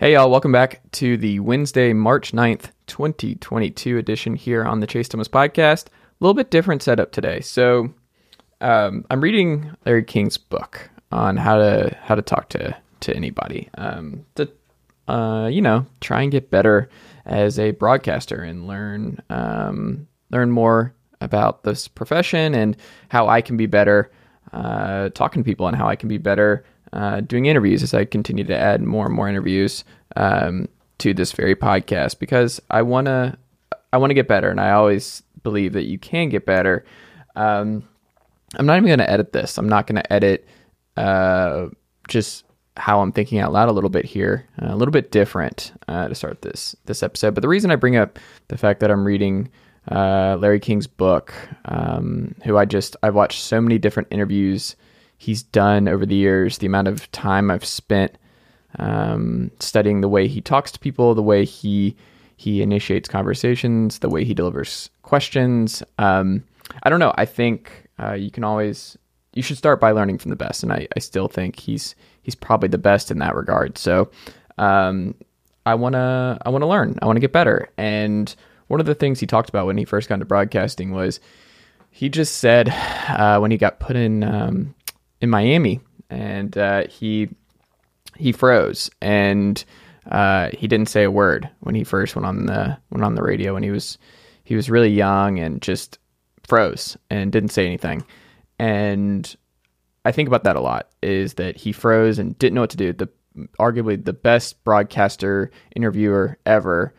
Hey, y'all, welcome back to the Wednesday, March 9th, 2022 edition here on the Chase Thomas podcast. A little bit different setup today. So, um, I'm reading Larry King's book on how to how to talk to to anybody. Um, to uh, you know, try and get better as a broadcaster and learn um, learn more about this profession and how I can be better uh, talking to people and how I can be better uh, doing interviews as I continue to add more and more interviews um, to this very podcast because I want to I want to get better and I always believe that you can get better. Um, I'm not even going to edit this. I'm not going to edit uh, just how I'm thinking out loud a little bit here, uh, a little bit different uh, to start this this episode. But the reason I bring up the fact that I'm reading uh, Larry King's book, um, who I just I've watched so many different interviews he's done over the years, the amount of time I've spent um, studying the way he talks to people, the way he he initiates conversations, the way he delivers questions. Um, I don't know. I think uh, you can always you should start by learning from the best, and I, I still think he's he's probably the best in that regard. So um, I wanna I wanna learn. I wanna get better. And one of the things he talked about when he first got into broadcasting was he just said uh, when he got put in um, in Miami and uh, he he froze and uh, he didn't say a word when he first went on the went on the radio when he was he was really young and just froze and didn't say anything and I think about that a lot is that he froze and didn't know what to do the arguably the best broadcaster interviewer ever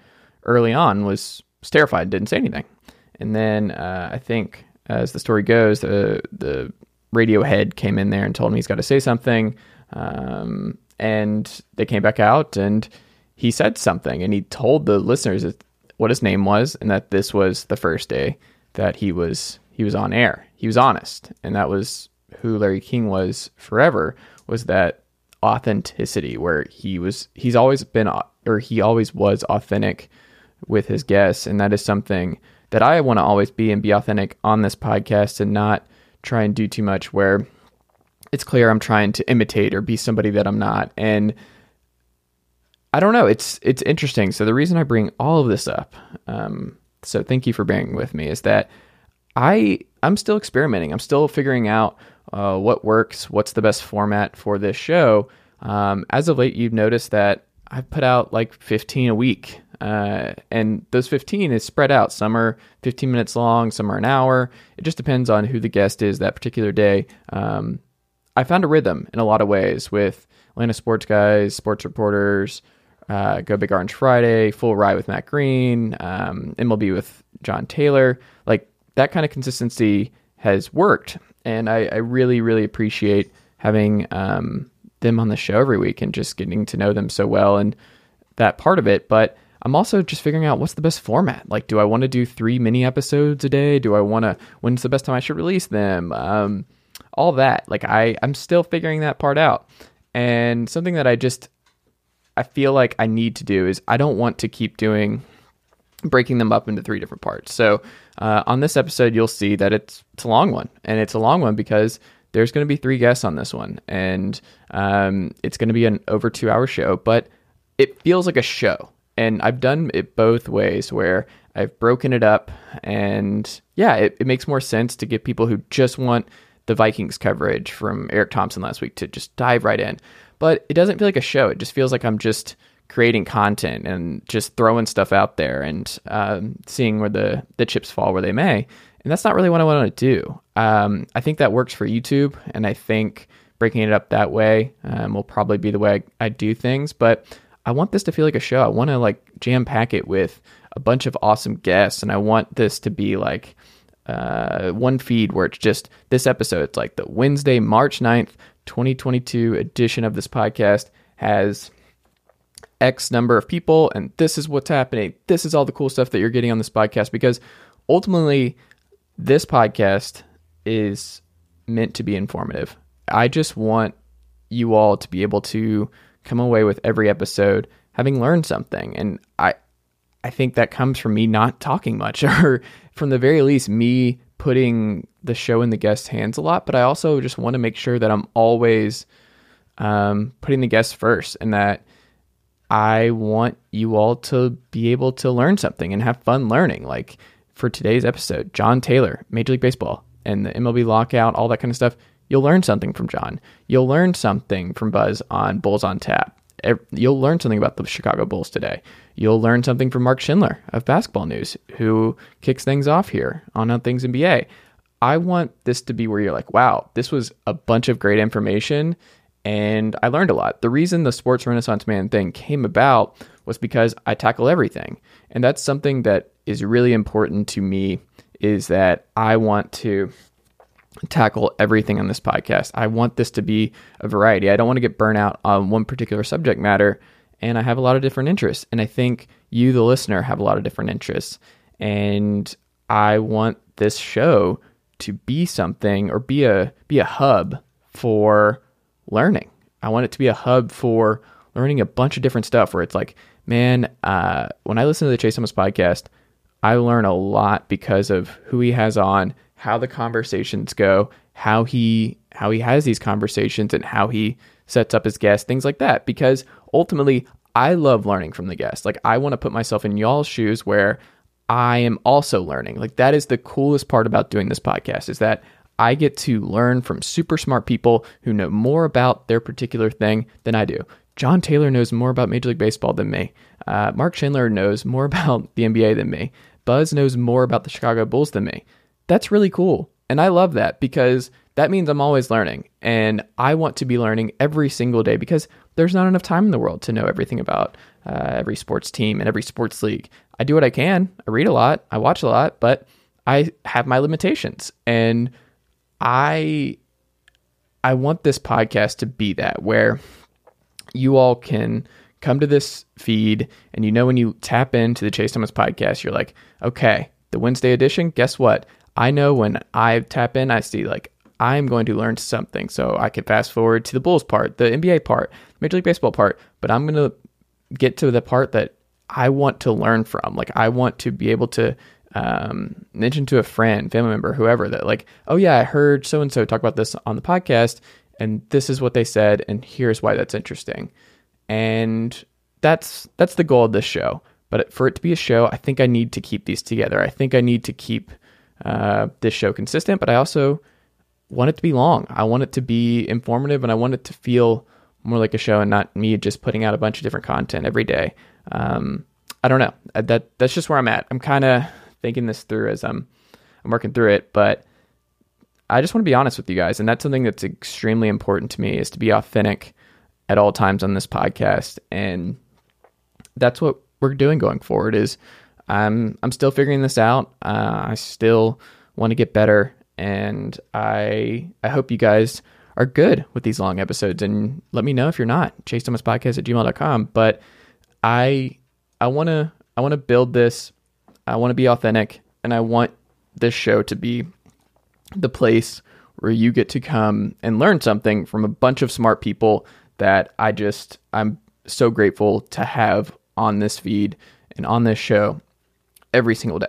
early on was was terrified, didn't say anything. And then uh, I think as the story goes, the the radio head came in there and told him he's got to say something. Um, and they came back out and he said something and he told the listeners what his name was and that this was the first day that he was he was on air. He was honest, and that was who Larry King was forever. Was that authenticity where he was he's always been or he always was authentic with his guests. And that is something that I want to always be and be authentic on this podcast and not try and do too much where it's clear I'm trying to imitate or be somebody that I'm not. And I don't know. It's it's interesting. So the reason I bring all of this up, um, so thank you for bearing with me, is that I I'm still experimenting. I'm still figuring out uh, what works, what's the best format for this show. Um, as of late, you've noticed that I've put out like 15 a week. Uh, and those 15 is spread out. Some are 15 minutes long, some are an hour. It just depends on who the guest is that particular day. Um, I found a rhythm in a lot of ways with Atlanta sports guys, sports reporters, uh, Go Big Orange Friday, Full Ride with Matt Green, um, MLB with Jon Tayler. Like that kind of consistency has worked. And I, I really, really appreciate having um, them on the show every week and just getting to know them so well and that part of it. But I'm also just figuring out what's the best format. Like, do I want to do three mini episodes a day? Do I want to, when's the best time I should release them? Um, all that. Like, I, I'm still figuring that part out. And something that I just, I feel like I need to do is I don't want to keep doing, breaking them up into three different parts. So, uh, on this episode, you'll see that it's, it's a long one. And it's a long one because there's going to be three guests on this one. And um, it's going to be an over two hour show, but it feels like a show and I've done it both ways where I've broken it up and yeah, it, it makes more sense to give people who just want the Vikings coverage from Eric Thompson last week to just dive right in. But it doesn't feel like a show. It just feels like I'm just creating content and just throwing stuff out there and um, seeing where the, the chips fall where they may. And that's not really what I want to do. Um, I think that works for YouTube, and I think breaking it up that way um, will probably be the way I, I do things. But I want this to feel like a show. I want to like jam pack it with a bunch of awesome guests, and I want this to be like uh, one feed where it's just this episode. It's like the Wednesday, March 9th, 2022 edition of this podcast has X number of people, and this is what's happening. This is all the cool stuff that you're getting on this podcast because ultimately, this podcast is meant to be informative. I just want you all to be able to come away with every episode having learned something. And I I think that comes from me not talking much or from the very least me putting the show in the guest's hands a lot, but I also just want to make sure that I'm always um, putting the guests first and that I want you all to be able to learn something and have fun learning. Like for today's episode, Jon Tayler, Major League Baseball, and the MLB lockout, all that kind of stuff. You'll learn something from Jon. You'll learn something from Buzz on Bulls on Tap. You'll learn something about the Chicago Bulls today. You'll learn something from Mark Schindler of Basketball News, who kicks things off here on Things NBA. I want this to be where you're like, wow, this was a bunch of great information and I learned a lot. The reason the Sports Renaissance Man thing came about was because I tackle everything. And that's something that is really important to me is that I want to tackle everything on this podcast. I want this to be a variety. I don't want to get burnt out on one particular subject matter. And I have a lot of different interests. And I think you, the listener, have a lot of different interests. And I want this show to be something or be a be a hub for learning. I want it to be a hub for learning a bunch of different stuff where it's like, man, uh, when I listen to the Chase Thomas podcast, I learn a lot because of who he has on, how the conversations go, how he how he has these conversations and how he sets up his guests, things like that. Because ultimately, I love learning from the guests. Like I want to put myself in y'all's shoes where I am also learning. Like that is the coolest part about doing this podcast is that I get to learn from super smart people who know more about their particular thing than I do. Jon Tayler knows more about Major League Baseball than me. Uh, Mark Chandler knows more about the NBA than me. Buzz knows more about the Chicago Bulls than me. That's really cool. And I love that because that means I'm always learning. And I want to be learning every single day because there's not enough time in the world to know everything about uh, every sports team and every sports league. I do what I can. I read a lot, I watch a lot, but I have my limitations. And I I want this podcast to be that where you all can come to this feed and you know when you tap into the Chase Thomas podcast, you're like, okay, the Wednesday edition, guess what? I know when I tap in, I see like I'm going to learn something. So I can fast forward to the Bulls part, the NBA part, Major League Baseball part, but I'm going to get to the part that I want to learn from. Like I want to be able to um, mention to a friend, family member, whoever that like, oh yeah, I heard so and so talk about this on the podcast, and this is what they said, and here's why that's interesting, and that's that's the goal of this show. But for it to be a show, I think I need to keep these together. I think I need to keep uh, this show consistent, but I also want it to be long. I want it to be informative, and I want it to feel more like a show and not me just putting out a bunch of different content every day. Um, I don't know. That that's just where I'm at. I'm kind of thinking this through as I'm I'm working through it, but I just want to be honest with you guys, and that's something that's extremely important to me is to be authentic at all times on this podcast, and that's what we're doing going forward. Is I'm I'm still figuring this out. Uh, I still want to get better, and I I hope you guys are good with these long episodes, and let me know if you're not. Chase Thomas Podcast at gmail.com. But I I want to I want to build this I want to be authentic and I want this show to be the place where you get to come and learn something from a bunch of smart people that I just I'm so grateful to have on this feed and on this show every single day.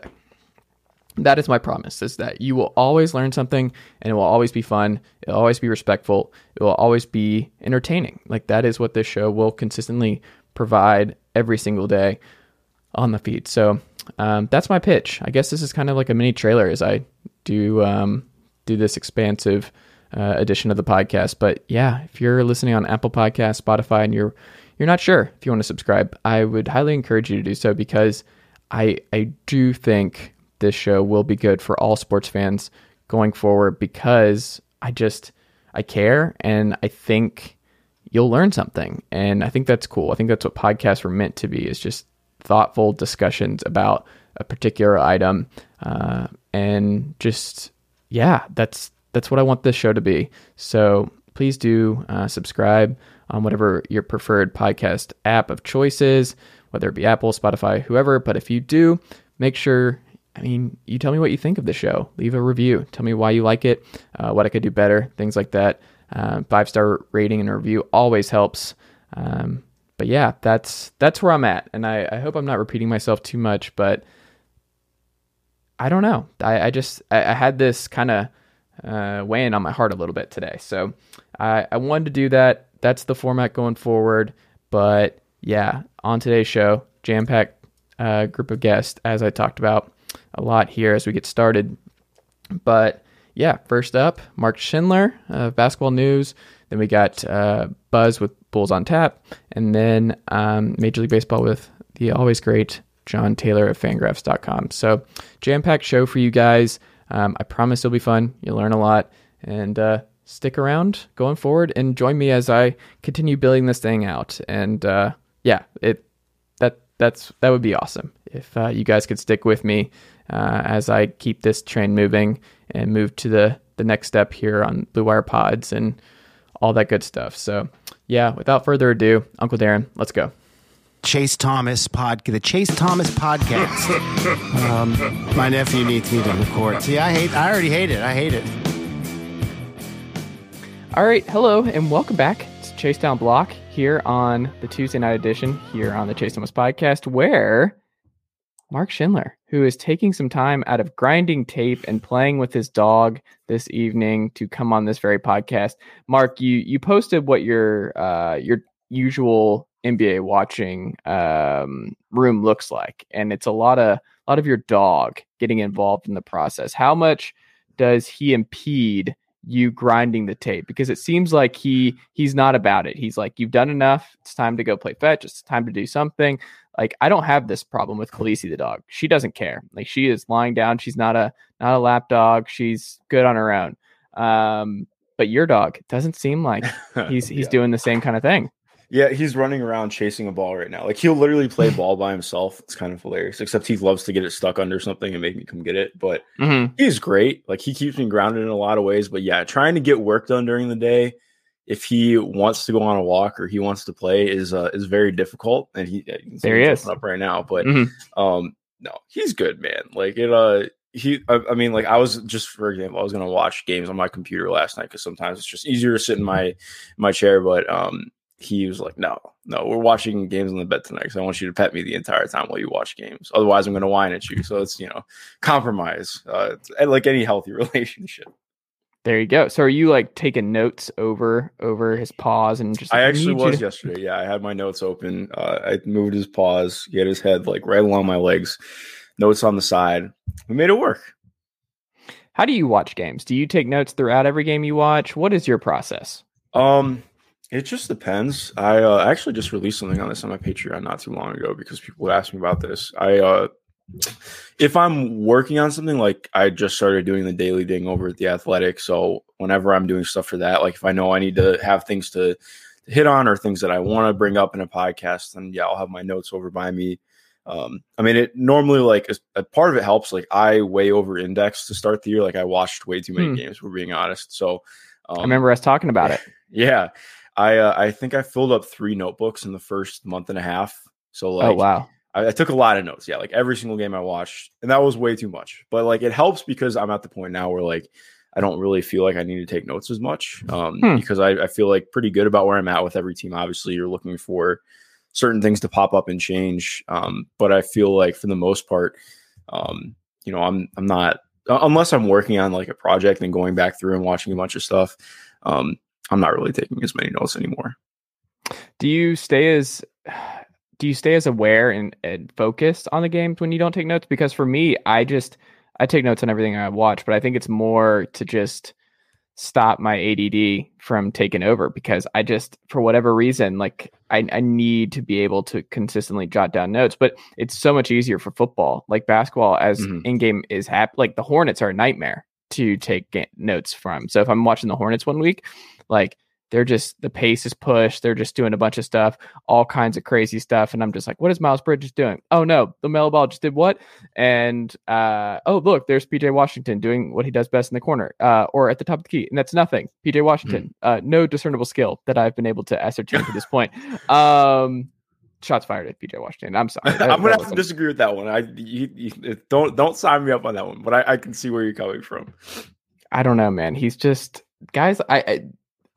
That is my promise is that you will always learn something and it will always be fun, it'll always be respectful, it will always be entertaining. Like that is what this show will consistently provide every single day on the feed. So um, that's my pitch. I guess this is kind of like a mini trailer as I do um, do this expansive uh, edition of the podcast. But yeah, if you're listening on Apple Podcast, Spotify, and you're you're not sure if you want to subscribe, I would highly encourage you to do so because I I do think this show will be good for all sports fans going forward because I just I care and I think you'll learn something and I think that's cool. I think that's what podcasts were meant to be is just thoughtful discussions about a particular item, uh, and just yeah, that's that's what I want this show to be. So please do uh, subscribe on whatever your preferred podcast app of choice is, whether it be Apple, Spotify, whoever. But if you do, make sure. I mean, you tell me what you think of the show. Leave a review. Tell me why you like it, uh, what I could do better, things like that. Uh, five star rating and review always helps. Um, but yeah, that's that's where I'm at, and I, I hope I'm not repeating myself too much, but I don't know. I, I just I, I had this kind of uh, weighing on my heart a little bit today, so I, I wanted to do that. That's the format going forward, but yeah, on today's show, jam packed uh, group of guests, as I talked about a lot here as we get started. But yeah, first up, Mark Schindler, of basketball news. Then we got uh, Buzz with Bulls on Tap, and then um, Major League Baseball with the always great Jon Tayler of Fangraphs.com. So jam packed show for you guys. Um, I promise it'll be fun. You'll learn a lot, and uh, stick around going forward and join me as I continue building this thing out. And uh, yeah, it that that's that would be awesome if uh, you guys could stick with me uh, as I keep this train moving and move to the the next step here on Blue Wire Pods and all that good stuff. So yeah, without further ado, Uncle Darren, let's go. Chase Thomas pod, the Chase Thomas podcast. um, my nephew needs me to record. See, I hate. I already hate it. I hate it. All right, hello and welcome back to Chase Down Block here on the Tuesday night edition here on the Chase Thomas podcast, where Mark Schindler, who is taking some time out of grinding tape and playing with his dog this evening to come on this very podcast. Mark, you you posted what your uh, your usual NBA watching um, room looks like, and it's a lot of a lot of your dog getting involved in the process. How much does he impede you grinding the tape? Because it seems like he he's not about it. He's like, you've done enough. It's time to go play fetch. It's time to do something. Like I don't have this problem with Khaleesi the dog. She doesn't care. Like she is lying down. She's not a not a lap dog. She's good on her own. Um, but your dog doesn't seem like he's he's yeah. doing the same kind of thing. Yeah, he's running around chasing a ball right now. Like he'll literally play ball by himself. It's kind of hilarious. Except he loves to get it stuck under something and make me come get it. But mm-hmm. he's great. Like he keeps me grounded in a lot of ways. But yeah, trying to get work done during the day, if he wants to go on a walk or he wants to play, is uh, is very difficult. And he there he is up right now. But mm-hmm. um, no, he's good, man. Like it. Uh, he I, I, mean like i was just for example i was going to watch games on my computer last night because sometimes it's just easier to sit in my my chair but um he was like, "No, no, we're watching games on the bed tonight. So I want you to pet me the entire time while you watch games. Otherwise, I'm going to whine at you." So it's you know compromise, uh, like any healthy relationship. There you go. So are you like taking notes over over his paws and just? I actually was to... yesterday. Yeah, I had my notes open. Uh, I moved his paws. He had his head like right along my legs. Notes on the side. We made it work. How do you watch games? Do you take notes throughout every game you watch? What is your process? Um, it just depends. I uh, actually just released something on this on my Patreon not too long ago because people would ask me about this. I uh, if I'm working on something like I just started doing the daily thing over at the Athletic, so whenever I'm doing stuff for that, like if I know I need to have things to, to hit on or things that I want to bring up in a podcast, then yeah, I'll have my notes over by me. Um, I mean, it normally like a, a, part of it helps. Like I way over index to start the year. Like I watched way too many hmm. games. We're being honest. So um, I remember us talking about it. Yeah, I uh, I think I filled up three notebooks in the first month and a half. So oh, like, oh wow, I, I, took a lot of notes. Yeah, like every single game I watched, and that was way too much. But like, it helps because I'm at the point now where like I don't really feel like I need to take notes as much um, hmm. because I, I feel like pretty good about where I'm at with every team. Obviously, you're looking for certain things to pop up and change, um, but I feel like for the most part, um, you know, I'm I'm not unless I'm working on like a project and going back through and watching a bunch of stuff. Um, I'm not really taking as many notes anymore. Do you stay as do you stay as aware and, and focused on the games when you don't take notes? Because for me, I just I take notes on everything I watch, but I think it's more to just stop my ADD from taking over because I just, for whatever reason, like I, I need to be able to consistently jot down notes. But it's so much easier for football, like basketball, as mm-hmm. in game is hap. Like the Hornets are a nightmare to take ga- notes from. So if I'm watching the Hornets one week, like they're just the pace is pushed. They're just doing a bunch of stuff, all kinds of crazy stuff. And I'm just like, what is Miles Bridges doing? Oh no, LaMelo Ball just did what? And uh, oh look, there's PJ Washington doing what he does best in the corner, uh, or at the top of the key, and that's nothing. PJ Washington, mm. uh, no discernible skill that I've been able to ascertain to this point. Um, shots fired at PJ Washington. I'm sorry. I'm gonna have to disagree with that one. I you, you, don't don't sign me up on that one, but I, I, can see where you're coming from. I don't know, man. He's just guys. I, I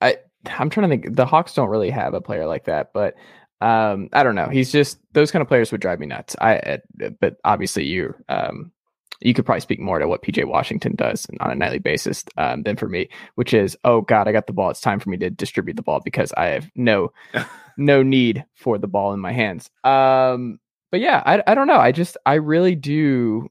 I I'm trying to think. The Hawks don't really have a player like that, but um, I don't know. He's just those kind of players would drive me nuts. I, but obviously you um, you could probably speak more to what PJ Washington does on a nightly basis um, than for me, which is, oh God, I got the ball. It's time for me to distribute the ball because I have no no need for the ball in my hands. Um, but yeah, I I don't know. I just I really do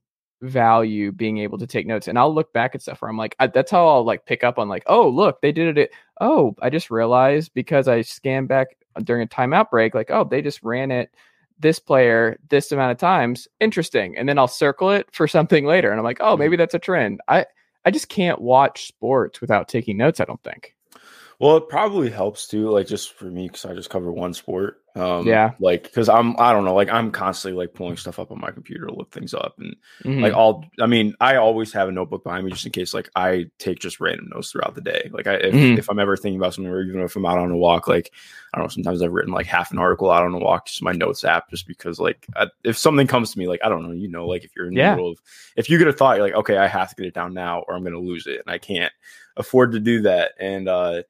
value being able to take notes and I'll look back at stuff where I'm like I, that's how I'll like pick up on like oh look they did it. Oh I just realized because I scanned back during a timeout break like oh they just ran it this player this amount of times. Interesting. And then I'll circle it for something later and I'm like oh Mm-hmm. maybe that's a trend. I I just can't watch sports without taking notes I don't think. Well, it probably helps too, like just for me because I just cover one sport. Um, Yeah. like because I'm I don't know, like I'm constantly like pulling stuff up on my computer to look things up, and Mhm. like all I mean, I always have a notebook behind me just in case like I take just random notes throughout the day. Like I if, Mhm. if I'm ever thinking about something, or even if I'm out on a walk, like I don't know, sometimes I've written like half an article out on a walk, just my notes app, just because like I, if something comes to me, like I don't know, you know, like if you're in the middle of if you get a thought, you're like, okay, I have to get it down now, or I'm gonna lose it, and I can't afford to do that, and uh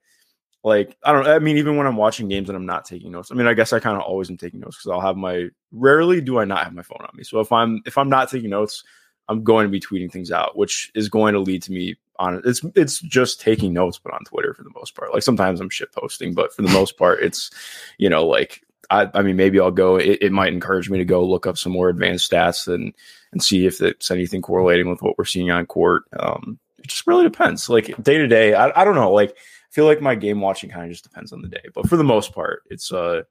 like I don't I mean even when I'm watching games and I'm not taking notes. I mean I guess I kind of always am taking notes because I'll have my rarely do I not have my phone on me. So if I'm if I'm not taking notes, I'm going to be tweeting things out, which is going to lead to me on it's it's just taking notes but on Twitter for the most part. Like sometimes I'm shit posting, but for the most part it's you know like I, I mean maybe I'll go it, it might encourage me to go look up some more advanced stats and and see if it's anything correlating with what we're seeing on court. Um it just really depends. Like day to day, I, I don't know. Like feel like my game watching kind of just depends on the day. But for the most part, it's uh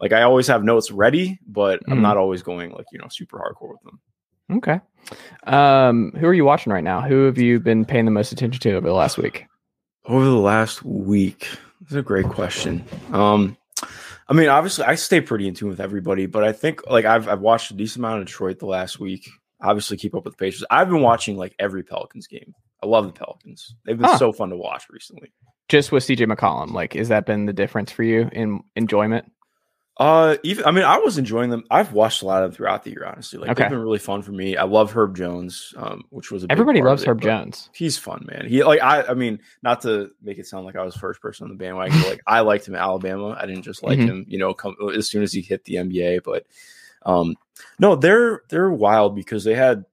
like I always have notes ready, but I'm Mhm. not always going like, you know, super hardcore with them. Okay. Um, who are you watching right now? Who have you been paying the most attention to over the last week? Over the last week, that's a great question. Um I mean, obviously I stay pretty in tune with everybody, but I think like I've I've watched a decent amount of Detroit the last week. Obviously keep up with the Pacers. I've been watching like every Pelicans game. I love the Pelicans. They've been Huh. so fun to watch recently. Just with CJ McCollum, like, has that been the difference for you in enjoyment? Uh, even I mean, I was enjoying them. I've watched a lot of them throughout the year. Honestly, like Okay. they've been really fun for me. I love Herb Jones, um, which was Everybody loves it, Herb Jones. He's fun, man. He like I. I mean, not to make it sound like I was first person on the bandwagon. but, like I liked him at Alabama. I didn't just like Mhm. him, you know, come as soon as he hit the NBA. But um, no, they're they're wild because they had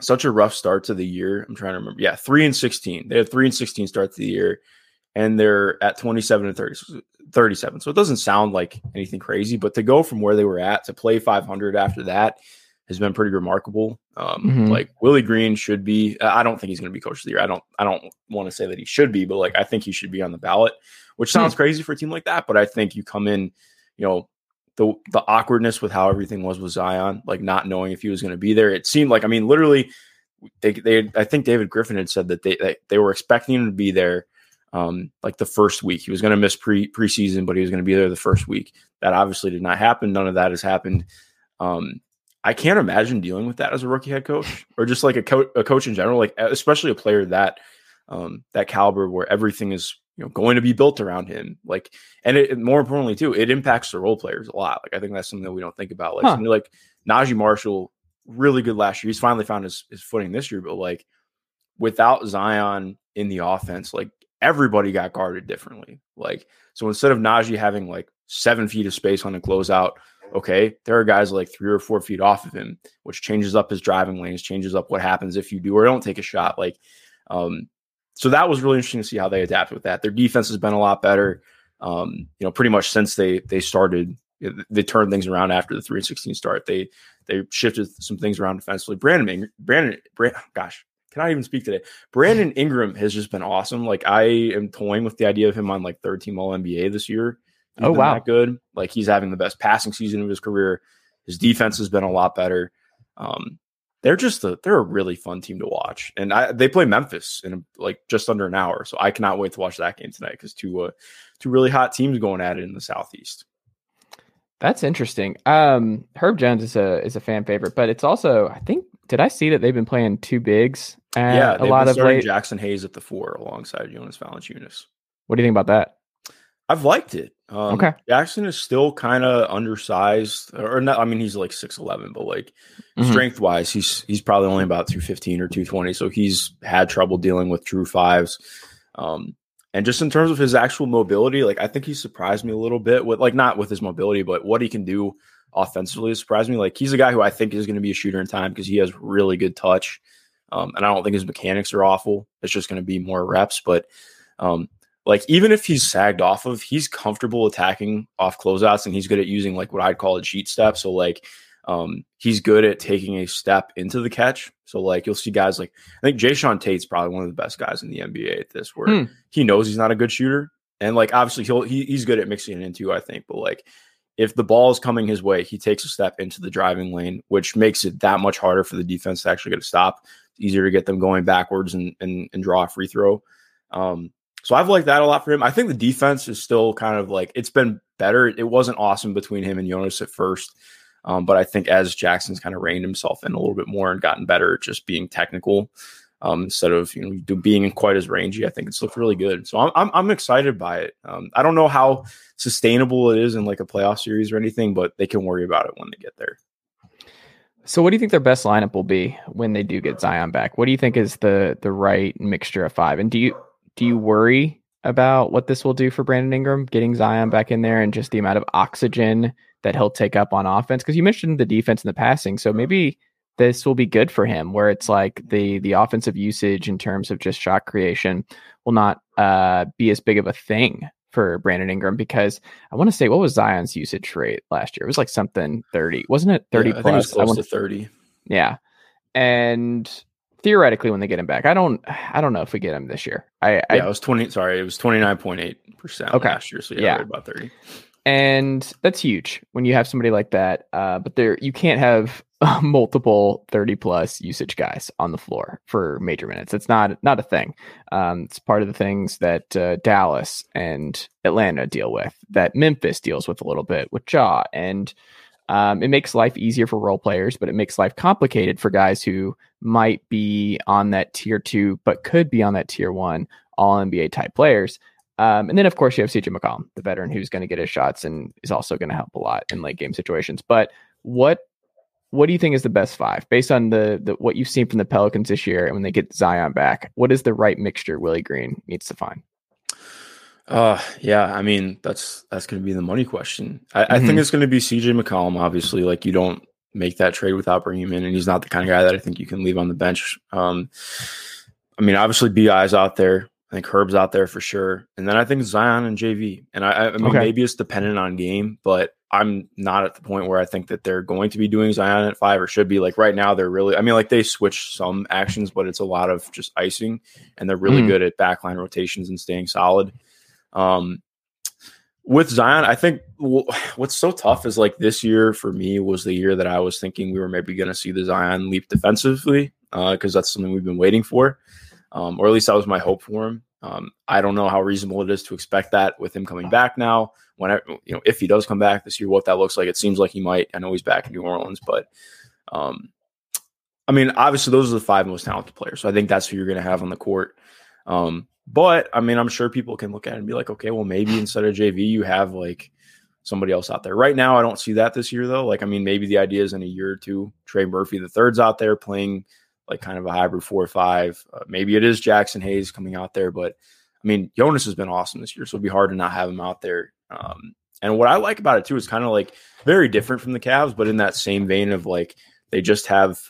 such a rough start to the year. I'm trying to remember. Yeah, three and sixteen. They had three and sixteen starts to the year, and they're at 27 and 30, 37. So it doesn't sound like anything crazy, but to go from where they were at to play 500 after that has been pretty remarkable. Um, Mhm. Like Willie Green should be. I don't think he's going to be coach of the year. I don't. I don't want to say that he should be, but like I think he should be on the ballot, which sounds crazy for a team like that. But I think you come in, you know, the the awkwardness with how everything was with Zion, like not knowing if he was going to be there. It seemed like I mean, literally, they they I think David Griffin had said that they they, they were expecting him to be there. Um, like the first week, he was going to miss pre preseason, but he was going to be there the first week. That obviously did not happen. None of that has happened. Um, I can't imagine dealing with that as a rookie head coach, or just like a, co- a coach in general, like especially a player that um, that caliber, where everything is you know going to be built around him. Like, and it, more importantly too, it impacts the role players a lot. Like, I think that's something that we don't think about. Like, Huh. like Naji Marshall, really good last year. He's finally found his, his footing this year, but like without Zion in the offense, like everybody got guarded differently. Like, so instead of Naji having like seven feet of space on a closeout, okay, there are guys like three or four feet off of him, which changes up his driving lanes, changes up what happens if you do or don't take a shot. Like, um, so that was really interesting to see how they adapted with that. Their defense has been a lot better. Um, you know, pretty much since they they started, they turned things around after the three and sixteen start. They they shifted some things around defensively. Brandon, Brandon, Brand, gosh, cannot even speak today. Brandon Ingram has just been awesome. Like I am toying with the idea of him on like third team All NBA this year. He's Oh, been wow. that good. Like he's having the best passing season of his career. His defense has been a lot better. Um, they're just a they're a really fun team to watch, and I, they play Memphis in like just under an hour. So I cannot wait to watch that game tonight because two uh, two really hot teams going at it in the Southeast. That's interesting. Um, Herb Jones is a is a fan favorite, but it's also I think did I see that they've been playing two bigs? Uh, yeah, a lot of late. Jaxson Hayes at the four alongside Jonas Valanciunas. What do you think about that? I've liked it. Um, Okay. Jaxson is still kind of undersized, or not. I mean, he's like six eleven, but like Mhm. strength wise, he's he's probably only about two fifteen or two twenty. So he's had trouble dealing with true fives. Um, and just in terms of his actual mobility, like I think he surprised me a little bit with like not with his mobility, but what he can do offensively has surprised me. Like he's a guy who I think is going to be a shooter in time because he has really good touch. Um, and I don't think his mechanics are awful. It's just going to be more reps. But um, like even if he's sagged off of, he's comfortable attacking off closeouts and he's good at using like what I'd call a cheat step. So like um, he's good at taking a step into the catch. So like you'll see guys like I think Jae'Sean Tate's probably one of the best guys in the NBA at this, where hmm. he knows he's not a good shooter, and like obviously he'll he, he's good at mixing it into. I think, but like if the ball is coming his way, he takes a step into the driving lane, which makes it that much harder for the defense to actually get a stop. Easier to get them going backwards and and, and draw a free throw. Um, so I've liked that a lot for him. I think the defense is still kind of like it's been better. It wasn't awesome between him and Jonas at first. Um, but I think as Jaxson's kind of reined himself in a little bit more and gotten better at just being technical um, instead of you know being quite as rangy, I think it's looked really good. So I'm I'm, I'm excited by it. Um, I don't know how sustainable it is in like a playoff series or anything, but they can worry about it when they get there. So, what do you think their best lineup will be when they do get Zion back? What do you think is the the right mixture of five? And do you do you worry about what this will do for Brandon Ingram getting Zion back in there and just the amount of oxygen that he'll take up on offense? Because you mentioned the defense and the passing, so maybe this will be good for him, where it's like the the offensive usage in terms of just shot creation will not uh, be as big of a thing for Brandon Ingram because I want to say what was Zion's usage rate last year? It was like something thirty, wasn't it? Thirty yeah, plus. I, I want to thirty. Yeah, and theoretically when they get him back. I don't I don't know if we get him this year. I yeah, I, it was twenty sorry, it was twenty nine point eight percent last year. So yeah, yeah. Right about thirty. And that's huge when you have somebody like that. Uh, but there you can't have multiple 30 plus usage guys on the floor for major minutes. It's not not a thing. Um, it's part of the things that uh, Dallas and Atlanta deal with, that Memphis deals with a little bit with Ja, and um, it makes life easier for role players, but it makes life complicated for guys who might be on that tier two, but could be on that tier one all NBA type players. Um, and then, of course, you have CJ McCollum, the veteran who's going to get his shots and is also going to help a lot in late game situations. But what what do you think is the best five based on the, the what you've seen from the Pelicans this year and when they get Zion back? What is the right mixture Willie Green needs to find? Uh yeah, I mean that's that's going to be the money question. I, mm-hmm. I think mm-hmm. it's going to be CJ McCollum. Obviously, like you don't make that trade without bringing him in, and he's not the kind of guy that I think you can leave on the bench. Um, I mean, obviously Bi's out there. I think Herb's out there for sure, and then I think Zion and JV. And I, I mean, okay. maybe it's dependent on game, but I'm not at the point where I think that they're going to be doing Zion at five or should be. Like right now, they're really. I mean, like they switch some actions, but it's a lot of just icing, and they're really mm. good at backline rotations and staying solid. Um, with Zion, I think w- what's so tough is like this year for me was the year that I was thinking we were maybe going to see the Zion leap defensively because uh, that's something we've been waiting for, um, or at least that was my hope for him. Um, I don't know how reasonable it is to expect that with him coming back now. When I, you know, if he does come back this year, what that looks like. It seems like he might. I know he's back in New Orleans, but um, I mean, obviously those are the five most talented players. So I think that's who you're going to have on the court. Um, but I mean, I'm sure people can look at it and be like, okay, well, maybe instead of JV, you have like somebody else out there. Right now, I don't see that this year though. Like, I mean, maybe the idea is in a year or two, Trey Murphy the third's out there playing like kind of a hybrid four or five. Uh, maybe it is Jaxson Hayes coming out there, but I mean, Jonas has been awesome this year, so it'd be hard to not have him out there. Um, and what I like about it too is kind of like very different from the Cavs, but in that same vein of like they just have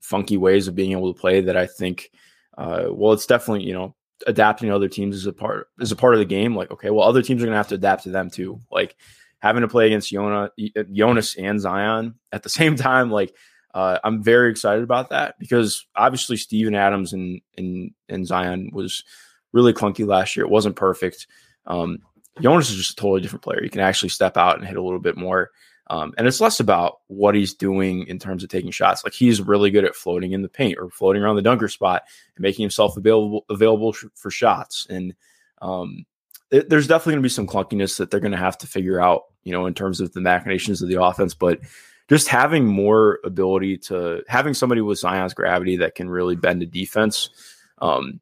funky ways of being able to play that I think. Uh, well, it's definitely you know adapting to other teams is a part is a part of the game. Like, okay, well, other teams are gonna have to adapt to them too. Like having to play against Yona, Jonas and Zion at the same time. Like, uh, I'm very excited about that because obviously Steven Adams and and and Zion was really clunky last year. It wasn't perfect. Um, Jonas is just a totally different player. He can actually step out and hit a little bit more. Um, and it's less about what he's doing in terms of taking shots. Like he's really good at floating in the paint or floating around the dunker spot and making himself available available for shots. And um, it, there's definitely going to be some clunkiness that they're going to have to figure out, you know, in terms of the machinations of the offense. But just having more ability to having somebody with Zion's gravity that can really bend the defense. Um,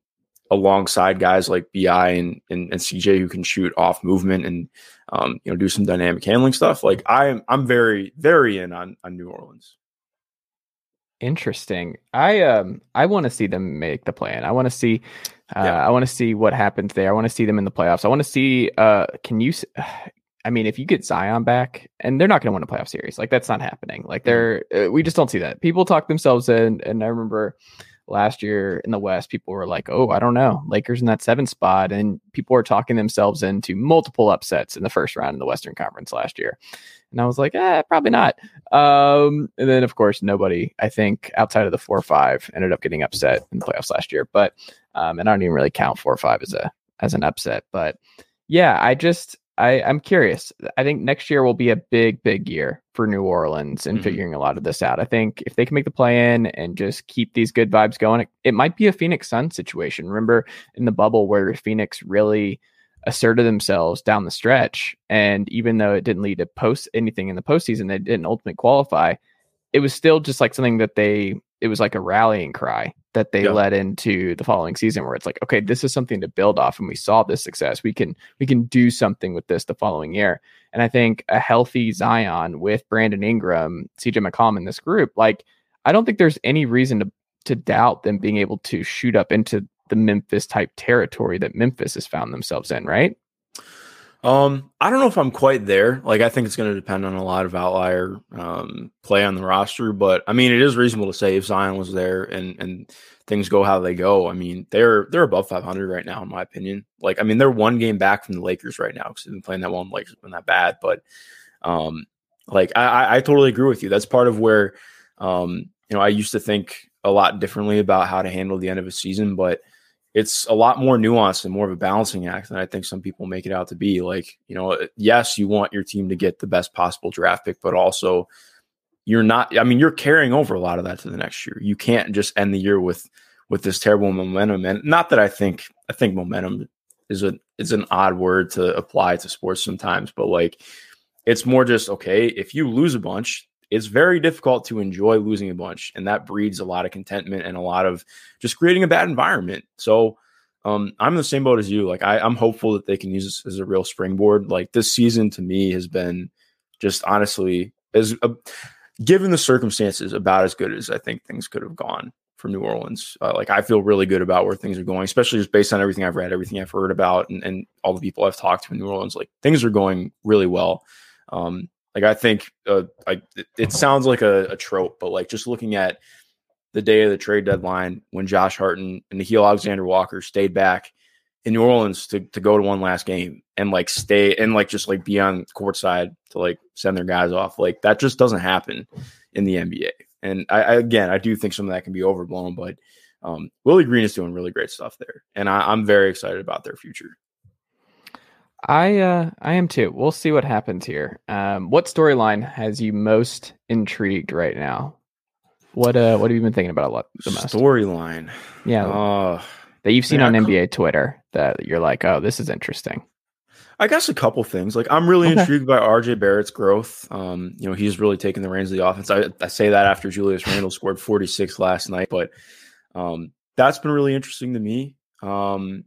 alongside guys like Bi and, and, and CJ who can shoot off movement and um, you know, do some dynamic handling stuff. Like I'm, I'm very, very in on, on New Orleans. Interesting. I um I want to see them make the plan. I want to see uh, yeah. I want to see what happens there. I want to see them in the playoffs. I want to see uh can you I mean if you get Zion back and they're not going to win a playoff series. Like that's not happening. Like they're uh, we just don't see that. People talk themselves in and I remember last year in the West, people were like, "Oh, I don't know, Lakers in that seven spot," and people were talking themselves into multiple upsets in the first round in the Western Conference last year. And I was like, eh, probably not. Um, and then, of course, nobody, I think, outside of the four or five, ended up getting upset in the playoffs last year. But um, and I don't even really count four or five as a as an upset. But yeah, I just I, I'm curious. I think next year will be a big, big year for New Orleans and mm-hmm. figuring a lot of this out. I think if they can make the play in and just keep these good vibes going, it, it might be a Phoenix Sun situation. Remember in the bubble where Phoenix really asserted themselves down the stretch, and even though it didn't lead to post anything in the postseason, they didn't ultimately qualify. It was still just like something that they. It was like a rallying cry that they led into the following season where it's like okay this is something to build off and we saw this success. We can we can do something with this the following year. And i think a healthy zion with brandon ingram cj mccollum in this group like i don't think there's any reason to to doubt them being able to shoot up into the memphis type territory that memphis has found themselves in right um, I don't know if I'm quite there. Like, I think it's going to depend on a lot of outlier um, play on the roster. But I mean, it is reasonable to say if Zion was there and and things go how they go. I mean, they're they're above 500 right now, in my opinion. Like, I mean, they're one game back from the Lakers right now because they've been playing that one. Lakers been that bad, but um, like I, I totally agree with you. That's part of where um, you know, I used to think a lot differently about how to handle the end of a season, but it's a lot more nuanced and more of a balancing act than I think some people make it out to be. Like, you know, yes, you want your team to get the best possible draft pick, but also you're not I mean, you're carrying over a lot of that to the next year. You can't just end the year with with this terrible momentum. And not that I think I think momentum is a is an odd word to apply to sports sometimes, but like it's more just okay, if you lose a bunch, it's very difficult to enjoy losing a bunch, and that breeds a lot of contentment and a lot of just creating a bad environment. So um, I'm in the same boat as you. Like I, I'm hopeful that they can use this as a real springboard. Like this season to me has been just honestly as a, given the circumstances about as good as I think things could have gone for New Orleans. Uh, like I feel really good about where things are going, especially just based on everything I've read, everything I've heard about, and, and all the people I've talked to in New Orleans. Like things are going really well. Um, like I think uh, I, it sounds like a, a, trope, but like just looking at the day of the trade deadline when Josh Hart and Nickeil Alexander Walker stayed back in New Orleans to, to go to one last game and like stay and like just like be on courtside to like send their guys off. Like that just doesn't happen in the NBA. And I, I again, I do think some of that can be overblown, but um, Willie Green is doing really great stuff there, and I, I'm very excited about their future. I uh I am too. We'll see what happens here. Um what storyline has you most intrigued right now? What uh what have you been thinking about a lot the most? Storyline. Yeah. Uh, that you've seen yeah, on NBA Twitter that you're like, "Oh, this is interesting." I guess a couple things. Like I'm really okay. intrigued by RJ Barrett's growth. Um, you know, he's really taken the reins of the offense. I, I say that after Julius Randle scored 46 last night, but um, that's been really interesting to me. Um,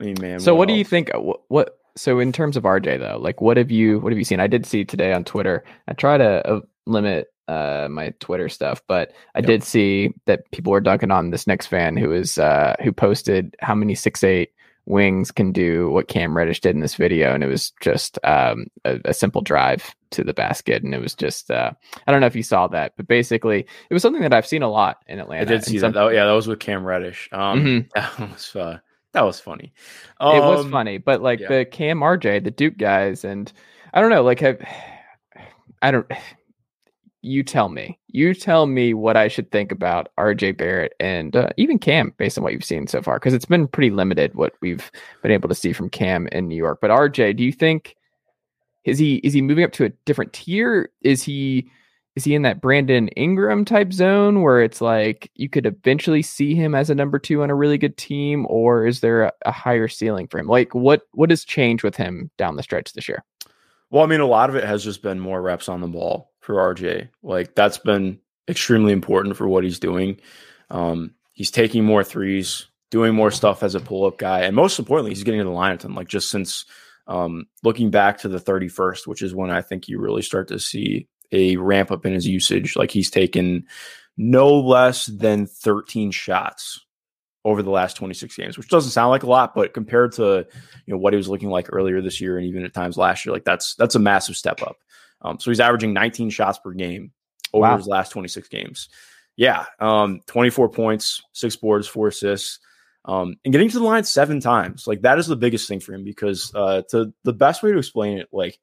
I mean, man. So, what, what do you think? Uh, what, what, So, in terms of RJ, though, like, what have you what have you seen? I did see today on Twitter. I try to uh, limit uh, my Twitter stuff, but I yep. did see that people were dunking on this Knicks fan who is uh, who posted how many six eight wings can do what Cam Reddish did in this video, and it was just um, a, a, simple drive to the basket, and it was just uh, I don't know if you saw that, but basically it was something that I've seen a lot in Atlanta. I did see some, that. Oh, yeah, that was with Cam Reddish. Um, mm-hmm. That was uh, that was funny. Um, it was um, funny, but like yeah. the Cam RJ, the Duke guys, and I don't know, like have I don't. You tell me. You tell me what I should think about RJ Barrett and uh, even Cam, based on what you've seen so far, because it's been pretty limited what we've been able to see from Cam in New York. But RJ, do you think is he is he moving up to a different tier? Is he is he in that Brandon Ingram type zone where it's like you could eventually see him as a number two on a really good team, or is there a, a higher ceiling for him? Like what what has changed with him down the stretch this year? Well, I mean, a lot of it has just been more reps on the ball for RJ. Like that's been extremely important for what he's doing. Um, he's taking more threes, doing more stuff as a pull up guy, and most importantly, he's getting to the line of them. Like just since um, looking back to the 31st, which is when I think you really start to see a ramp up in his usage. Like he's taken no less than 13 shots over the last 26 games, which doesn't sound like a lot, but compared to you know what he was looking like earlier this year and even at times last year, like that's that's a massive step up. Um, so he's averaging 19 shots per game over wow. his last 26 games. Yeah, um, 24 points, six boards, four assists, um, and getting to the line seven times. Like that is the biggest thing for him because uh, to the best way to explain it, like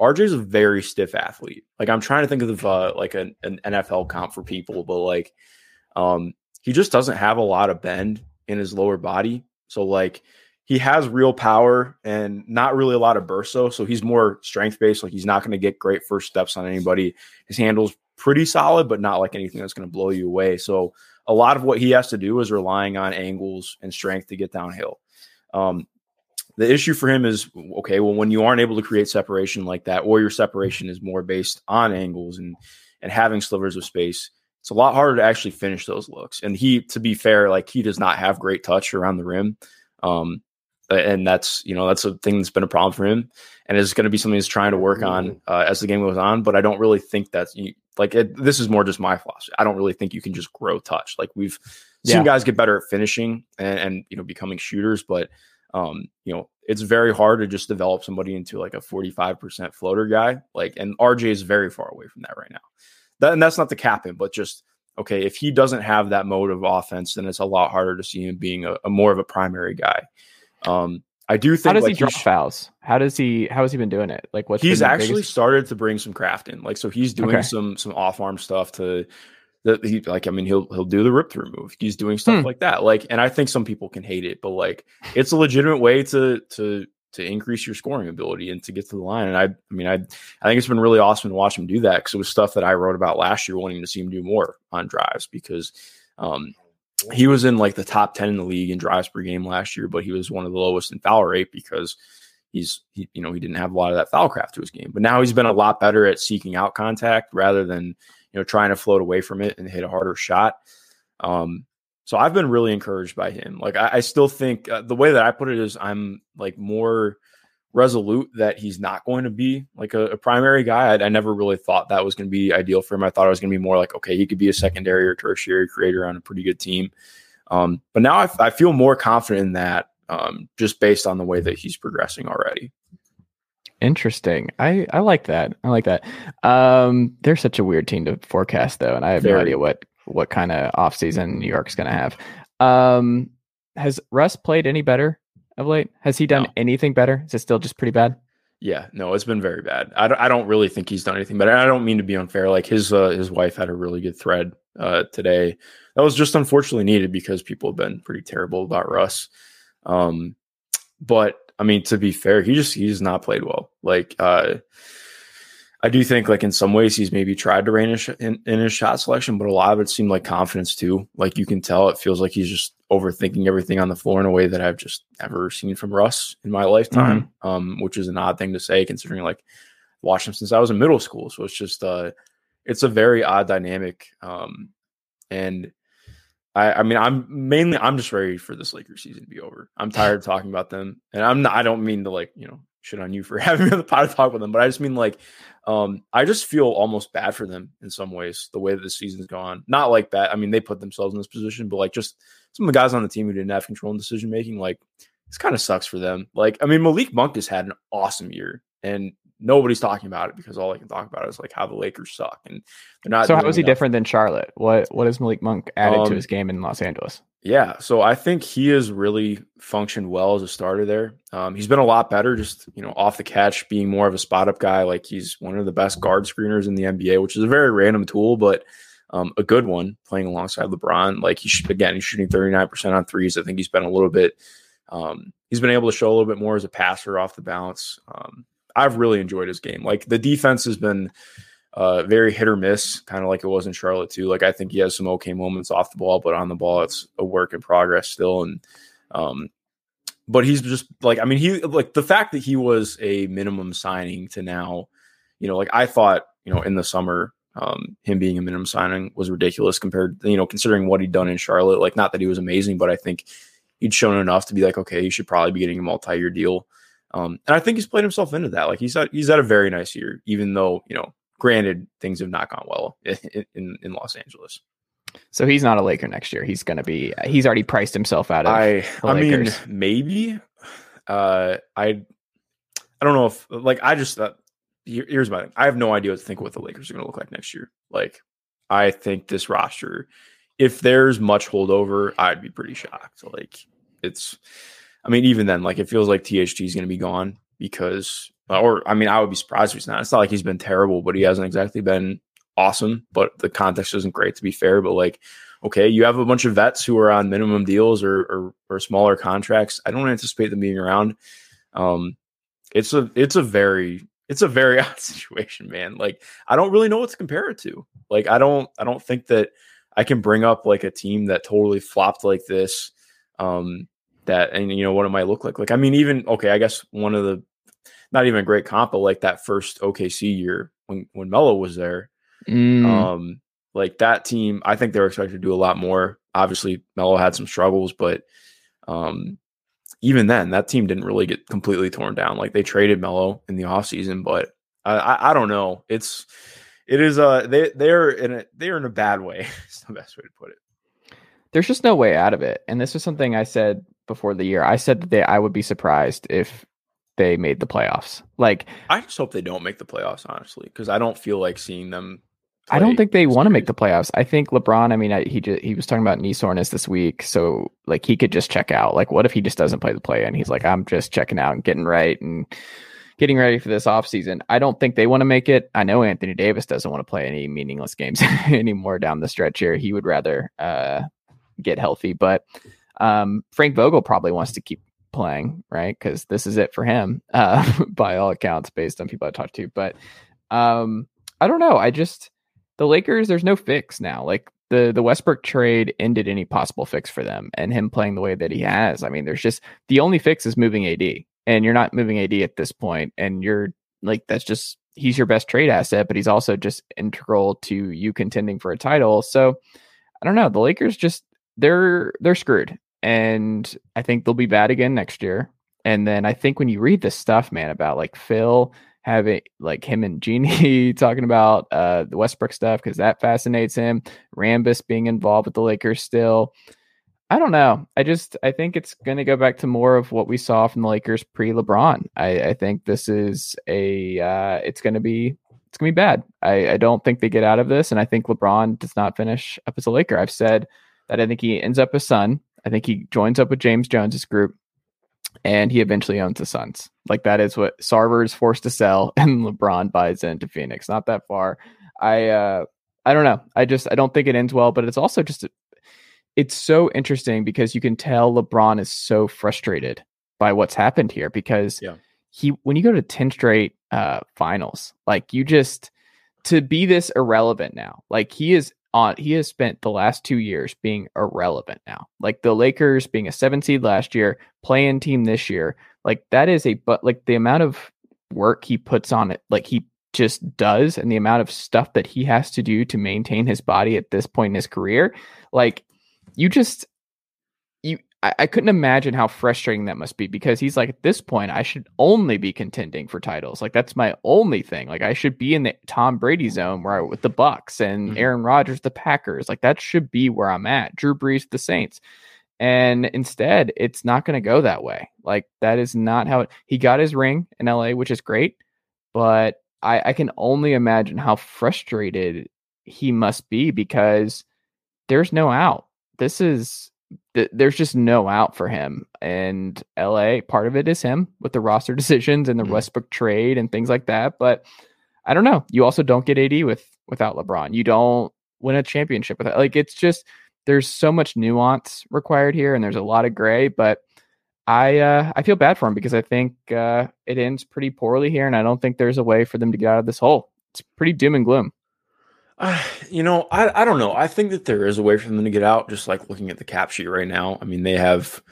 RJ is a very stiff athlete. Like I'm trying to think of uh, like an, an NFL comp for people, but like um, he just doesn't have a lot of bend in his lower body. So like he has real power and not really a lot of burst though. So he's more strength based. Like he's not going to get great first steps on anybody. His handle's pretty solid, but not like anything that's going to blow you away. So a lot of what he has to do is relying on angles and strength to get downhill. Um, the issue for him is okay. Well, when you aren't able to create separation like that, or your separation is more based on angles and and having slivers of space, it's a lot harder to actually finish those looks. And he, to be fair, like he does not have great touch around the rim. Um, and that's you know that's a thing that's been a problem for him, and is going to be something he's trying to work on uh, as the game goes on. But I don't really think that's like it, this is more just my philosophy. I don't really think you can just grow touch. Like we've seen yeah. guys get better at finishing and, and you know becoming shooters, but um, you know it's very hard to just develop somebody into like a 45% floater guy. Like and RJ is very far away from that right now. That, and that's not the cap him, but just okay, if he doesn't have that mode of offense, then it's a lot harder to see him being a, a more of a primary guy. Um, I do think. How does like, he drop fouls? How does he? How has he been doing it? Like what? He's actually biggest... started to bring some craft in. Like so, he's doing okay. some some off arm stuff to. That he like, I mean, he'll he'll do the rip through move. He's doing stuff hmm. like that. Like, and I think some people can hate it, but like, it's a legitimate way to to to increase your scoring ability and to get to the line. And I, I mean, I, I think it's been really awesome to watch him do that because it was stuff that I wrote about last year, wanting to see him do more on drives because um, he was in like the top 10 in the league in drives per game last year, but he was one of the lowest in foul rate because he's, he, you know, he didn't have a lot of that foul craft to his game. But now he's been a lot better at seeking out contact rather than, you know, trying to float away from it and hit a harder shot. Um, so I've been really encouraged by him. Like I, I still think uh, the way that I put it is I'm like more resolute that he's not going to be like a, a primary guy. I, I, never really thought that was going to be ideal for him. I thought it was going to be more like, okay, he could be a secondary or tertiary creator on a pretty good team. Um, but now I, I, feel more confident in that um, just based on the way that he's progressing already. Interesting. I, I like that. I like that. Um, they're such a weird team to forecast though, and I have Very. no idea what what kind of offseason New York's going to have. Um, has Russ played any better of late? Has he done no. anything better? Is it still just pretty bad? Yeah, no, it's been very bad. I don't, I don't really think he's done anything, but I don't mean to be unfair. Like his uh, his wife had a really good thread uh, today that was just unfortunately needed because people have been pretty terrible about Russ. Um, but I mean, to be fair, he just he's not played well. Like uh, I do think like in some ways he's maybe tried to rein in, in, his shot selection, but a lot of it seemed like confidence too. Like you can tell it feels like he's just overthinking everything on the floor in a way that I've just never seen from Russ in my lifetime, mm-hmm. um, which is an odd thing to say considering like watched him since I was in middle school. So it's just uh it's a very odd dynamic. Um, and I, I mean, I'm mainly I'm just ready for this Lakers season to be over. I'm tired of talking about them, and I'm not. I don't mean to like you know shit on you for having me on the pod to talk with them, but I just mean like, um, I just feel almost bad for them in some ways the way that the season's gone. Not like that. I mean, they put themselves in this position, but like just some of the guys on the team who didn't have control in decision making, like this kind of sucks for them. Like, I mean, Malik Monk has had an awesome year, and nobody's talking about it because all I can talk about is like how the Lakers suck and they're not. So how is he enough. different than Charlotte? What what has Malik Monk added um, to his game in Los Angeles? Yeah, so I think he has really functioned well as a starter there. Um, he's been a lot better, just you know, off the catch, being more of a spot up guy. Like he's one of the best guard screeners in the NBA, which is a very random tool, but um, a good one. Playing alongside LeBron, like he should, again, he's shooting thirty nine percent on threes. I think he's been a little bit. Um, he's been able to show a little bit more as a passer off the bounce. Um, I've really enjoyed his game. Like the defense has been uh, very hit or miss, kind of like it was in Charlotte too. Like I think he has some okay moments off the ball, but on the ball, it's a work in progress still. And um, but he's just like I mean, he like the fact that he was a minimum signing to now, you know, like I thought, you know, in the summer, um, him being a minimum signing was ridiculous compared, you know, considering what he'd done in Charlotte. Like not that he was amazing, but I think he'd shown enough to be like, okay, you should probably be getting a multi-year deal. Um, and I think he's played himself into that. Like he's had, he's had a very nice year, even though you know, granted, things have not gone well in in, in Los Angeles. So he's not a Laker next year. He's going to be. He's already priced himself out of. I I mean maybe. Uh, I I don't know if like I just uh, here's my thing. I have no idea what to think what the Lakers are going to look like next year. Like I think this roster, if there's much holdover, I'd be pretty shocked. Like it's, I mean, even then, like it feels like THT is going to be gone because, or I mean, I would be surprised if he's not. It's not like he's been terrible, but he hasn't exactly been awesome. But the context isn't great to be fair. But like, okay, you have a bunch of vets who are on minimum deals or or, or smaller contracts. I don't anticipate them being around. Um, it's a it's a very it's a very odd situation, man. Like I don't really know what to compare it to. Like I don't I don't think that I can bring up like a team that totally flopped like this. Um that and you know what it might look like. Like I mean, even okay, I guess one of the not even a great comp, but like that first OKC year when when Melo was there. Mm. Um like that team, I think they were expected to do a lot more. Obviously, Melo had some struggles, but um even then, that team didn't really get completely torn down. Like they traded Melo in the offseason, but I, I, I don't know. It's it is uh they they're in a they're in a bad way. it's the best way to put it. There's just no way out of it. And this was something I said before the year. I said that they I would be surprised if they made the playoffs. Like I just hope they don't make the playoffs, honestly, because I don't feel like seeing them I don't think they want to make the playoffs. I think LeBron. I mean, I, he just, he was talking about knee soreness this week, so like he could just check out. Like, what if he just doesn't play the play? And he's like, I'm just checking out and getting right and getting ready for this offseason. I don't think they want to make it. I know Anthony Davis doesn't want to play any meaningless games anymore down the stretch here. He would rather uh, get healthy, but um, Frank Vogel probably wants to keep playing, right? Because this is it for him, uh, by all accounts, based on people I talked to. But um, I don't know. I just the Lakers, there's no fix now. Like the the Westbrook trade ended any possible fix for them, and him playing the way that he has. I mean, there's just the only fix is moving AD, and you're not moving AD at this point, and you're like that's just he's your best trade asset, but he's also just integral to you contending for a title. So I don't know. The Lakers just they're they're screwed, and I think they'll be bad again next year. And then I think when you read this stuff, man, about like Phil having like him and Jeanie talking about uh, the Westbrook stuff because that fascinates him. Rambis being involved with the Lakers still. I don't know. I just I think it's going to go back to more of what we saw from the Lakers pre LeBron. I, I think this is a uh, it's going to be it's going to be bad. I, I don't think they get out of this, and I think LeBron does not finish up as a Laker. I've said that I think he ends up a Sun. I think he joins up with James Jones's group and he eventually owns the Suns. Like that is what Sarver is forced to sell, and LeBron buys into Phoenix. Not that far. I uh, I don't know. I just I don't think it ends well, but it's also just it's so interesting because you can tell LeBron is so frustrated by what's happened here because yeah. he when you go to 10 straight uh finals, like you just to be this irrelevant now. Like he is on he has spent the last two years being irrelevant now. Like the Lakers being a seven seed last year, playing team this year. Like that is a but like the amount of work he puts on it, like he just does, and the amount of stuff that he has to do to maintain his body at this point in his career, like you just I, I couldn't imagine how frustrating that must be because he's like, at this point, I should only be contending for titles. Like that's my only thing. Like I should be in the Tom Brady zone where I, with the Bucs and mm-hmm. Aaron Rodgers, the Packers. Like that should be where I'm at. Drew Brees, the Saints. And instead, it's not going to go that way. Like that is not how it, he got his ring in LA, which is great. But I, I can only imagine how frustrated he must be because there's no out. This is th- there's just no out for him. And LA, part of it is him with the roster decisions and the mm Westbrook trade and things like that. But I don't know. You also don't get AD with without LeBron. You don't win a championship with it. Like it's just there's so much nuance required here, and there's a lot of gray. But I uh, I feel bad for him because I think uh, it ends pretty poorly here, and I don't think there's a way for them to get out of this hole. It's pretty doom and gloom. Uh, you know, I, I don't know. I think that there is a way for them to get out, just like looking at the cap sheet right now. I mean, they have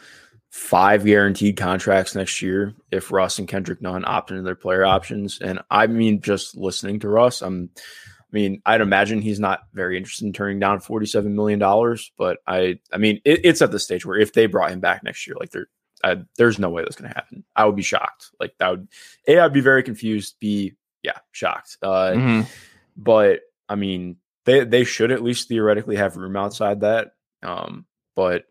five guaranteed contracts next year if Russ and Kendrick Nunn opt into their player options. And I mean, just listening to Russ, I'm I mean, I'd imagine he's not very interested in turning down $47 million, but I I mean, it, it's at the stage where if they brought him back next year, like there I, there's no way that's going to happen. I would be shocked. Like that would, A, I'd be very confused. B, yeah, shocked. Uh, mm-hmm. But I mean, they they should at least theoretically have room outside that. Um, but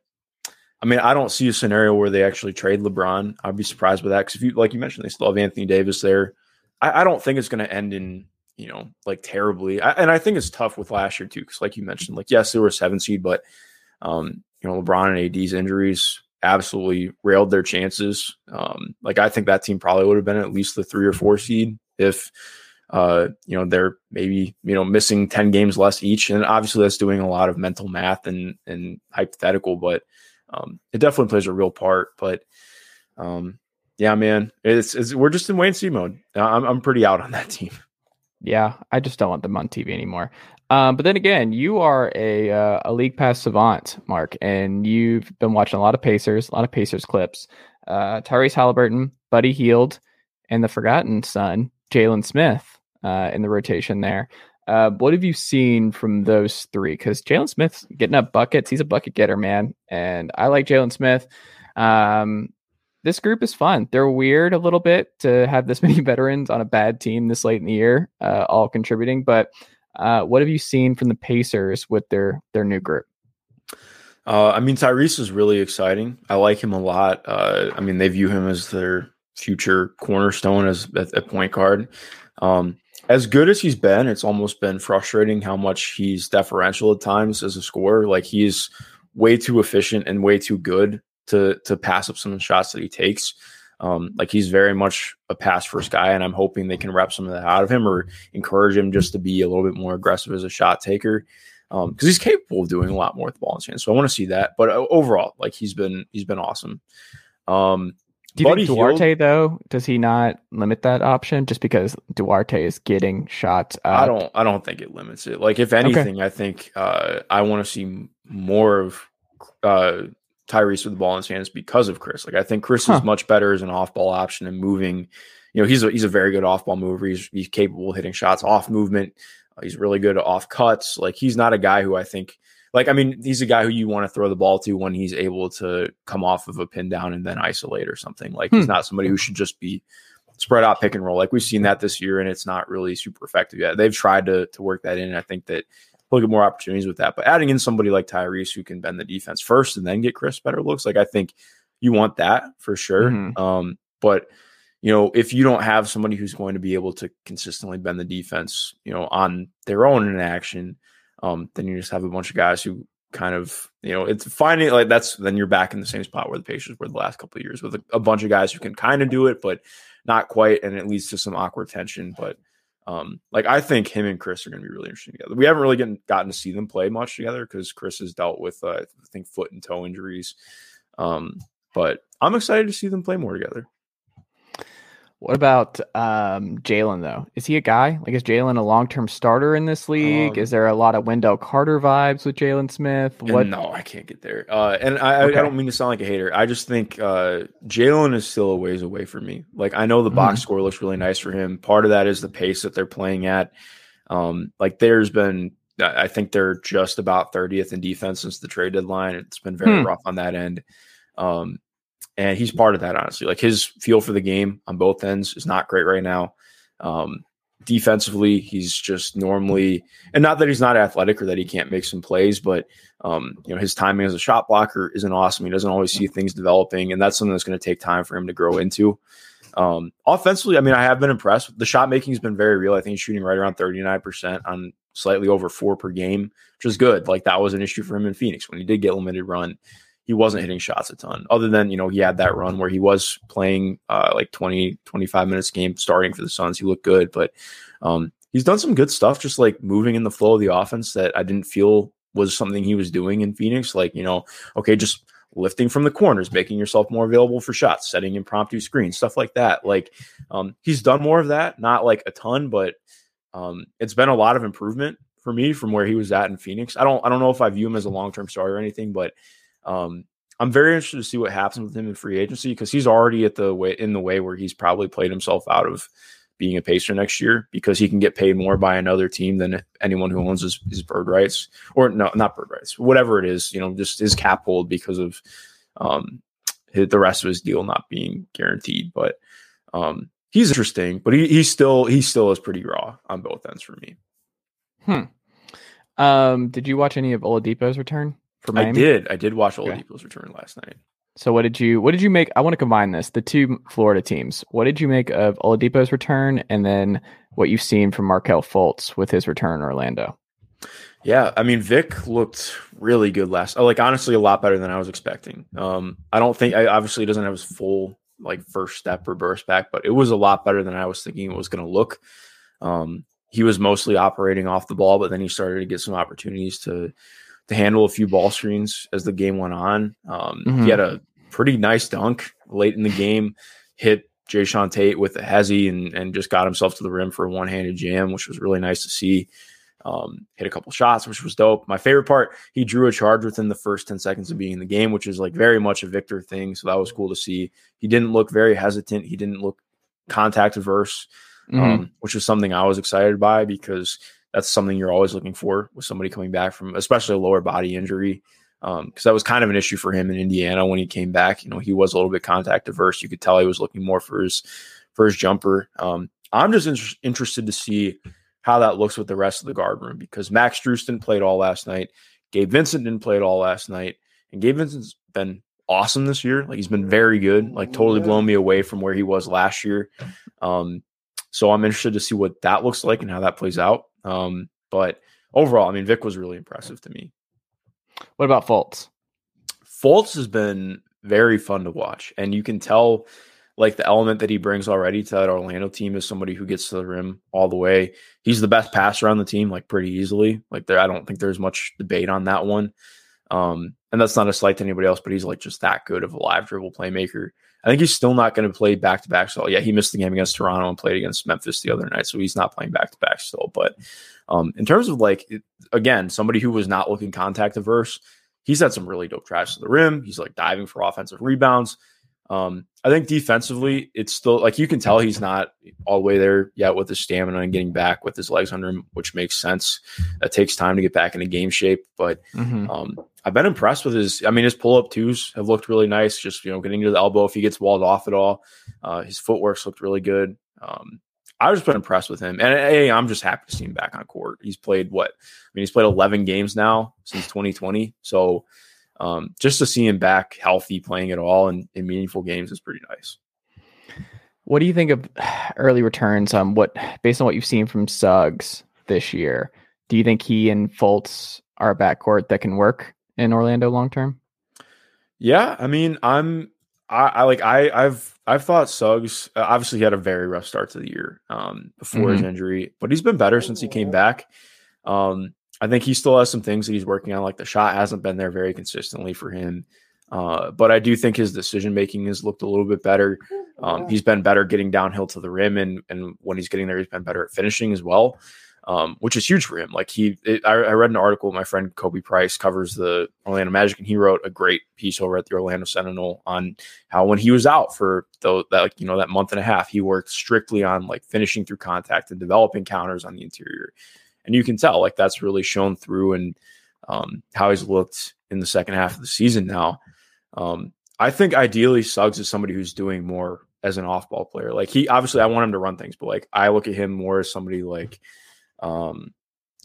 I mean, I don't see a scenario where they actually trade LeBron. I'd be surprised by that because if you like you mentioned, they still have Anthony Davis there. I, I don't think it's going to end in you know, like terribly. I, and I think it's tough with last year too, because like you mentioned, like yes, they were a seven seed, but um, you know, LeBron and AD's injuries absolutely railed their chances. Um, like I think that team probably would have been at least the three or four seed if uh, you know, they're maybe, you know, missing 10 games less each. And obviously that's doing a lot of mental math and and hypothetical, but um, it definitely plays a real part. But um, yeah, man, it's, it's we're just in wait and see mode. I'm I'm pretty out on that team. Yeah, I just don't want them on TV anymore. Um, but then again, you are a uh, a league pass savant, Mark, and you've been watching a lot of Pacers, a lot of Pacers clips. Uh, Tyrese Haliburton, Buddy Hield, and the Forgotten Son, Jalen Smith, uh, in the rotation there. Uh, what have you seen from those three? Because Jalen Smith's getting up buckets. He's a bucket getter, man, and I like Jalen Smith. Um, this group is fun. They're weird a little bit to have this many veterans on a bad team this late in the year, uh, all contributing. But uh, what have you seen from the Pacers with their their new group? Uh, I mean, Tyrese is really exciting. I like him a lot. Uh, I mean, they view him as their future cornerstone as at point guard. Um, as good as he's been, it's almost been frustrating how much he's deferential at times as a scorer. Like he's way too efficient and way too good to to pass up some shots that he takes. Um, like he's very much a pass first guy, and I'm hoping they can wrap some of that out of him or encourage him just to be a little bit more aggressive as a shot taker Um, because um, he's capable of doing a lot more with the ball in his hands. So I want to see that. But uh, overall, like he's been he's been awesome. Um, Do you Buddy think Duarte Hield, though does he not limit that option just because Duarte is getting shots? Up? I don't I don't think it limits it. Like if anything, okay. I think uh, I want to see more of uh, Tyrese with the ball in his hands because of Chris. Like I think Chris huh. is much better as an off ball option and moving. You know, he's a he's a very good off ball mover. He's he's capable of hitting shots off movement. Uh, he's really good off cuts. Like he's not a guy who I think like I mean he's a guy who you want to throw the ball to when he's able to come off of a pin down and then isolate or something. Like hmm. he's not somebody who should just be spread out pick and roll. Like we've seen that this year and it's not really super effective yet. They've tried to to work that in. and I think that he'll get more opportunities with that. But adding in somebody like Tyrese who can bend the defense first and then get Chris better looks like I think you want that for sure. Mm-hmm. Um, but you know, if you don't have somebody who's going to be able to consistently bend the defense, you know, on their own in action, um, then you just have a bunch of guys who kind of, you know, it's finding like that's then you're back in the same spot where the Pacers were the last couple of years with a, a bunch of guys who can kind of do it, but not quite, and it leads to some awkward tension. But um, like I think him and Chris are going to be really interesting together. We haven't really gotten, gotten to see them play much together because Chris has dealt with uh, I think foot and toe injuries. Um, but I'm excited to see them play more together. What about um, Jalen though? Is he a guy? Like, is Jalen a long term starter in this league? Um, is there a lot of Wendell Carter vibes with Jalen Smith? What? No, I can't get there. Uh, and I, okay. I, don't mean to sound like a hater. I just think uh, Jalen is still a ways away from me. Like, I know the box mm-hmm. score looks really nice for him. Part of that is the pace that they're playing at. Um, like, there's been, I think they're just about 30th in defense since the trade deadline. It's been very hmm. rough on that end. Um, and he's part of that. Honestly, like his feel for the game on both ends is not great right now. Um, defensively, he's just normally, and not that he's not athletic or that he can't make some plays, but um, you know his timing as a shot blocker isn't awesome. He doesn't always see things developing, and that's something that's going to take time for him to grow into. Um, offensively, I mean, I have been impressed. The shot making has been very real. I think he's shooting right around 39% on slightly over four per game, which is good. Like that was an issue for him in Phoenix when he did get limited run he wasn't hitting shots a ton other than you know he had that run where he was playing uh, like 20 25 minutes game starting for the suns. He looked good but um, he's done some good stuff just like moving in the flow of the offense that i didn't feel was something he was doing in phoenix. Like you know okay just lifting from the corners making yourself more available for shots setting impromptu screens stuff like that. Like um, he's done more of that not like a ton but um, it's been a lot of improvement for me from where he was at in phoenix. I don't i don't know if i view him as a long-term starter or anything but um, I'm very interested to see what happens with him in free agency because he's already at the way in the way where he's probably played himself out of being a pacer next year because he can get paid more by another team than anyone who owns his, his Bird rights or no, not Bird rights, whatever it is, you know, just his cap hold because of um, his, the rest of his deal not being guaranteed. But um, he's interesting, but he, he's still he still is pretty raw on both ends for me. Hmm. Um, did you watch any of Oladipo's return? For Miami? I did. I did watch Oladipo's okay. return last night. So what did you what did you make? I want to combine this, the two Florida teams. What did you make of Oladipo's return, and then what you've seen from Markelle Fultz with his return in Orlando. Yeah, I mean Vic looked really good last. Like honestly, a lot better than I was expecting. Um, I don't think I obviously doesn't have his full like first step or burst back, but it was a lot better than I was thinking it was going to look. Um, he was mostly operating off the ball, but then he started to get some opportunities to to handle a few ball screens as the game went on. Um, mm-hmm. He had a pretty nice dunk late in the game, hit Jae'Sean Tate with a hezzy and and just got himself to the rim for a one handed jam, which was really nice to see. Um, hit a couple shots, which was dope. My favorite part, he drew a charge within the first 10 seconds of being in the game, which is like very much a Victor thing. So that was cool to see. He didn't look very hesitant. He didn't look contact averse, mm-hmm. um, which was something I was excited by because that's something you're always looking for with somebody coming back from, especially a lower body injury. Because um, that was kind of an issue for him in Indiana when he came back. You know, he was a little bit contact averse. You could tell he was looking more for his for his jumper. Um, I'm just in- interested to see how that looks with the rest of the guard room because Max Strus didn't play all last night. Gabe Vincent didn't play it all last night. And Gabe Vincent's been awesome this year. Like he's been very good, like totally blown me away from where he was last year. Um, so I'm interested to see what that looks like and how that plays out. Um, but overall, I mean, Vic was really impressive to me. What about Fultz? Fultz has been very fun to watch, and you can tell like the element that he brings already to that Orlando team is somebody who gets to the rim all the way. He's the best passer on the team, like pretty easily. Like there, I don't think there's much debate on that one. Um, and that's not a slight to anybody else, but he's like just that good of a live dribble playmaker. I think he's still not going to play back to back. So yeah, he missed the game against Toronto and played against Memphis the other night, so he's not playing back to back still. But um, in terms of like again, somebody who was not looking contact averse, he's had some really dope drives to the rim. He's like diving for offensive rebounds. Um, I think defensively, it's still like you can tell he's not all the way there yet with his stamina and getting back with his legs under him, which makes sense. That takes time to get back into game shape. But mm-hmm. um, I've been impressed with his. I mean, his pull up twos have looked really nice. Just you know, getting to the elbow if he gets walled off at all. Uh, his footwork's looked really good. Um, I've just been impressed with him, and hey, I'm just happy to see him back on court. He's played what? I mean, he's played 11 games now since 2020. So um, just to see him back healthy, playing at all in, in meaningful games is pretty nice. What do you think of early returns? Um, what based on what you've seen from Suggs this year, do you think he and Fultz are a backcourt that can work in Orlando long term? Yeah, I mean, I'm I, I, like I I've I've thought Suggs uh, obviously he had a very rough start to the year um, before mm-hmm. his injury, but he's been better since he came back. Um, I think he still has some things that he's working on. Like the shot hasn't been there very consistently for him. Uh, but I do think his decision making has looked a little bit better. Um, he's been better getting downhill to the rim, and and when he's getting there, he's been better at finishing as well, um, which is huge for him. Like he, it, I, I, read an article. My friend Khobi Price covers the Orlando Magic, and he wrote a great piece over at the Orlando Sentinel on how when he was out for the, that like you know that month and a half, he worked strictly on like finishing through contact and developing counters on the interior and you can tell like that's really shown through and um, how he's looked in the second half of the season now. Um, I think ideally Suggs is somebody who's doing more as an off ball player. Like he obviously I want him to run things, but like I look at him more as somebody like um,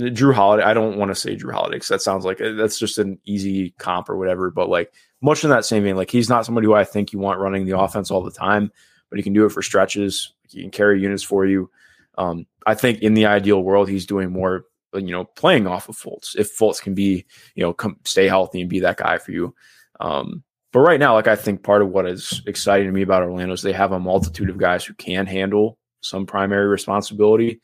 Jrue Holiday. I don't want to say Drew Holiday because that sounds like uh, that's just an easy comp or whatever. But like much in that same vein, like he's not somebody who I think you want running the offense all the time, but he can do it for stretches. He can carry units for you. Um, I think in the ideal world, he's doing more, you know, playing off of Fultz. If Fultz can be, you know, come stay healthy and be that guy for you. Um, but right now, like I think part of what is exciting to me about Orlando is they have a multitude of guys who can handle some primary responsibility.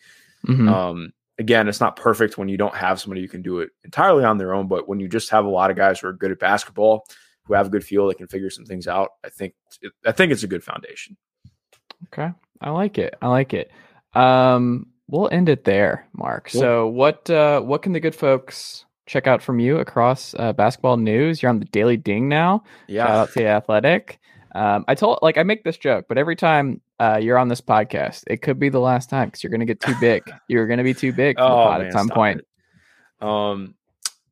Mm-hmm. Um, again, it's not perfect when you don't have somebody who can do it entirely on their own, but when you just have a lot of guys who are good at basketball, who have a good feel, they can figure some things out. I think I think it's a good foundation. Okay, I like it. I like it. Um, we'll end it there, Mark. Cool. So, what uh, what can the good folks check out from you across uh, basketball news? You're on the Daily Ding now. Yeah. Shout out to the Athletic. Um, I told like I make this joke, but every time uh, you're on this podcast, it could be the last time because you're going to get too big. you're going to be too big for oh, the pod man, at some point. It. Um,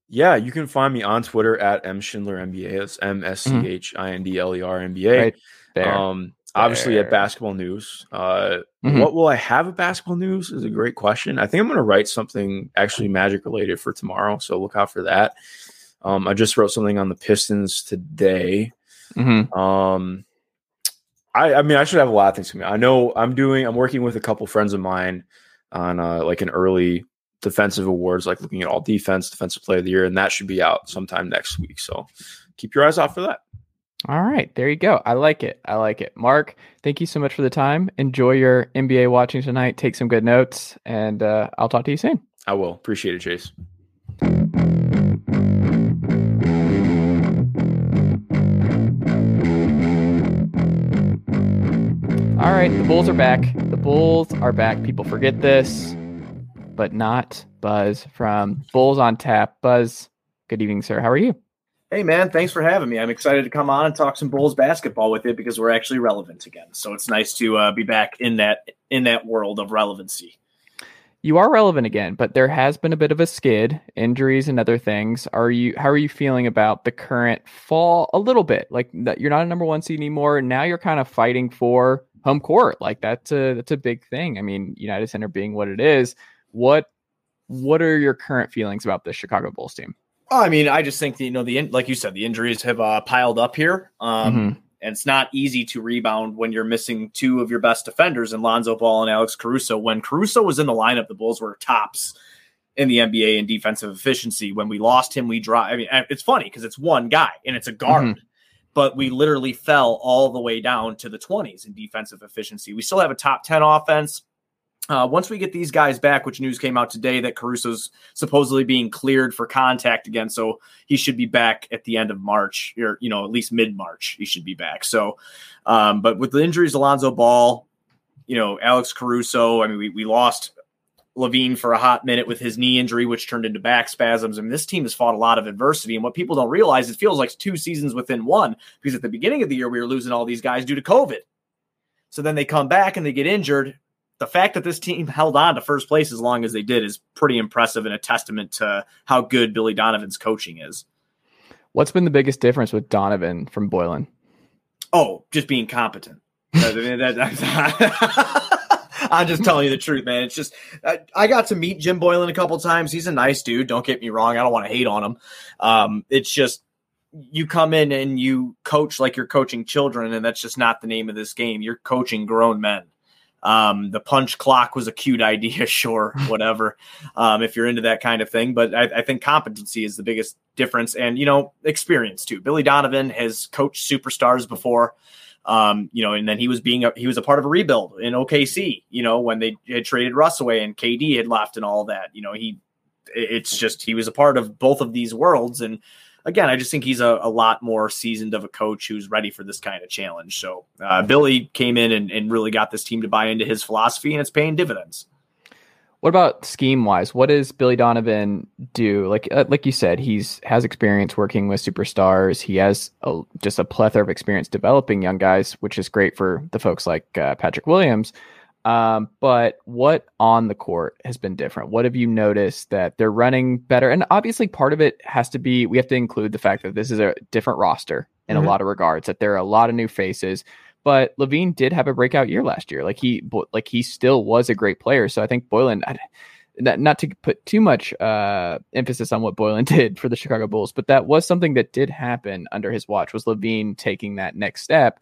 yeah, you can find me on Twitter at m schindler. That's M S C H I N D L E R N B A. Right there. Um, obviously at basketball news. Uh, mm-hmm. What will I have at basketball news is a great question. I think I'm going to write something actually magic related for tomorrow, so look out for that. Um, I just wrote something on the Pistons today. Mm-hmm. Um, I, I mean, I should have a lot of things coming. I know I'm doing. I'm working with a couple friends of mine on uh, like an early defensive awards, like looking at all defense, defensive player of the year, and that should be out sometime next week. So keep your eyes out for that. All right, there you go. I like it. I like it. Mark, thank you so much for the time. Enjoy your NBA watching tonight. Take some good notes, and uh, I'll talk to you soon. I will. Appreciate it, Chase. All right, the Bulls are back. The Bulls are back. People forget this, but not Buzz from Bulls on Tap. Buzz, good evening, sir. How are you? Hey man, thanks for having me. I'm excited to come on and talk some Bulls basketball with you because we're actually relevant again. So it's nice to uh, be back in that in that world of relevancy. You are relevant again, but there has been a bit of a skid, injuries and other things. Are you how are you feeling about the current fall a little bit? Like that you're not a number 1 seed anymore. Now you're kind of fighting for home court. Like that's a that's a big thing. I mean, United Center being what it is, what what are your current feelings about the Chicago Bulls team? I mean, I just think the, you know the like you said, the injuries have uh, piled up here, um, mm-hmm. and it's not easy to rebound when you're missing two of your best defenders, in Lonzo Ball and Alex Caruso. When Caruso was in the lineup, the Bulls were tops in the NBA in defensive efficiency. When we lost him, we dropped. I mean, it's funny because it's one guy and it's a guard. Mm-hmm but we literally fell all the way down to the 20s in defensive efficiency. We still have a top 10 offense. Uh, once we get these guys back, which news came out today that Caruso's supposedly being cleared for contact again, so he should be back at the end of March, or you know at least mid March, he should be back. So, um, but with the injuries, Alonzo Ball, you know Alex Caruso, I mean we we lost LaVine for a hot minute with his knee injury, which turned into back spasms. I mean, this team has fought a lot of adversity. And what people don't realize, it feels like two seasons within one, because at the beginning of the year, we were losing all these guys due to COVID. So then they come back and they get injured. The fact that this team held on to first place as long as they did is pretty impressive and a testament to how good Billy Donovan's coaching is. What's been the biggest difference with Donovan from Boylen? Oh, just being competent. I'm just telling you the truth, man. It's just I, I, got to meet Jim Boylen a couple times. He's a nice dude. Don't get me wrong. I don't want to hate on him. Um, it's just you come in and you coach like you're coaching children, and that's just not the name of this game. You're coaching grown men. Um, the punch clock was a cute idea, sure, whatever. um, if you're into that kind of thing, but I, I, think competency is the biggest difference, and you know, experience too. Billy Donovan has coached superstars before. Um, you know, and then he was being a, he was a part of a rebuild in OKC. You know, when they had traded Russ away and KD had left and all that. You know, he it's just he was a part of both of these worlds and again, I just think he's a, a, lot more seasoned of a coach who's ready for this kind of challenge. So uh, Billy came in and, and, really got this team to buy into his philosophy, and it's paying dividends. What about scheme wise? What does Billy Donovan do? Like uh, like you said, he's has experience working with superstars. He has a, just a plethora of experience developing young guys, which is great for the folks like uh, Patrick Williams. Um, but what on the court has been different? What have you noticed that they're running better? And obviously, part of it has to be we have to include the fact that this is a different roster in mm-hmm. a lot of regards. That there are a lot of new faces. But LaVine did have a breakout year last year. Like he, like he still was a great player. So I think Boylen, not, not to put too much uh, emphasis on what Boylen did for the Chicago Bulls, but that was something that did happen under his watch. Was LaVine taking that next step?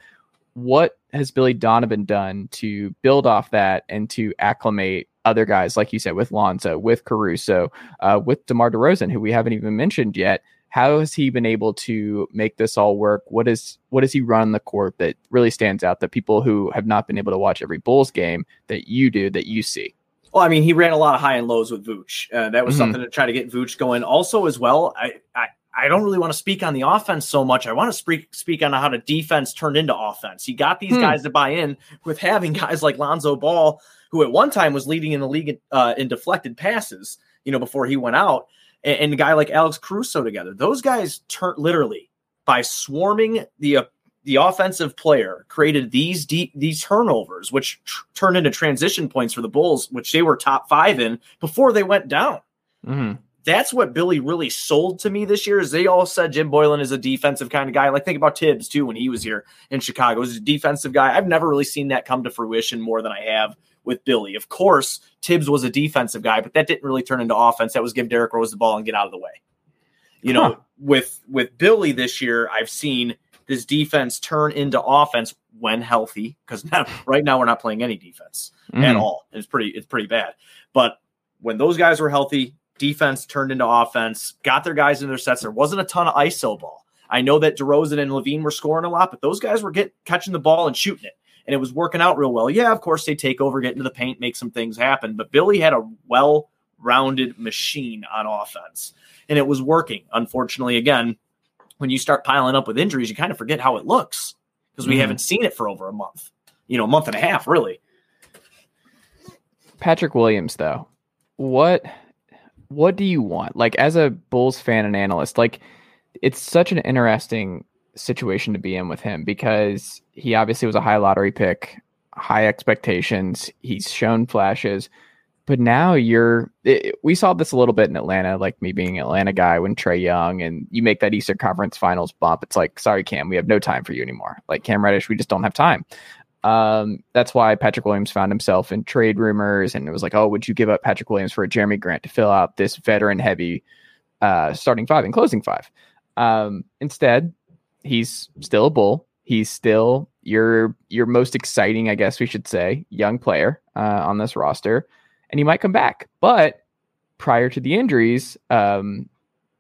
What has Billy Donovan done to build off that and to acclimate other guys, like you said, with Lonzo, with Caruso, uh, with DeMar DeRozan, who we haven't even mentioned yet? how has he been able to make this all work? What is what does he run the court that really stands out that people who have not been able to watch every Bulls game that you do that you see? Well, I mean, he ran a lot of high and lows with Vooch. Uh, that was mm-hmm. something to try to get Vooch going. Also, as well, I, I I don't really want to speak on the offense so much. I want to speak speak on how the defense turned into offense. He got these hmm. guys to buy in with having guys like Lonzo Ball, who at one time was leading in the league uh, in deflected passes. You know, before he went out and, and a guy like Alex Caruso together. Those guys turn literally by swarming the uh, the offensive player created these deep, these turnovers, which tr- turned into transition points for the Bulls, which they were top five in before they went down. Mm-hmm. That's what Billy really sold to me this year. Is they all said Jim Boylen is a defensive kind of guy. Like think about Thibs too when he was here in Chicago. He's a defensive guy. I've never really seen that come to fruition more than I have with Billy. Of course, Thibs was a defensive guy, but that didn't really turn into offense. That was give Derrick Rose the ball and get out of the way. You know, huh. with with Billy this year, I've seen this defense turn into offense when healthy? Because right now we're not playing any defense mm. at all. It's pretty it's pretty bad. But when those guys were healthy, defense turned into offense, got their guys in their sets. There wasn't a ton of ISO ball. I know that DeRozan and LaVine were scoring a lot, but those guys were get catching the ball and shooting it. And it was working out real well. Yeah, of course they take over, get into the paint, make some things happen. But Billy had a well rounded machine on offense. And it was working. Unfortunately, again, when you start piling up with injuries, you kind of forget how it looks because we mm haven't seen it for over a month, you know, a month and a half, really. Patrick Williams, though, what what do you want? Like as a Bulls fan and analyst, like it's such an interesting situation to be in with him because he obviously was a high lottery pick, high expectations. He's shown flashes, but now you're. It, we saw this a little bit in Atlanta, like me being an Atlanta guy when Trae Young and you make that Eastern Conference Finals bump. It's like, sorry, Cam, we have no time for you anymore. Like Cam Reddish, we just don't have time. Um, that's why Patrick Williams found himself in trade rumors, and it was like, oh, would you give up Patrick Williams for a Jerami Grant to fill out this veteran heavy uh, starting five and closing five? Um, instead, he's still a bull. He's still your your most exciting, I guess we should say, young player uh, on this roster, and he might come back. But prior to the injuries, um,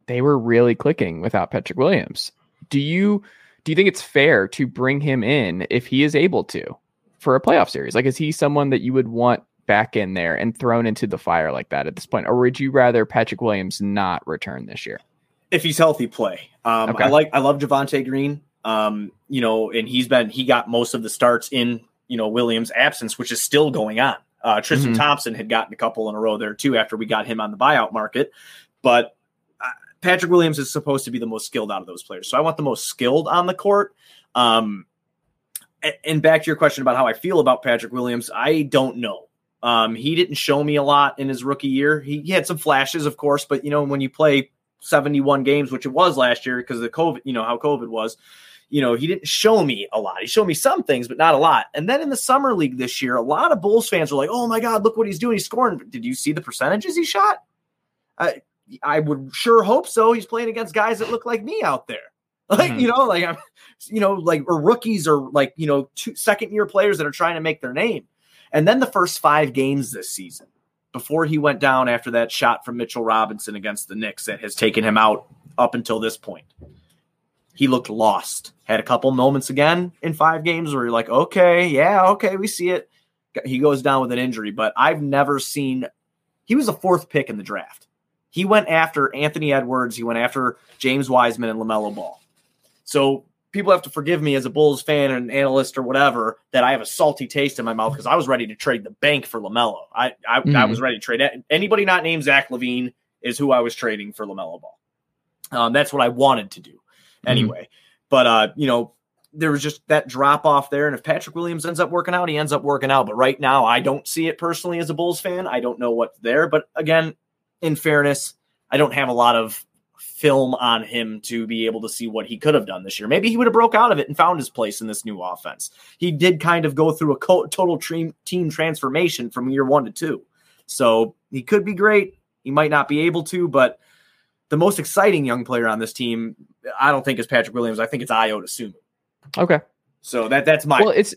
they were really clicking without Patrick Williams. Do you? Do you think it's fair to bring him in if he is able to for a playoff series? Like, is he someone that you would want back in there and thrown into the fire like that at this point, or would you rather Patrick Williams not return this year? If he's healthy, play. Um, okay. I like I love Javonte Green. Um, you know, and he's been he got most of the starts in you know Williams' absence, which is still going on. Uh, Tristan mm-hmm. Thompson had gotten a couple in a row there too after we got him on the buyout market, but Patrick Williams is supposed to be the most skilled out of those players. So I want the most skilled on the court. Um, and back to your question about how I feel about Patrick Williams, I don't know. Um, he didn't show me a lot in his rookie year. He, he, had some flashes, of course, but you know when you play 71 games, which it was last year because of the COVID, you know how COVID was. You know he didn't show me a lot. He showed me some things, but not a lot. And then in the summer league this year, a lot of Bulls fans were like, "Oh my God, look what he's doing! He's scoring." Did you see the percentages he shot? I would sure hope so. He's playing against guys that look like me out there. Like, mm-hmm. you know, like I'm, you know, like or rookies or like, you know, two second year players that are trying to make their name. And then the first five games this season, before he went down after that shot from Mitchell Robinson against the Knicks that has taken him out up until this point, he looked lost. Had a couple moments again in five games where you're like, okay, yeah, okay, we see it. He goes down with an injury, but I've never seen. He was a fourth pick in the draft. He went after Anthony Edwards. He went after James Wiseman and LaMelo Ball. So people have to forgive me as a Bulls fan and analyst or whatever that I have a salty taste in my mouth because I was ready to trade the bank for LaMelo. I I, mm-hmm. I, was ready to trade. Anybody not named Zach LaVine is who I was trading for LaMelo Ball. Um, that's what I wanted to do mm-hmm. anyway. Mm-hmm. But uh, you know, there was just that drop off there. And if Patrick Williams ends up working out, he ends up working out. But right now, I don't see it personally as a Bulls fan. I don't know what's there. But again, in fairness, I don't have a lot of film on him to be able to see what he could have done this year. Maybe he would have broke out of it and found his place in this new offense. He did kind of go through a co- total team team transformation from year 1 to 2. So, he could be great. He might not be able to, but the most exciting young player on this team, I don't think is Patrick Williams. I think it's Ayo Dosunmu. Okay. So that that's my Well, it's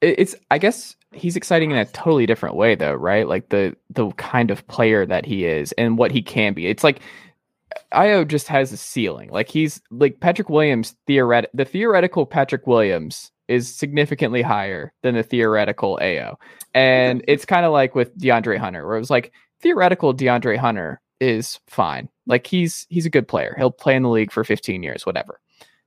it's I guess he's exciting in a totally different way though, right? Like the the kind of player that he is and what he can be. It's like Ayo just has a ceiling. Like he's like Patrick Williams theoret the theoretical Patrick Williams is significantly higher than the theoretical Ayo. And it's kind of like with DeAndre Hunter, where it was like theoretical DeAndre Hunter is fine. Like he's he's a good player. He'll play in the league for 15 years, whatever.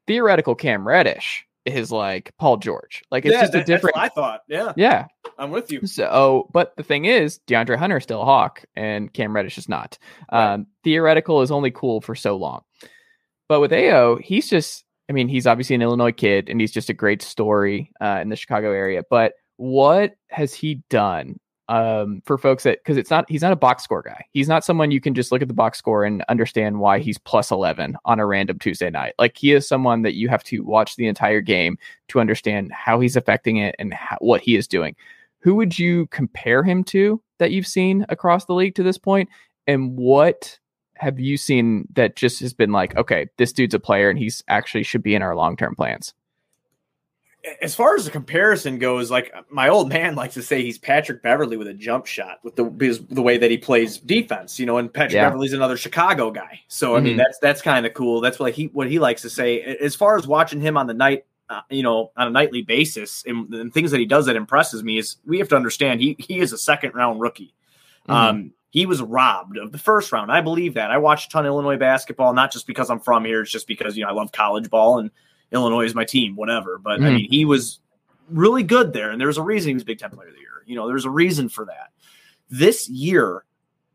Theoretical Cam Reddish is like Paul George. Like it's yeah, just a different. I thought. Yeah. Yeah. I'm with you. So, but the thing is, DeAndre Hunter is still a Hawk, and Cam Reddish is not. Right. Um, theoretical is only cool for so long. But with Ayo, he's just. I mean, he's obviously an Illinois kid, and he's just a great story uh, in the Chicago area. But what has he done um, for folks that because it's not he's not a box score guy. He's not someone you can just look at the box score and understand why he's plus eleven on a random Tuesday night. Like he is someone that you have to watch the entire game to understand how he's affecting it and how, what he is doing. Who would you compare him to that you've seen across the league to this point, and what have you seen that just has been like, okay, this dude's a player and he's actually should be in our long term plans? As far as the comparison goes, like my old man likes to say he's Patrick Beverley with a jump shot with the the way that he plays defense, you know, and Patrick yeah. Beverley's another Chicago guy. So I mean mm-hmm. that's that's kind of cool. That's what he what he likes to say. As far as watching him on the night, uh, you know, on a nightly basis and, and, things that he does that impresses me is we have to understand he he is a second round rookie. Mm-hmm. Um, he was robbed of the first round. I believe that. I watch a ton of Illinois basketball, not just because I'm from here. It's just because you know I love college ball and Illinois is my team, whatever. But mm. I hmm. mean, he was really good there, and there's a reason he was Big Ten Player of the Year. You know, there's a reason for that. This year,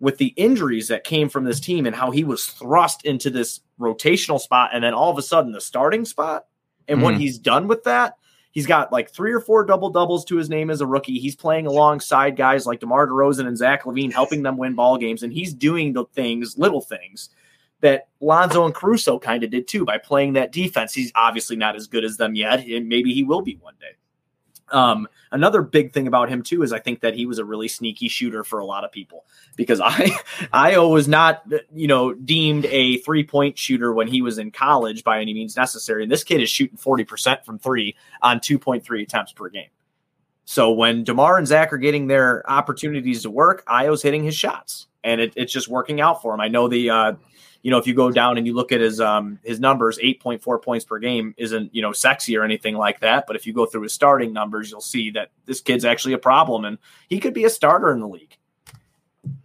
with the injuries that came from this team and how he was thrust into this rotational spot, and then all of a sudden the starting spot, and mm. what hmm. he's done with that. He's got like three or four double doubles to his name as a rookie. He's playing alongside guys like DeMar DeRozan and Zach LaVine helping them win ball games, and he's doing the things, little things that Lonzo and Caruso kind of did too by playing that defense. He's obviously not as good as them yet, and maybe he will be one day. Um, another big thing about him too is I think that he was a really sneaky shooter for a lot of people because I I was not you know deemed a three point shooter when he was in college by any means necessary. And this kid is shooting forty percent from three on two point three attempts per game. So when Demar and Zach are getting their opportunities to work, Ayo's hitting his shots, and it, it's just working out for him. I know the uh, you know, if you go down and you look at his um his numbers, eight point four points per game isn't you know sexy or anything like that. But if you go through his starting numbers, you'll see that this kid's actually a problem, and he could be a starter in the league.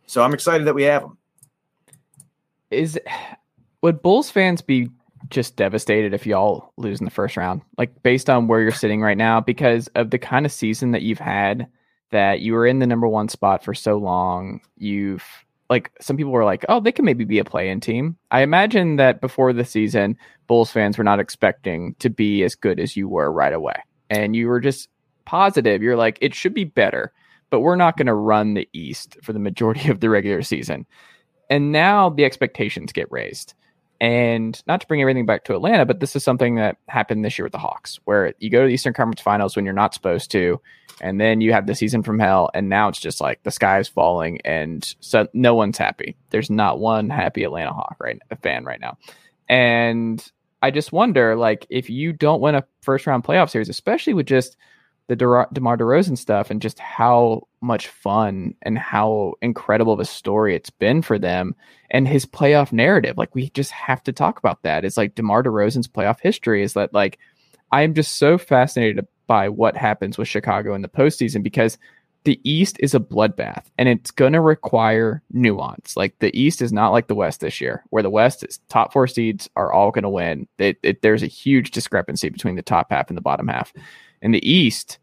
So I'm excited that we have him. Is would Bulls fans be just devastated if y'all lose in the first round? Like based on where you're sitting right now, because of the kind of season that you've had, that you were in the number one spot for so long, you've like some people were like, oh, they can maybe be a play in team. I imagine that before the season, Bulls fans were not expecting to be as good as you were right away. And you were just positive. You're like, it should be better, but we're not going to run the East for the majority of the regular season. And now the expectations get raised. And not to bring everything back to Atlanta, but this is something that happened this year with the Hawks, where you go to the Eastern Conference Finals when you're not supposed to, and then you have the season from hell, and now it's just like the sky is falling, and so no one's happy. There's not one happy Atlanta Hawk right fan right now, and I just wonder, like, if you don't win a first round playoff series, especially with just the De- DeMar DeRozan stuff and just how much fun and how incredible of a story it's been for them and his playoff narrative. Like we just have to talk about that. It's like DeMar DeRozan's playoff history is that like I am just so fascinated by what happens with Chicago in the postseason because the East is a bloodbath and it's going to require nuance. Like the East is not like the West this year, where the West is top four seeds are all going to win. It, it, there's a huge discrepancy between the top half and the bottom half. In the East,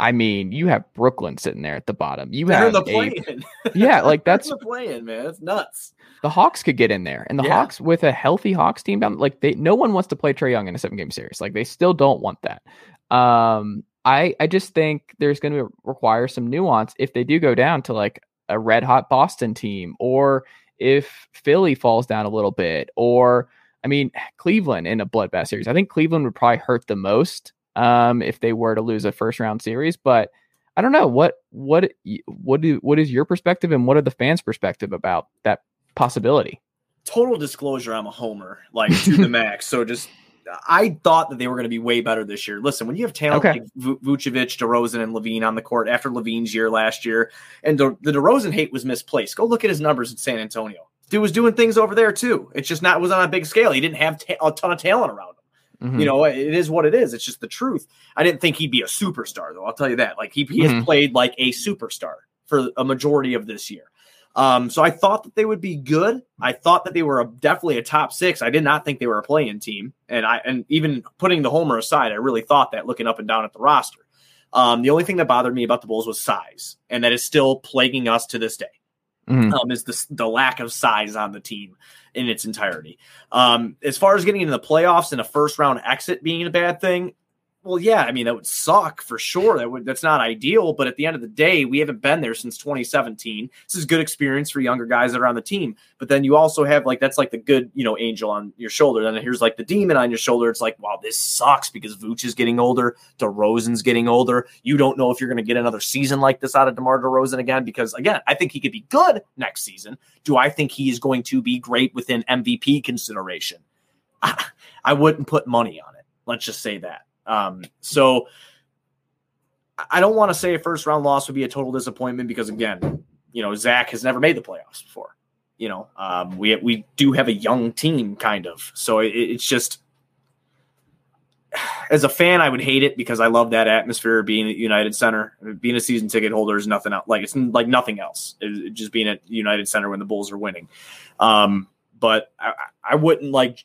I mean, you have Brooklyn sitting there at the bottom. You They're have the play-in. yeah, like that's the playing, man. It's nuts. The Hawks could get in there, and the yeah. Hawks with a healthy Hawks team down, like they, no one wants to play Trae Young in a seven game series. Like they still don't want that. Um, I, I just think there's going to require some nuance if they do go down to like a red hot Boston team, or if Philly falls down a little bit, or I mean Cleveland in a bloodbath series. I think Cleveland would probably hurt the most um, if they were to lose a first round series. But I don't know what what what do what is your perspective and what are the fans' perspective about that possibility? Total disclosure, I'm a homer, like to the max. So just I thought that they were going to be way better this year. Listen, when you have talent okay. like Vucevic, DeRozan, and LaVine on the court after LaVine's year last year, and the, the DeRozan hate was misplaced. Go look at his numbers in San Antonio. Dude was doing things over there too. It's just not was on a big scale. He didn't have ta- a ton of talent around. Mm-hmm. You know, it is what it is. It's just the truth. I didn't think he'd be a superstar, though. I'll tell you that. Like he, he mm-hmm. has played like a superstar for a majority of this year. Um, so I thought that they would be good. I thought that they were a, definitely a top six. I did not think they were a playing team, and I and even putting the homer aside, I really thought that looking up and down at the roster. Um, the only thing that bothered me about the Bulls was size, and that is still plaguing us to this day. Mm-hmm. Um, is the the lack of size on the team in its entirety. Um, as far as getting into the playoffs and a first round exit being a bad thing, Well, yeah, I mean that would suck for sure. That would that's not ideal, but at the end of the day, we haven't been there since 2017. This is good experience for younger guys that are on the team. But then you also have like that's like the good, you know, angel on your shoulder. Then here's like the demon on your shoulder. It's like, wow, this sucks because Vooch is getting older, DeRozan's getting older. You don't know if you're going to get another season like this out of DeMar DeRozan again because again, I think he could be good next season. Do I think he is going to be great within MVP consideration? I, I wouldn't put money on it. Let's just say that. Um, so I don't want to say a first round loss would be a total disappointment because again, you know, Zach has never made the playoffs before. You know, um, we we do have a young team, kind of. So it, it's just as a fan, I would hate it because I love that atmosphere being at United Center. Being a season ticket holder is nothing else. Like it's like nothing else. It, just being at United Center when the Bulls are winning. Um, but I, I wouldn't like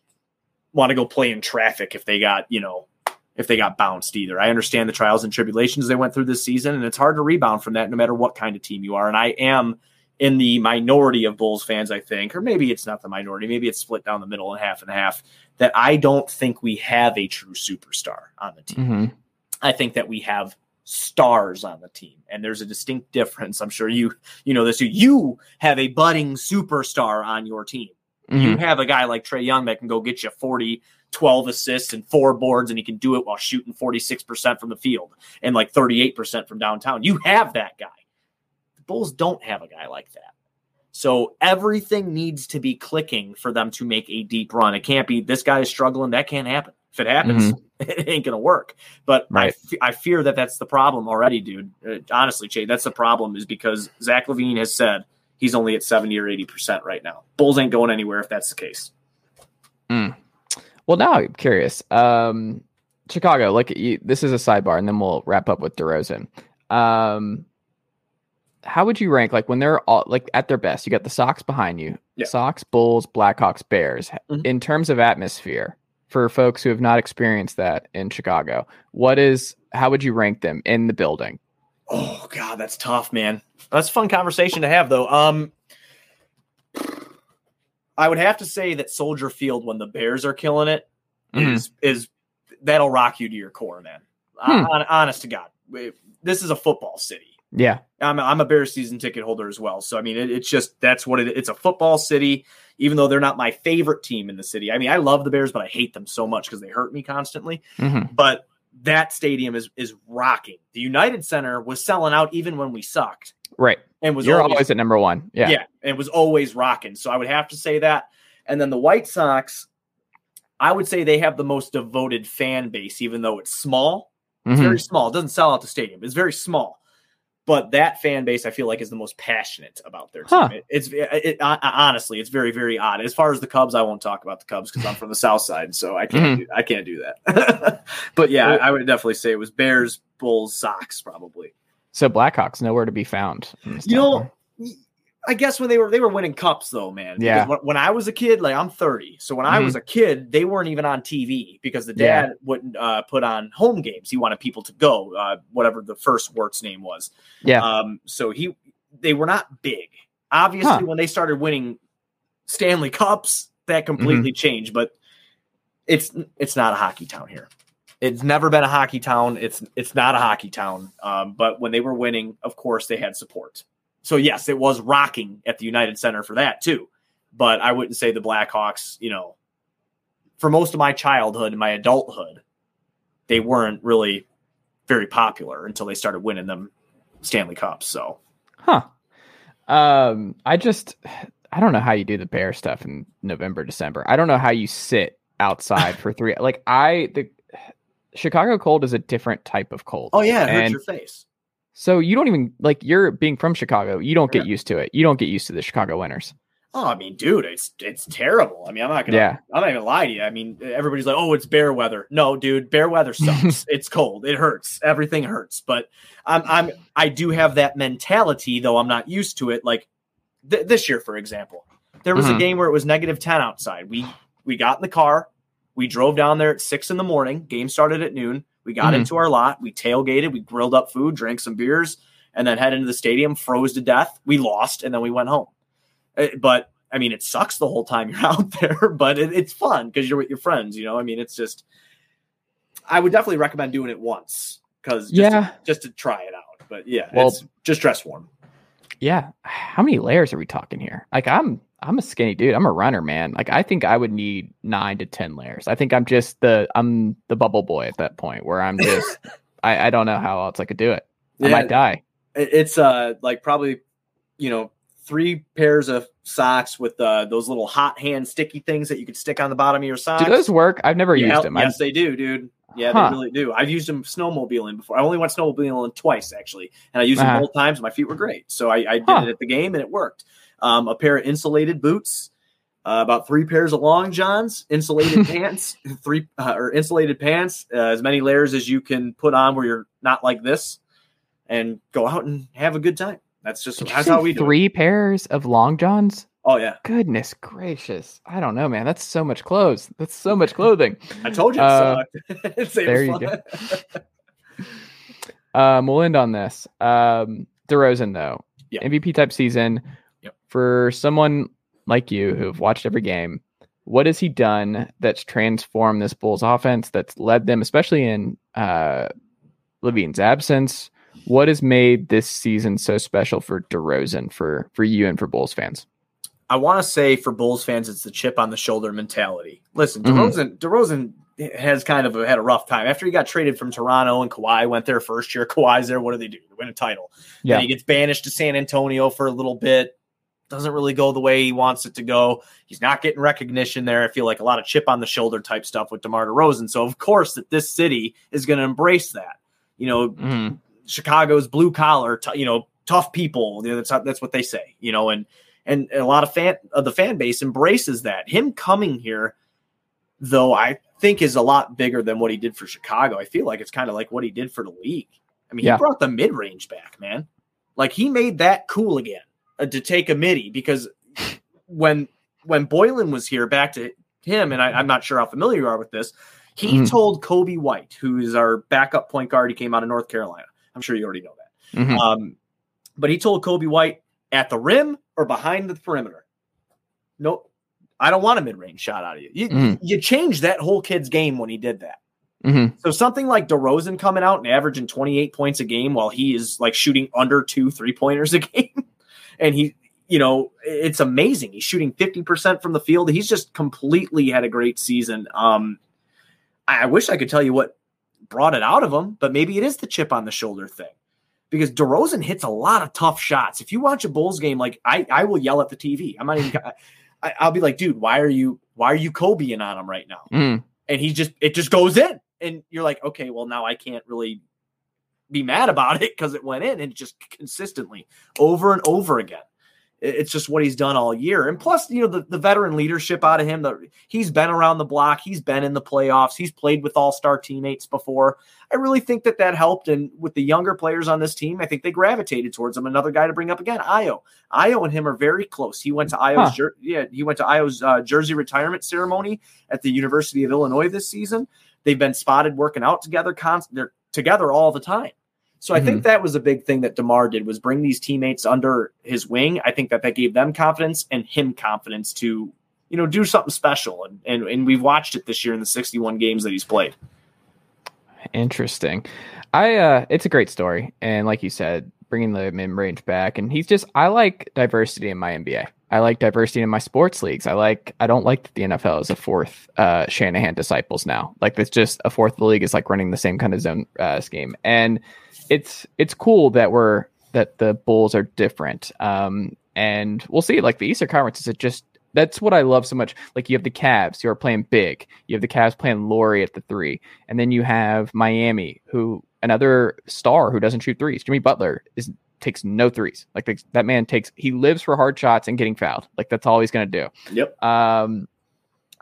want to go play in traffic if they got you know if they got bounced either. I understand the trials and tribulations they went through this season, and it's hard to rebound from that no matter what kind of team you are. And I am in the minority of Bulls fans, I think, or maybe it's not the minority, maybe it's split down the middle and half and half, that I don't think we have a true superstar on the team. Mm-hmm. I think that we have stars on the team and there's a distinct difference i'm sure you you know this you have a budding superstar on your team Mm-hmm. you have a guy like Trae Young that can go get you 40, 12 assists and four boards, and he can do it while shooting 46% from the field and like 38% from downtown. You have that guy. The Bulls don't have a guy like that. So everything needs to be clicking for them to make a deep run. It can't be this guy is struggling. That can't happen. If it happens, it ain't going to work. But I, Right. f- I fear that that's the problem already, dude. Uh, honestly, Jay, that's the problem is because Zach LaVine has said he's only at 70 or 80% right now. Bulls ain't going anywhere if that's the case. Well, now I'm curious. Um, Chicago, like you, this is a sidebar, and then we'll wrap up with DeRozan. Um, how would you rank like when they're all like at their best? You got the Sox behind you, Yeah. Sox, Bulls, Blackhawks, Bears. Mhm. In terms of atmosphere, for folks who have not experienced that in Chicago, what is how would you rank them in the building? Oh god, that's tough, man. That's a fun conversation to have though. Um I would have to say that Soldier Field when the Bears are killing it is Mhm. is that'll rock you to your core, man. Hmm. Hon- honest to God. This is a football city. Yeah, I'm a, I'm a Bears season ticket holder as well. So I mean, it, it's just that's what it. It's a football city, even though they're not my favorite team in the city. I mean, I love the Bears, but I hate them so much because they hurt me constantly. Mhm. But that stadium is is rocking. The United Center was selling out even when we sucked, right. and was You're always, always at number one. Yeah, yeah, and was always rocking. So I would have to say that. And then the White Sox, I would say they have the most devoted fan base, even though it's small. It's Mhm. very small. It doesn't sell out the stadium. It's very small. But that fan base, I feel like, is the most passionate about their team. Huh. It- it's it, it- honestly, it's very, very odd. As far as the Cubs, I won't talk about the Cubs because I'm from the South Side, so I can't. Mm-hmm. Do, I can't do that. but yeah, I would definitely say it was Bears, Bulls, Sox, probably. So Blackhawks nowhere to be found. You know, I guess when they were they were winning cups though, man. Yeah. When, when I was a kid, like I'm 30, so when I Mhm. was a kid, they weren't even on TV because the Yeah. dad wouldn't uh, put on home games. He wanted people to go, uh, whatever the first Wirtz name was. Yeah. Um, so he they were not big. Obviously, Huh. when they started winning Stanley Cups, that completely Mm-hmm. changed. But it's it's not a hockey town here. It's never been a hockey town. It's it's not a hockey town. Um, but when they were winning, of course, they had support. So yes, it was rocking at the United Center for that too. But I wouldn't say the Blackhawks. You know, for most of my childhood and my adulthood, they weren't really very popular until they started winning them Stanley Cups. So Huh. Um, I just I don't know how you do the bear stuff in November, December. I don't know how you sit outside for three like I the Chicago cold is a different type of cold. oh yeah, it hurts And your face. So you don't even like you're being from Chicago, you don't get Yeah. used to it. You don't get used to the Chicago winters. Oh, I mean, dude, it's it's terrible. I mean, I'm not gonna Yeah. I'm not gonna lie to you. I mean, everybody's like, "Oh, it's bear weather." No, dude, bear weather sucks. it's cold. It hurts. Everything hurts. But I'm I'm I do have that mentality, though I'm not used to it. Like th- this year, for example, there was a Mhm. game where it was negative ten outside. We we got in the car, we drove down there at six in the morning. Game started at noon. We got Mhm. into our lot. We tailgated. We grilled up food, drank some beers, and then head into the stadium. Froze to death. We lost, and then we went home. Uh, But I mean, it sucks the whole time you're out there, but it, it's fun because you're with your friends. You know, I mean, it's just I would definitely recommend doing it once because just Yeah. to, just to try it out. But yeah, Well- it's just dress warm. Yeah. How many layers are we talking here? Like I'm I'm a skinny dude. I'm a runner, man. Like I think I would need nine to ten layers. I think I'm just the I'm the bubble boy at that point where I'm just I, I don't know how else I could do it. I might die. it's uh like probably you know three pairs of socks with uh, those little hot hand sticky things that you could stick on the bottom of your socks. Do those work? I've never Yeah, used them. Yes, they do, dude. Yeah, Huh. they really do. I've used them snowmobiling before. I only went snowmobiling twice actually, and I used Uh-huh. them both times. My feet were great, so I, I did Huh. it at the game and it worked. Um, a pair of insulated boots, uh, about three pairs of long johns, insulated pants, three uh, or insulated pants, uh, as many layers as you can put on where you're not like this, and go out and have a good time. That's just Did that's how we do. it. three pairs of long johns. Oh yeah, Goodness gracious! I don't know, man. That's so much clothes. That's so much clothing. I told you. Uh, it sucked. It's- it there you fun. Um, we'll end on this. Um, DeRozan though, Yeah. MVP type season. For someone like you who've watched every game, what has he done that's transformed this Bulls offense? That's led them, especially in uh, LaVine's absence. What has made this season so special for DeRozan for for you and for Bulls fans? I want to say for Bulls fans, it's the chip on the shoulder mentality. Listen, Mhm. DeRozan, DeRozan has kind of had a rough time after he got traded from Toronto and Kawhi went there first year. Kawhi's there. What do they do? They win a title. Yeah. Then he gets banished to San Antonio for a little bit. Doesn't really go the way he wants it to go. He's not getting recognition there. I feel like a lot of chip on the shoulder type stuff with DeMar DeRozan. So of course that this city is going to embrace that. You know, Mhm. Chicago's blue collar, t- you know, tough people. You know, that's that's what they say. You know, and and a lot of fan of the fan base embraces that. Him coming here, though, I think is a lot bigger than what he did for Chicago. I feel like it's kind of like what he did for the league. I mean, Yeah. he brought the mid range back, man. Like he made that cool again uh, to take a midi because when when Boylen was here, back to him, and I, I'm not sure how familiar you are with this. He Mhm. told Coby White, who is our backup point guard, he came out of North Carolina. I'm sure you already know that. Mhm. Um, but he told Coby White at the rim or behind the perimeter. No, I don't want a mid range shot out of you. You, Mhm. you changed that whole kid's game when he did that. Mhm. So something like DeRozan coming out and averaging 28 points a game while he is like shooting under two three pointers a game. And he, you know, it's amazing. He's shooting 50% from the field. He's just completely had a great season. Um, I I wish I could tell you what brought it out of him, but maybe it is the chip on the shoulder thing. Because DeRozan hits a lot of tough shots. If you watch a Bulls game, like I, I will yell at the TV. I'm not even. I, I'll be like, dude, why are you, why are you Kobeing on him right now? Mhm. and he just it just goes in and you're like okay well now i can't really be mad about it because it went in and just consistently over and over again it's just what he's done all year and plus you know the, the veteran leadership out of him the, he's been around the block he's been in the playoffs he's played with all-star teammates before i really think that that helped and with the younger players on this team i think they gravitated towards him another guy to bring up again Ayo Ayo and him are very close he went to Ayo's Huh. jer- yeah he went to Ayo's uh, jersey retirement ceremony at the University of Illinois this season. They've been spotted working out together. Const- they're together all the time. So I think that was a big thing that Demar did was bring these teammates under his wing. I think that that gave them confidence and him confidence to you know do something special. And and, and we've watched it this year in the 61 games that he's played. Interesting. I uh it's a great story and like you said bringing the mid range back and he's just I like diversity in my NBA. I like diversity in my sports leagues. I like I don't like that the NFL is a fourth uh Shanahan disciples now. Like it's just a fourth the league is like running the same kind of zone uh, scheme. And it's it's cool that we're that the Bulls are different. Um and we'll see like the Eastern Conference is it just that's what I love so much. Like you have the Cavs who are playing big. You have the Cavs playing Lauri at the three, and then you have Miami, who another star who doesn't shoot threes. Jimmy Butler is takes no threes. Like that man takes he lives for hard shots and getting fouled. Like that's all he's gonna do. Yep. Um,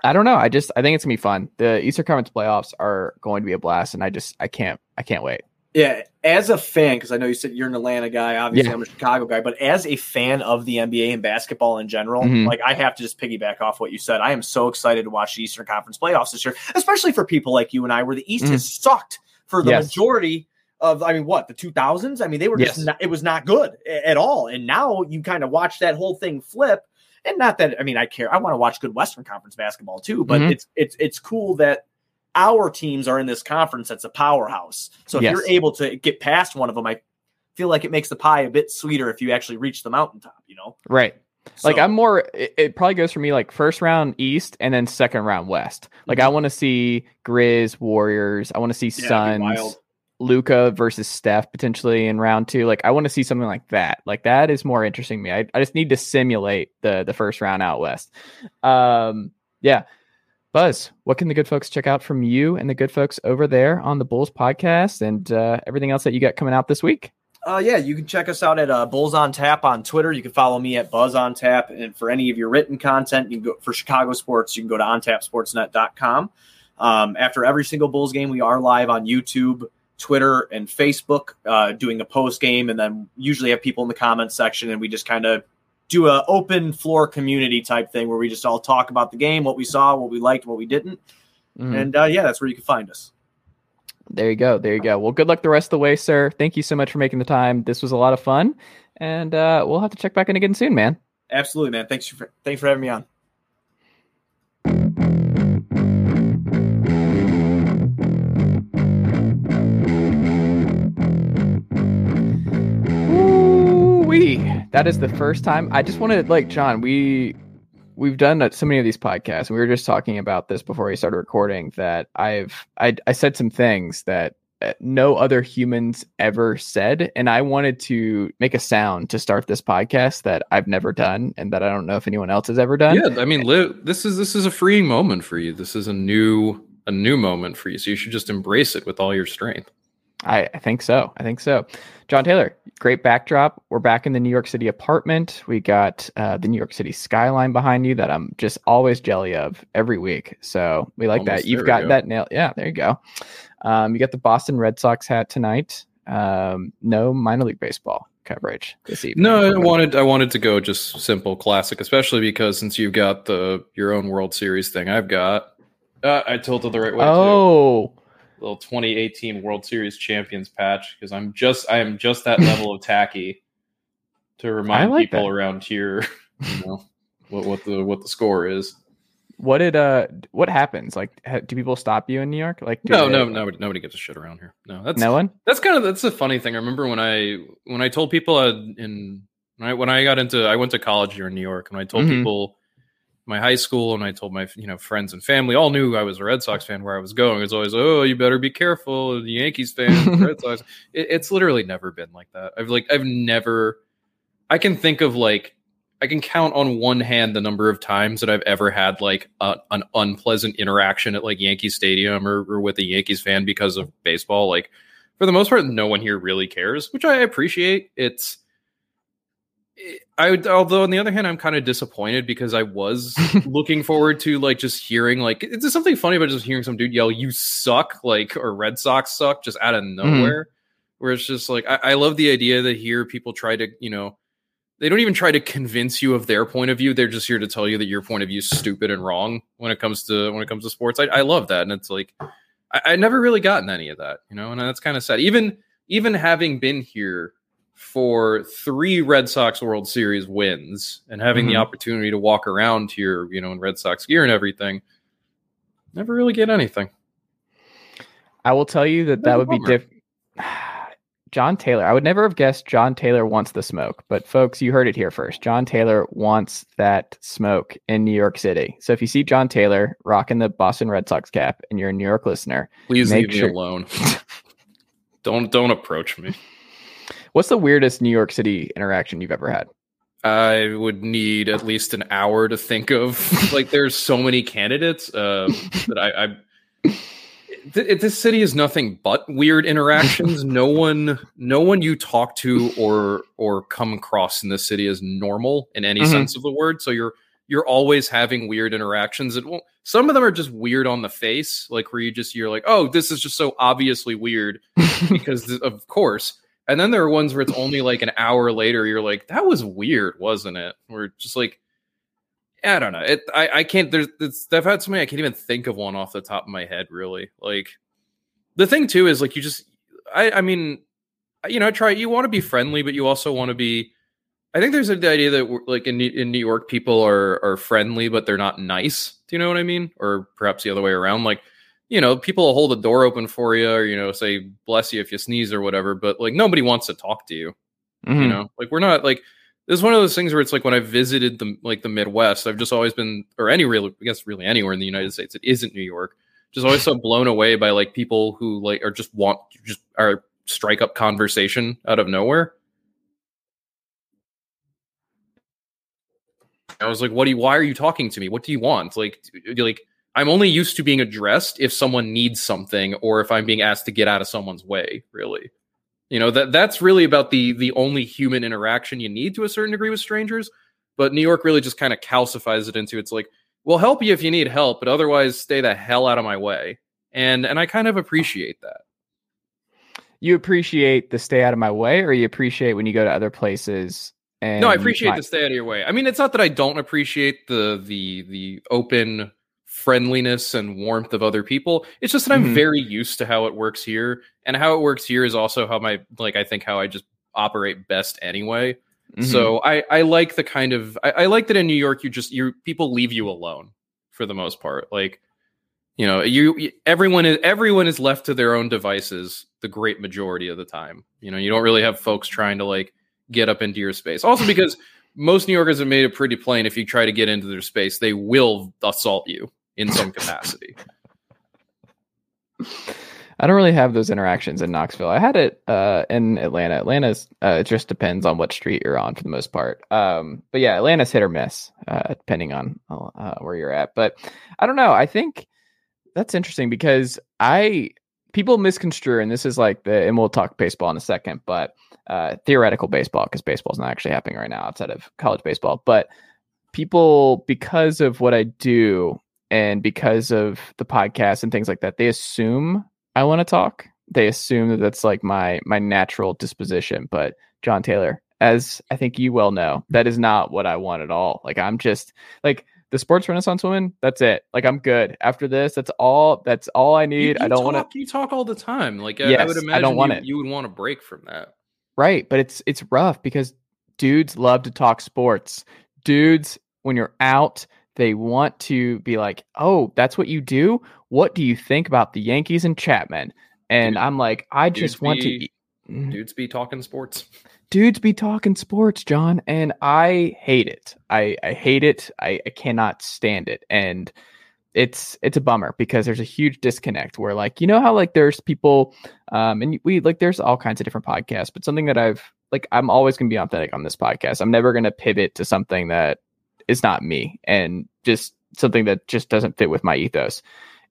I don't know. I just I think it's gonna be fun. The Eastern Conference playoffs are going to be a blast, and I just I can't I can't wait. Yeah, as a fan, because I know you said you're an Atlanta guy. Obviously, Yeah. I'm a Chicago guy, but as a fan of the NBA and basketball in general, Mhm. like I have to just piggyback off what you said. I am so excited to watch the Eastern Conference playoffs this year, especially for people like you and I, where the East has sucked for the Mm-hmm. Yes. majority of. I mean, what the 2000s? I mean, they were just Yes. not, it was not good at all, and now you kind of watch that whole thing flip. And not that I mean, I care. I want to watch good Western Conference basketball too, but Mhm. it's it's it's cool that our teams are in this conference that's a powerhouse. So if Yes. you're able to get past one of them, I feel like it makes the pie a bit sweeter if you actually reach the mountaintop, you know? Right. Like I'm more. It, it probably goes for me like first round East and then second round West. Like I want to see Grizz Warriors. I want to see Mm-hmm. Yeah, Suns. Luka versus Steph potentially in round two. Like I want to see something like that. Like that is more interesting to me. I, I just need to simulate the the first round out west. Um, yeah. Buzz, what can the good folks check out from you and the good folks over there on the Bulls podcast and uh, everything else that you got coming out this week? Uh, yeah, you can check us out at uh, Bulls on Tap on Twitter. You can follow me at Buzz on Tap, and for any of your written content, you can go for Chicago sports. You can go to ontapsportsnet.com. Um, after every single Bulls game, we are live on YouTube, Twitter, and Facebook, uh, doing a post game, and then usually have people in the comments section, and we just kind of do a open floor community type thing where we just all talk about the game, what we saw, what we liked, what we didn't, Mhm. and uh, yeah, that's where you can find us. There you go. There you go. Well, good luck the rest of the way, sir. Thank you so much for making the time. This was a lot of fun, and uh, we'll have to check back in again soon, man. Absolutely, man. Thanks for thanks for having me on. That is the first time. I just wanted like Jon. We we've done so many of these podcasts. We were just talking about this before we started recording. That I've I I said some things that uh, no other humans ever said, and I wanted to make a sound to start this podcast that I've never done, and that I don't know if anyone else has ever done. Yeah, I mean, this is this is a freeing moment for you. This is a new a new moment for you. So you should just embrace it with all your strength. I, I think so. I think so. Jon Tayler, great backdrop. We're back in the New York City apartment. We got uh, the New York City skyline behind you that I'm just always jelly of every week. So we like Almost that. You've got go. that nail. Yeah, there you go. Um, you got the Boston Red Sox hat tonight. Um, no minor league baseball coverage this evening. No, I wanted I wanted to go just simple classic, especially because since you've got the your own World Series thing, I've got. Uh, I tilted the right way. too. Little 2018 World Series champions patch because I'm just I am just that level of tacky to remind like people that. around here, you know, what, what the what the score is. what did uh what happens? Like, ha- do people stop you in New York? Like, No, they- no, nobody, nobody gives a shit around here. No, that's no one. that's kind of that's a funny thing. I remember when I when I told people uh, in when I, when I got into I went to college here in New York and I told Mhm. people my high school and I told my you know friends and family all knew I was a Red Sox fan where I was going. It's always oh you better be careful the Yankees fan Red Sox. It, it's literally never been like that. I've like I've never I can think of like I can count on one hand the number of times that I've ever had like a, an unpleasant interaction at like Yankee Stadium or, or with a Yankees fan because of baseball. Like for the most part, no one here really cares, which I appreciate. It's I would, although on the other hand, I'm kind of disappointed because I was looking forward to like just hearing like it's just something funny about just hearing some dude yell "You suck" like or Red Sox suck just out of mm-hmm. nowhere. Where it's just like I, I love the idea that here people try to you know they don't even try to convince you of their point of view. They're just here to tell you that your point of view is stupid and wrong when it comes to when it comes to sports. I, I love that, and it's like I, I never really gotten any of that, you know, and that's kind of sad. Even even having been here for three Red Sox World Series wins and having the Mhm. opportunity to walk around here, you know, in Red Sox gear and everything, never really get anything. I will tell you that That's that would be different. Jon Tayler. I would never have guessed Jon Tayler wants the smoke, but folks, you heard it here first. Jon Tayler wants that smoke in New York City. So if you see Jon Tayler rocking the Boston Red Sox cap and you're a New York listener, Please Make leave sure- me alone. don't don't approach me. What's the weirdest New York City interaction you've ever had? I would need at least an hour to think of. like, there's so many candidates um, that I. I th- this city is nothing but weird interactions. no one, no one you talk to or or come across in this city is normal in any Mhm. sense of the word. So you're you're always having weird interactions. And well, some of them are just weird on the face, like where you just you're like, oh, this is just so obviously weird because th- of course. And then there are ones where it's only like an hour later, you're like, that was weird, wasn't it? We're just like, I don't know. It, I, I can't. There's, I've had so many. I can't even think of one off the top of my head. Really, like the thing too is like you just. I, I mean, you know, try. You want to be friendly, but you also want to be. I think there's the idea that like in in New York, people are are friendly, but they're not nice. Do you know what I mean? Or perhaps the other way around. Like you know, people will hold the door open for you or, you know, say bless you if you sneeze or whatever, but like nobody wants to talk to you. Mhm. You know, like we're not like this is one of those things where it's like when I visited the like the Midwest, I've just always been or any really I guess really anywhere in the United States, it isn't New York. Just always so blown away by like people who like are just want just are strike up conversation out of nowhere. I was like, "What do you? Why are you talking to me? What do you want? Like, like I'm only used to being addressed if someone needs something or if I'm being asked to get out of someone's way. Really, you know that that's really about the the only human interaction you need to a certain degree with strangers. But New York really just kind of calcifies it into it's like, we'll help you if you need help, but otherwise, stay the hell out of my way. And and I kind of appreciate that. You appreciate the stay out of my way, or you appreciate when you go to other places and no, I appreciate the stay out of your way. I mean, it's not that I don't appreciate the the the open friendliness and warmth of other people. It's just that I'm Mhm. very used to how it works here, and how it works here is also how my like I think how I just operate best anyway. Mhm. So I I like the kind of I, I like that in New York you just you people leave you alone for the most part. Like you know you you- everyone is everyone is left to their own devices the great majority of the time. You know you don't really have folks trying to like get up into your space. Also because most New Yorkers have made it pretty plain if you try to get into their space, they will assault you in some capacity. I don't really have those interactions in Knoxville. I had it uh, in Atlanta. Atlanta's uh, it just depends on what street you're on for the most part. Um, but yeah, Atlanta's hit or miss uh, depending on uh, where you're at. But I don't know. I think that's interesting because I people misconstrue, and this is like the and we'll talk baseball in a second, but uh, theoretical baseball because baseball's not actually happening right now outside of college baseball. But people, because of what I do and because of the podcast and things like that, they assume I want to talk. They assume that that's like my my natural disposition. But Jon Tayler, as I think you well know, that is not what I want at all. Like I'm just like the sports renaissance woman. That's it. Like I'm good after this. That's all. That's all I need. You- I don't want to. talk- You talk all the time. Like I- I Yes, would I don't want you, it. you would want a break from that. Right, but it's it's rough because dudes love to talk sports. Dudes, when you're out, they want to be like, "Oh, that's what you do. What do you think about the Yankees and Chapman?" And I'm like, I just want be- to. eat- Mm. Dudes be talking sports. dudes be talking sports, Jon, and I hate it. I I hate it. I, I cannot stand it, and it's it's a bummer because there's a huge disconnect where like you know how like there's people um and we like there's all kinds of different podcasts but something that i've like i'm always going to be authentic on this podcast i'm never going to pivot to something that is not me and just something that just doesn't fit with my ethos.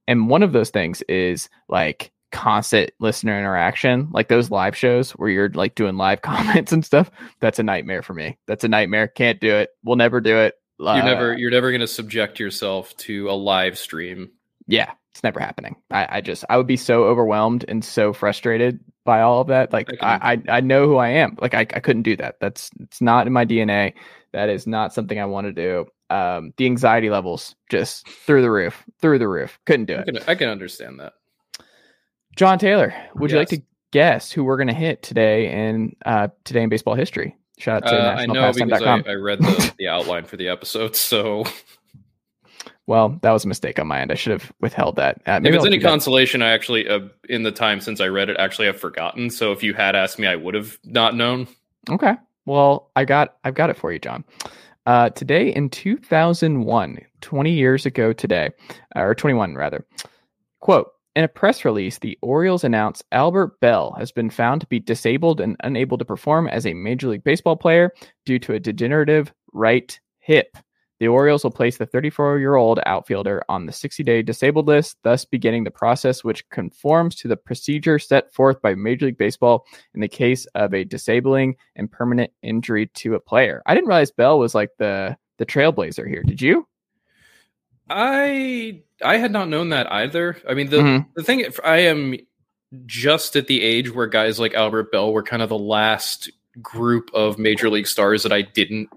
And one of those things is like constant listener interaction like those live shows where you're like doing live comments and stuff. That's a nightmare for me. That's a nightmare. Can't do it. We'll never do it. You're Uh, never you're never going to subject yourself to a live stream. yeah it's never happening. I, I just i would be so overwhelmed and so frustrated by all of that. Like I i i, I know who i am. Like I, I couldn't do that. That's it's not in my dna that is not something i want to do um the anxiety levels just through the roof through the roof couldn't do I it can I can understand that. jon tayler would you like to guess who we're going to hit today in uh today in baseball history shout out to Uh, I know because I, I read the, the outline for the episode. So well that was a mistake on my end i should have withheld that uh, if it's I'll any that. consolation, I actually uh, in the time since I read it, actually have forgotten. So if you had asked me, I would have not known. Okay. Well, I got I've got it for you, Jon. Uh, today in 2001, 20 years ago today, or 21 rather. Quote, in a press release, the Orioles announced Albert Belle has been found to be disabled and unable to perform as a Major League Baseball player due to a degenerative right hip. The Orioles will place the 34 year old outfielder on the 60 day disabled list, thus beginning the process which conforms to the procedure set forth by Major League Baseball in the case of a disabling and permanent injury to a player. I didn't realize Belle was like the the trailblazer here. Did you? I I had not known that either. I mean, the Mhm. the thing I am just at the age where guys like Albert Belle were kind of the last group of major league stars that I didn't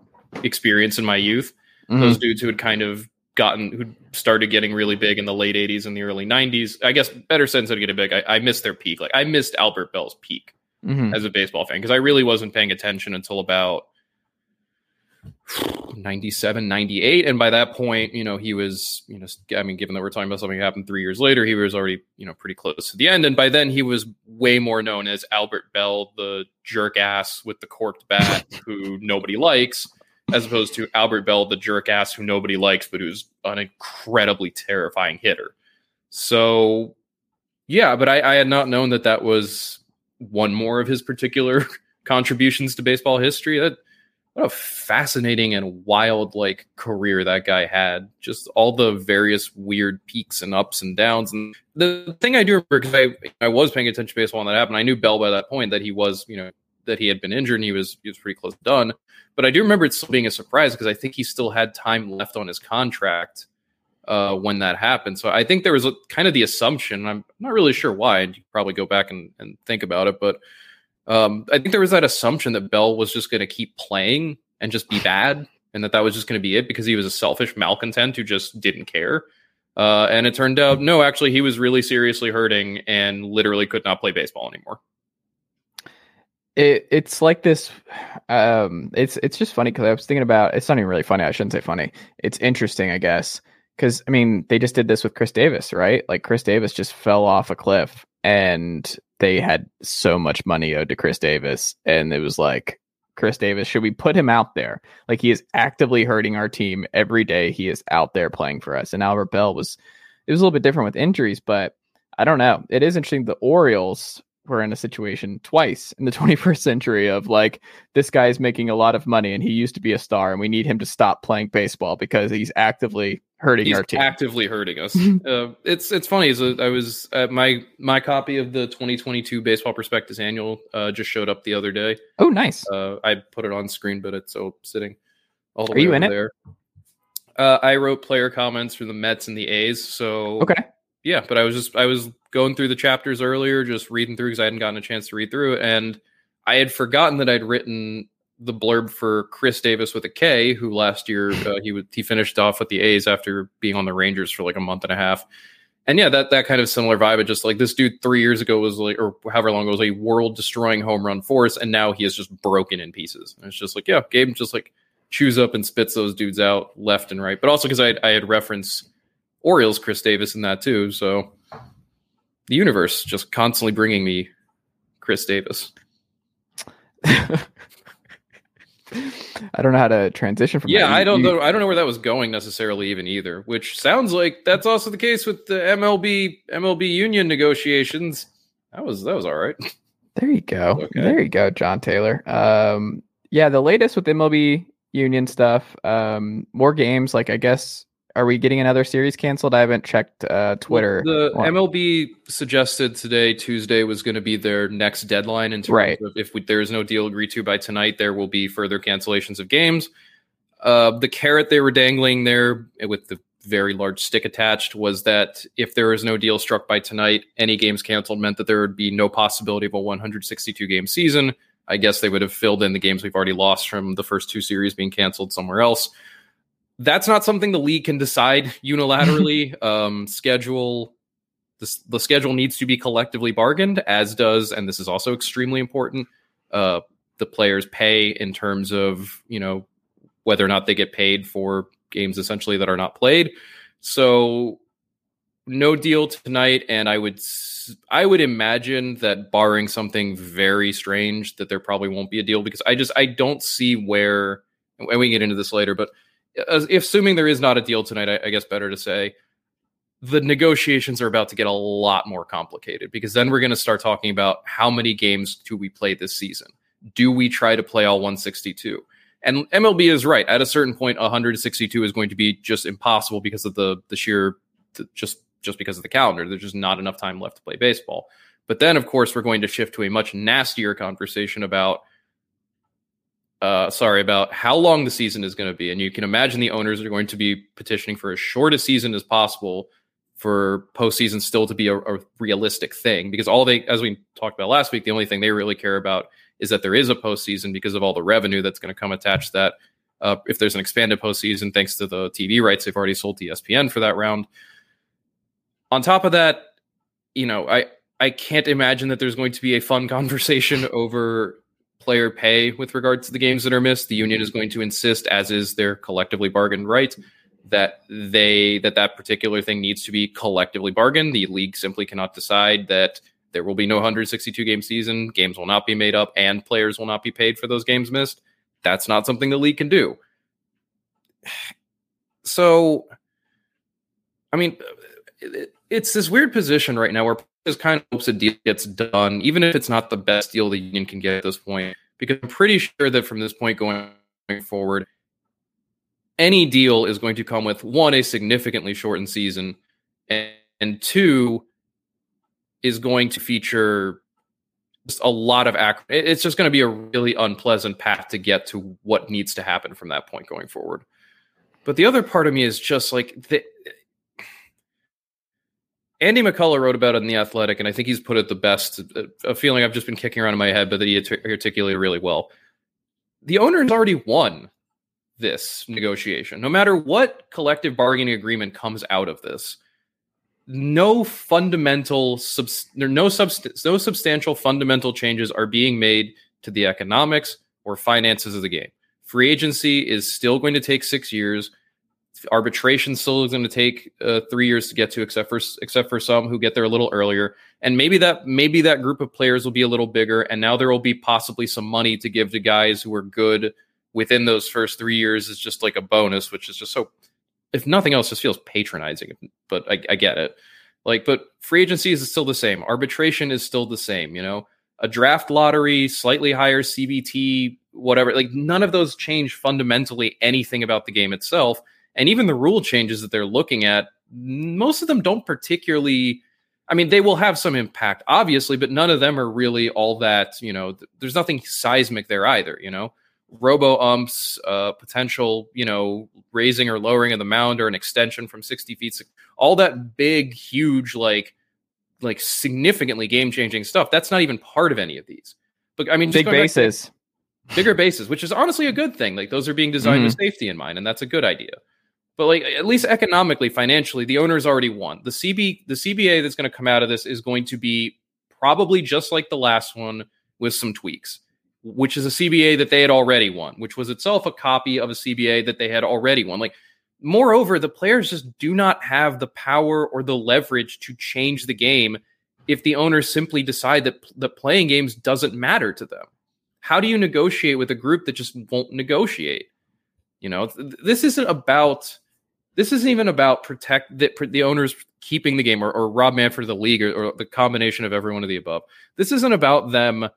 experience in my youth. Mhm. Those dudes who had kind of gotten who started getting really big in the late 80s and the early 90s. I guess better sense of getting big. I, I missed their peak. Like I missed Albert Belle's peak Mhm. as a baseball fan because I really wasn't paying attention until about 97, 98. And by that point, you know, he was, you know, I mean, given that we're talking about something that happened three years later, he was already, you know, pretty close to the end. And by then he was way more known as Albert Belle the jerk ass with the corked bat who nobody likes, as opposed to Albert Belle, the jerk ass who nobody likes, but who's an incredibly terrifying hitter. So, yeah, but I, I had not known that that was one more of his particular contributions to baseball history. That what a fascinating and wild like career that guy had. Just all the various weird peaks and ups and downs. And the thing I do remember because I I was paying attention to baseball when that happened. I knew Belle by that point that he was you know that he had been injured and he was he was pretty close done. But I do remember it still being a surprise because I think he still had time left on his contract uh, when that happened. So I think there was a, kind of the assumption. I'm not really sure why. And you probably go back and, and think about it, but um, I think there was that assumption that Belle was just going to keep playing and just be bad, and that that was just going to be it because he was a selfish malcontent who just didn't care. Uh, and it turned out, no, actually, he was really seriously hurting and literally could not play baseball anymore. It, it's like this. Um, it's it's just funny because I was thinking about. It's not even really funny. I shouldn't say funny. It's interesting, I guess, because I mean they just did this with Chris Davis, right? Like Chris Davis just fell off a cliff, and they had so much money owed to Chris Davis, and it was like, Chris Davis, should we put him out there? Like he is actively hurting our team every day. He is out there playing for us. And Albert Belle was it was a little bit different with injuries, but I don't know. It is interesting. The Orioles were in a situation twice in the 21st century of like this guy is making a lot of money and he used to be a star and we need him to stop playing baseball because he's actively hurting He's our team. actively hurting us. uh, it's it's funny. Is I was uh, my my copy of the 2022 Baseball Prospectus Annual uh, just showed up the other day. oh, nice. Uh, I put it on screen, but it's so sitting all the Are way you over in it? there. Uh, I wrote player comments for the Mets and the A's. So Okay. Yeah, but I was just I was going through the chapters earlier, just reading through because I hadn't gotten a chance to read through it, and I had forgotten that I'd written the blurb for Khris Davis with a K, who last year uh, he would he finished off with the A's after being on the Rangers for like a month and a half. And yeah, that that kind of similar vibe. Of just like this dude three years ago was like, or however long ago was a world destroying home run force, and now he is just broken in pieces. And it's just like, yeah, Gabe just like chews up and spits those dudes out left and right. But also because I I had referenced Orioles Chris Davis in that too. So the universe just constantly bringing me Chris Davis. I don't know how to transition from Yeah, that. You- I don't you- know. I don't know where that was going necessarily, even either. Which sounds like that's also the case with the MLB MLB union negotiations. That was that was all right. There you go. Okay. There you go, Jon Tayler. Um, yeah, the latest with MLB union stuff. Um, more games. Like, I guess, are we getting another series canceled? I haven't checked uh, Twitter. The Well, MLB suggested today, Tuesday, was going to be their next deadline. In terms Right. of if we, there is no deal agreed to by tonight, there will be further cancellations of games. Uh, the carrot they were dangling there with the very large stick attached was that if there is no deal struck by tonight, any games canceled meant that there would be no possibility of a 162 game season. I guess they would have filled in the games we've already lost from the first two series being canceled somewhere else. That's not something the league can decide unilaterally. um, schedule the, the schedule needs to be collectively bargained, as does, and this is also extremely important. Uh, the players pay in terms of you know whether or not they get paid for games essentially that are not played. So no deal tonight, and I would I would imagine that barring something very strange, that there probably won't be a deal because I just I don't see where. And we can get into this later, but as- assuming there is not a deal tonight, I, I guess better to say the negotiations are about to get a lot more complicated because then we're going to start talking about how many games do we play this season? Do we try to play all 162? And MLB is right. At a certain point, 162 is going to be just impossible because of the the sheer just just because of the calendar. There's just not enough time left to play baseball. But then, of course, we're going to shift to a much nastier conversation about uh, sorry, about how long the season is going to be. And you can imagine the owners are going to be petitioning for as short a season as possible for postseason still to be a, a realistic thing. Because all they, as we talked about last week, the only thing they really care about is that there is a postseason because of all the revenue that's going to come attached to that. Uh, if there's an expanded postseason, thanks to the TV rights they've already sold to ESPN for that round. On top of that, you know, I I can't imagine that there's going to be a fun conversation over player pay with regards to the games that are missed. The union is going to insist, as is their collectively bargained right, that they that that particular thing needs to be collectively bargained. The league simply cannot decide that there will be no 162 game season, games will not be made up, and players will not be paid for those games missed. That's not something the league can do. So, I mean, it's this weird position right now where just kind of hopes a deal gets done, even if it's not the best deal the union can get at this point. Because I'm pretty sure that from this point going forward, any deal is going to come with one, a significantly shortened season, and, and two, is going to feature just a lot of act. It's just going to be a really unpleasant path to get to what needs to happen from that point going forward. But the other part of me is just like the, Andy McCullough wrote about it in The Athletic, and I think he's put it the best. A feeling I've just been kicking around in my head, but that he articulated really well. The owners already won this negotiation. No matter what collective bargaining agreement comes out of this, no fundamental, no, subst- no substantial fundamental changes are being made to the economics or finances of the game. Free agency is still going to take six years arbitration still is going to take uh, three years to get to, except for except for some who get there a little earlier. And maybe that maybe that group of players will be a little bigger, and now there will be possibly some money to give to guys who are good within those first three years is just like a bonus, which is just so. If nothing else, just feels patronizing. But I, I get it. Like, but free agency is still the same. Arbitration is still the same. You know, a draft lottery, slightly higher CBT, whatever. Like, none of those change fundamentally anything about the game itself and even the rule changes that they're looking at, most of them don't particularly. I mean, they will have some impact, obviously, but none of them are really all that. You know, th- there's nothing seismic there either. You know, robo umps, uh, potential, you know, raising or lowering of the mound or an extension from 60 feet, all that big, huge, like, like significantly game changing stuff. That's not even part of any of these. But I mean, big bases, bigger bases, which is honestly a good thing. Like those are being designed mm-hmm. with safety in mind, and that's a good idea. But like at least economically, financially, the owners already won. The CB the CBA that's going to come out of this is going to be probably just like the last one with some tweaks, which is a CBA that they had already won, which was itself a copy of a CBA that they had already won. Like moreover, the players just do not have the power or the leverage to change the game if the owners simply decide that that playing games doesn't matter to them. How do you negotiate with a group that just won't negotiate? You know, th- this isn't about this isn't even about protect the, the owners keeping the game or, or Rob Manfred the league or, or the combination of every one of the above. This isn't about them,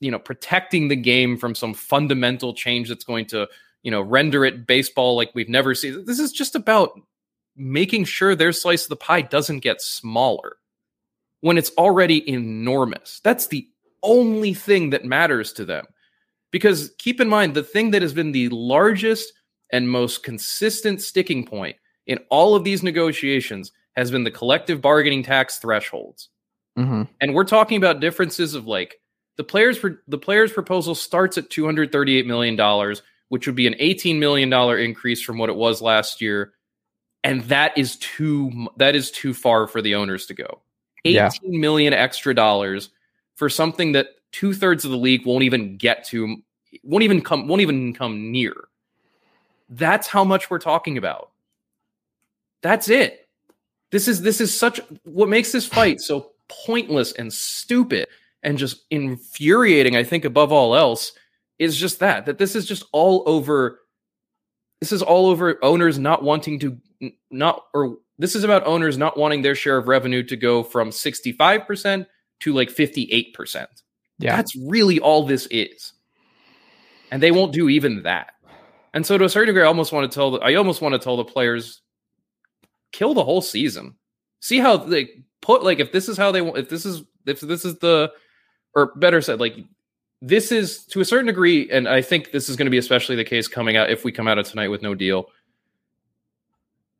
you know, protecting the game from some fundamental change that's going to, you know, render it baseball like we've never seen. This is just about making sure their slice of the pie doesn't get smaller when it's already enormous. That's the only thing that matters to them. Because keep in mind, the thing that has been the largest and most consistent sticking point in all of these negotiations has been the collective bargaining tax thresholds. Mm-hmm. And we're talking about differences of like the players the players proposal starts at 238 million dollars, which would be an 18 million dollar increase from what it was last year. And that is too that is too far for the owners to go. Eighteen yeah. million extra dollars for something that two thirds of the league won't even get to, won't even come, won't even come near. That's how much we're talking about. That's it. This is this is such what makes this fight so pointless and stupid and just infuriating, I think above all else, is just that that this is just all over this is all over owners not wanting to not or this is about owners not wanting their share of revenue to go from 65% to like 58%. Yeah. That's really all this is. And they won't do even that. And so to a certain degree, I almost want to tell the, I almost want to tell the players kill the whole season. See how they put like if this is how they want if this is if this is the or better said like this is to a certain degree and I think this is going to be especially the case coming out if we come out of tonight with no deal.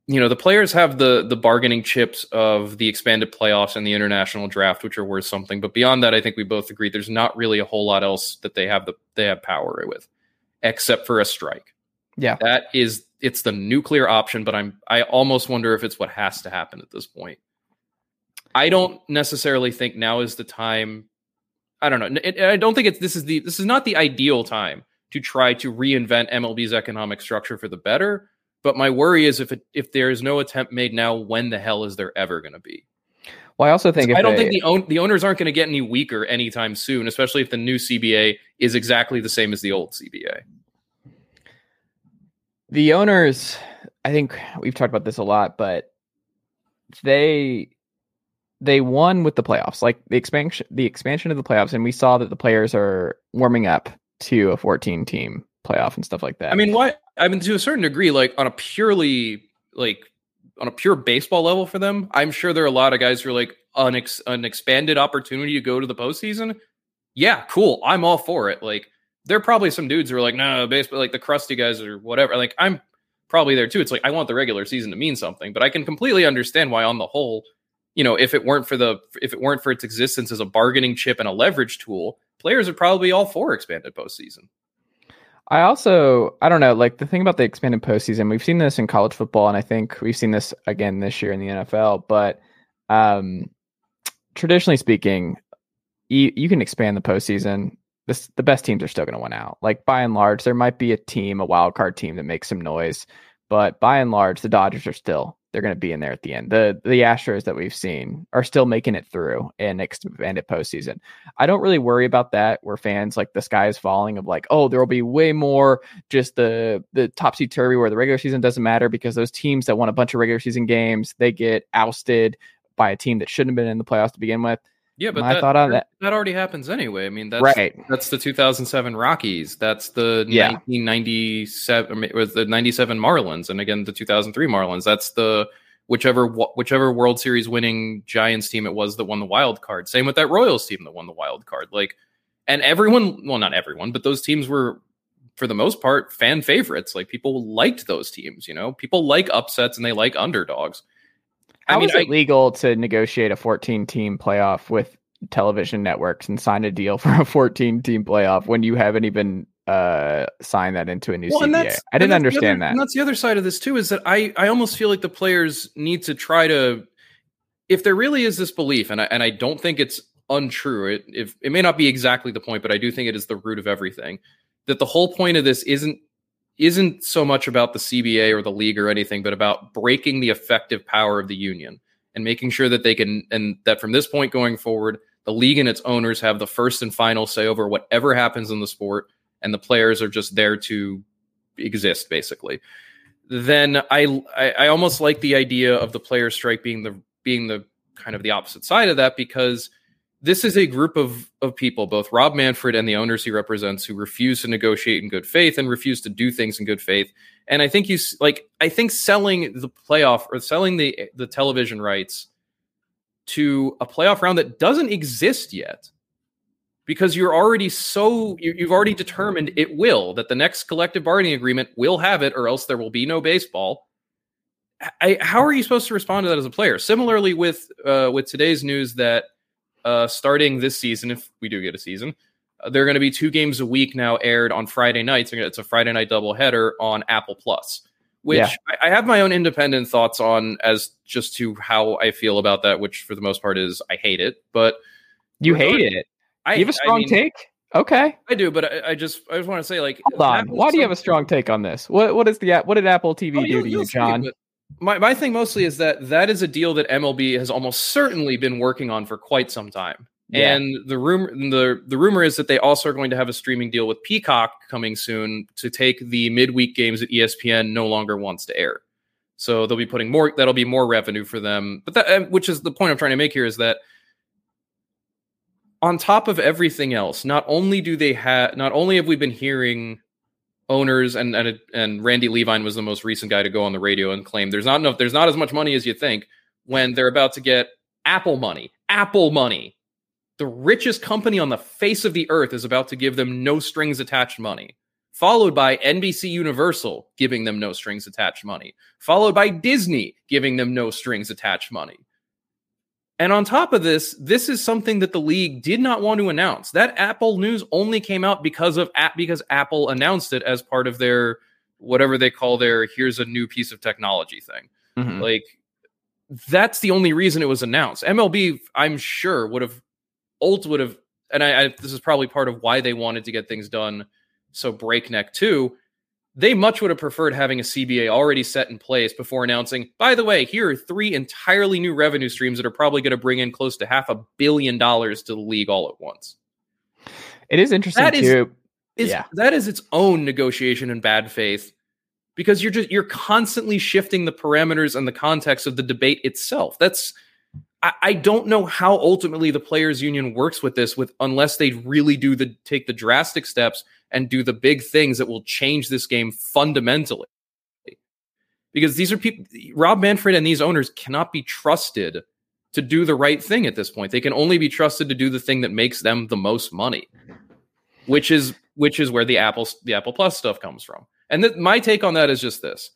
You know, the players have the the bargaining chips of the expanded playoffs and the international draft which are worth something, but beyond that I think we both agree there's not really a whole lot else that they have the they have power with except for a strike. Yeah. That is it's the nuclear option, but I'm I almost wonder if it's what has to happen at this point. I don't necessarily think now is the time. I don't know. I don't think it's this is the this is not the ideal time to try to reinvent MLB's economic structure for the better. But my worry is if it, if there is no attempt made now, when the hell is there ever going to be? Well, I also think I don't they, think the own, the owners aren't going to get any weaker anytime soon, especially if the new CBA is exactly the same as the old CBA. The owners, I think we've talked about this a lot, but they they won with the playoffs, like the expansion the expansion of the playoffs, and we saw that the players are warming up to a 14 team playoff and stuff like that. I mean, why? I mean, to a certain degree, like on a purely like on a pure baseball level for them, I'm sure there are a lot of guys who are like an, ex- an expanded opportunity to go to the postseason. Yeah, cool. I'm all for it. Like there are probably some dudes who are like, no, baseball, like the crusty guys or whatever. Like I'm probably there too. It's like I want the regular season to mean something, but I can completely understand why, on the whole, you know, if it weren't for the if it weren't for its existence as a bargaining chip and a leverage tool, players are probably all for expanded postseason. I also I don't know, like the thing about the expanded postseason, we've seen this in college football, and I think we've seen this again this year in the NFL. But um, traditionally speaking, you, you can expand the postseason. This, the best teams are still going to win out. Like by and large, there might be a team, a wild card team that makes some noise, but by and large, the Dodgers are still they're going to be in there at the end. The the Astros that we've seen are still making it through and expanded postseason. I don't really worry about that. Where fans like the sky is falling of like, oh, there will be way more just the the topsy turvy where the regular season doesn't matter because those teams that won a bunch of regular season games they get ousted by a team that shouldn't have been in the playoffs to begin with. Yeah, but My that, thought on that- that already happens anyway. I mean, that's Right. That's the 2007 Rockies. That's the Yeah. 1997 I mean, was the 97 Marlins, and again the 2003 Marlins. That's the whichever whichever World Series winning Giants team it was that won the wild card. Same with that Royals team that won the wild card. Like, and everyone, well, not everyone, but those teams were for the most part fan favorites. Like people liked those teams. You know, people like upsets and they like underdogs. How I mean, is it legal to negotiate a 14 team playoff with television networks and sign a deal for a 14 team playoff when you haven't even uh signed that into a new Well, and CBA? that's- I didn't and understand other- that. And that's the other side of this too is that I I almost feel like the players need to try to if there really is this belief and I and I don't think it's untrue. It if it may not be exactly the point, but I do think it is the root of everything. That the whole point of this isn't isn't so much about the CBA or the league or anything, but about breaking the effective power of the union and making sure that they can and that from this point going forward, the league and its owners have the first and final say over whatever happens in the sport and the players are just there to exist basically. Then I, I i almost like the idea of the player strike being the being the kind of the opposite side of that because this is a group of of people both rob manfred and the owners he represents who refuse to negotiate in good faith and refuse to do things in good faith. And i think you like i think selling the playoff or selling the the television rights to a playoff round that doesn't exist yet because you're already so you, you've already determined it will that the next collective bargaining agreement will have it or else there will be no baseball. I, how are you supposed to respond to that as a player? Similarly with uh, with today's news that uh, starting this season if we do get a season uh, there are going to be two games a week now aired on friday nights it's a friday night doubleheader on apple plus which Yeah. I, I have my own independent thoughts on as just to how i feel about that which for the most part is i hate it but you hate it. I, you have a I strong mean, take? Okay. I do, but I, I just I just want to say like Hold on. Why do you have a strong take on this? What what is the what did Apple TV Oh, do to see, Jon? but My my thing mostly is that that is a deal that MLB has almost certainly been working on for quite some time. Yeah. And the rumor the the rumor is that they also are going to have a streaming deal with Peacock coming soon to take the midweek games that ESPN no longer wants to air. So they'll be putting more that'll be more revenue for them. But that which is the point I'm trying to make here is that on top of everything else, not only do they have not only have we been hearing owners and and and Randy Levine was the most recent guy to go on the radio and claim there's not enough there's not as much money as you think when they're about to get Apple money. Apple money. The richest company on the face of the earth is about to give them no strings attached money. Followed by NBC Universal giving them no strings attached money. Followed by Disney giving them no strings attached money. And on top of this, this is something that the league did not want to announce. That Apple news only came out because of app because Apple announced it as part of their whatever they call their here's a new piece of technology thing. Mhm. Like that's the only reason it was announced. MLB, I'm sure, would have ult would have and I, I this is probably part of why they wanted to get things done so breakneck too. They much would have preferred having a CBA already set in place before announcing, by the way, here are three entirely new revenue streams that are probably going to bring in close to half a billion dollars to the league all at once. It is interesting That is- too. Is Yeah. that is its own negotiation in bad faith because you're just you're constantly shifting the parameters and the context of the debate itself. That's I, I don't know how ultimately the players union works with this with unless they really do the take the drastic steps and do the big things that will change this game fundamentally. Because these are people Rob Manfred and these owners cannot be trusted to do the right thing at this point. They can only be trusted to do the thing that makes them the most money. Which is which is where the Apple the Apple Plus stuff comes from. And th- my take on that is just this.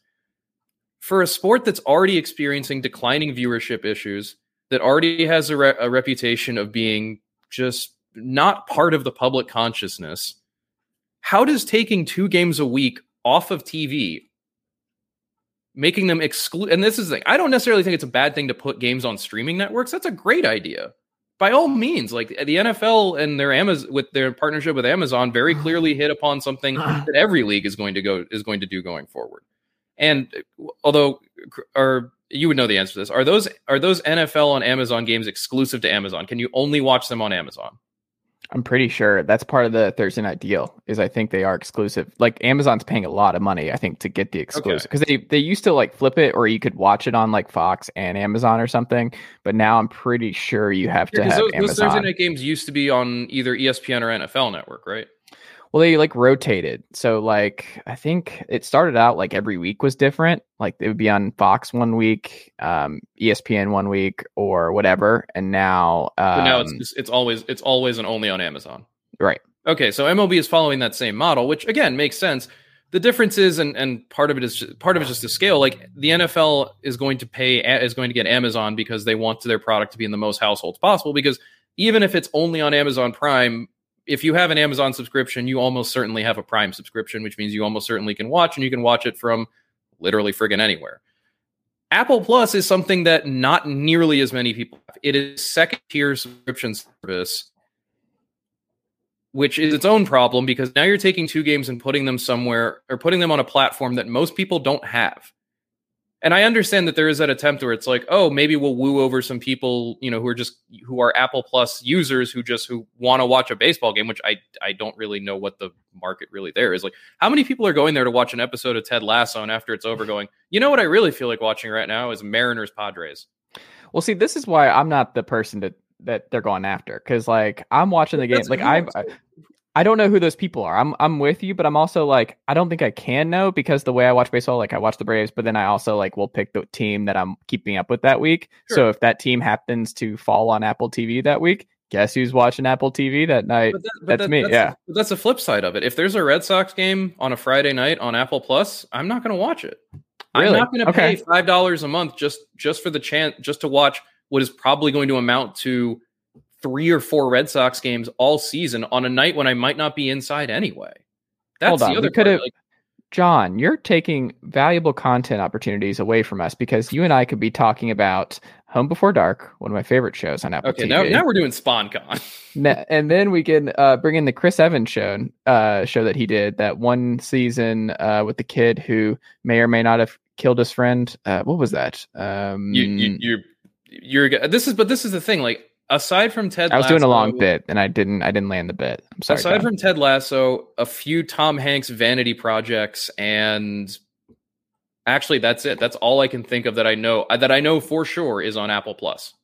For a sport that's already experiencing declining viewership issues, that already has a, re- a reputation of being just not part of the public consciousness, how does taking two games a week off of TV, making them exclude, and this is thing, I don't necessarily think it's a bad thing to put games on streaming networks. That's a great idea. By all means, like the NFL and their Amazon with their partnership with Amazon very clearly hit upon something that every league is going to go is going to do going forward. And although, or you would know the answer to this, are those are those NFL on Amazon games exclusive to Amazon? Can you only watch them on Amazon? I'm pretty sure that's part of the Thursday night deal. Is I think they are exclusive. Like Amazon's paying a lot of money, I think, to get the exclusive because they they used to like flip it, or you could watch it on like Fox and Amazon or something. But now I'm pretty sure you have to Because have those, those Thursday night games used to be on either ESPN or NFL Network, right? Well, they like rotated. So like I think it started out like every week was different. Like it would be on Fox one week, um, ESPN one week, or whatever. And now, um, But now it's just, it's always it's always and only on Amazon. right. Okay, so MLB is following that same model, which again makes sense. The difference is, and, and part of it is just, part of it is just the scale. Like the NFL is going to pay is going to get Amazon because they want their product to be in the most households possible. Because even if it's only on Amazon Prime, if you have an Amazon subscription, you almost certainly have a Prime subscription, which means you almost certainly can watch, and you can watch it from literally friggin' anywhere. Apple Plus is something that not nearly as many people have. It is second tier subscription service which is its own problem because now you're taking two games and putting them somewhere or putting them on a platform that most people don't have. And I understand that there is that attempt where it's like, oh, maybe we'll woo over some people, you know, who are just who are Apple Plus users who just who want to watch a baseball game, which I I don't really know what the market really there is. Like, how many people are going there to watch an episode of Ted Lasso and after it's over going, you know what I really feel like watching right now is Mariners Padres. Well, see, this is why I'm not the person that that they're going after because like I'm watching the game. That's- Like who I, wants I to- I don't know who those people are. I'm I'm with you, but I'm also like I don't think I can know because the way I watch baseball, like I watch the Braves, but then I also like will pick the team that I'm keeping up with that week. So if that team happens to fall on Apple TV that week, guess who's watching Apple TV that night? But that- but That's that- me, That's yeah. that's the flip side of it. If there's a Red Sox game on a Friday night on Apple Plus, I'm not going to watch it. I'm not going to Okay. pay five dollars a month just just for the chance just to watch what is probably going to amount to three or four Red Sox games all season on a night when I might not be inside anyway. That's Hold on, the other Like, Jon, you're taking valuable content opportunities away from us because you and I could be talking about Home Before Dark, one of my favorite shows on Apple okay, TV. now now we're doing SpawnCon. And then we can uh, bring in the Chris Evans show, uh, show that he did that one season uh, with the kid who may or may not have killed his friend. Uh, what was that? Um, you, you, you're you're this is but this is the thing. Like aside from Ted, I was doing a long bit and I didn't. I didn't land the bit. I'm sorry. Aside Jon. from Ted Lasso, a few Tom Hanks vanity projects, and actually, that's it. That's all I can think of that I know uh, that I know for sure is on Apple Plus.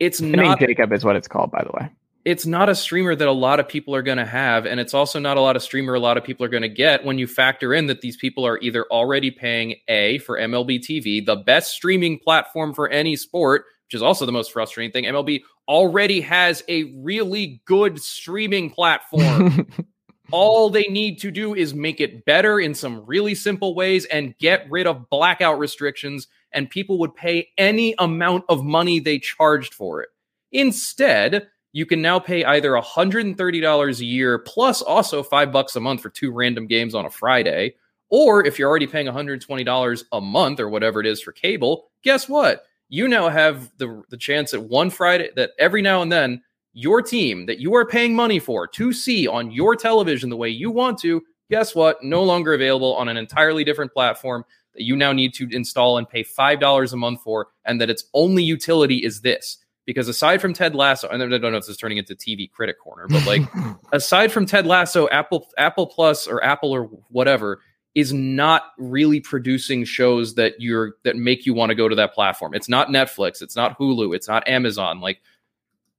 It's not. Jacob is what it's called, by the way. It's not a streamer that a lot of people are going to have, and it's also not a lot of streamer a lot of people are going to get when you factor in that these people are either already paying a for MLB TV, the best streaming platform for any sport, which is also the most frustrating thing. MLB already has a really good streaming platform. All they need to do is make it better in some really simple ways and get rid of blackout restrictions, and people would pay any amount of money they charged for it. Instead, you can now pay either $130 a year plus also five bucks a month for two random games on a Friday. Or if you're already paying $120 a month or whatever it is for cable, guess what? You now have the, the chance that one Friday, that every now and then your team that you are paying money for to see on your television the way you want to, guess what? No longer available on an entirely different platform that you now need to install and pay $5 a month for, and that its only utility is this. Because aside from Ted Lasso, and I don't know if this is turning into TV critic corner, but like aside from Ted Lasso, Apple Apple Plus or Apple or whatever is not really producing shows that you're that make you want to go to that platform. It's not Netflix, it's not Hulu, it's not Amazon. Like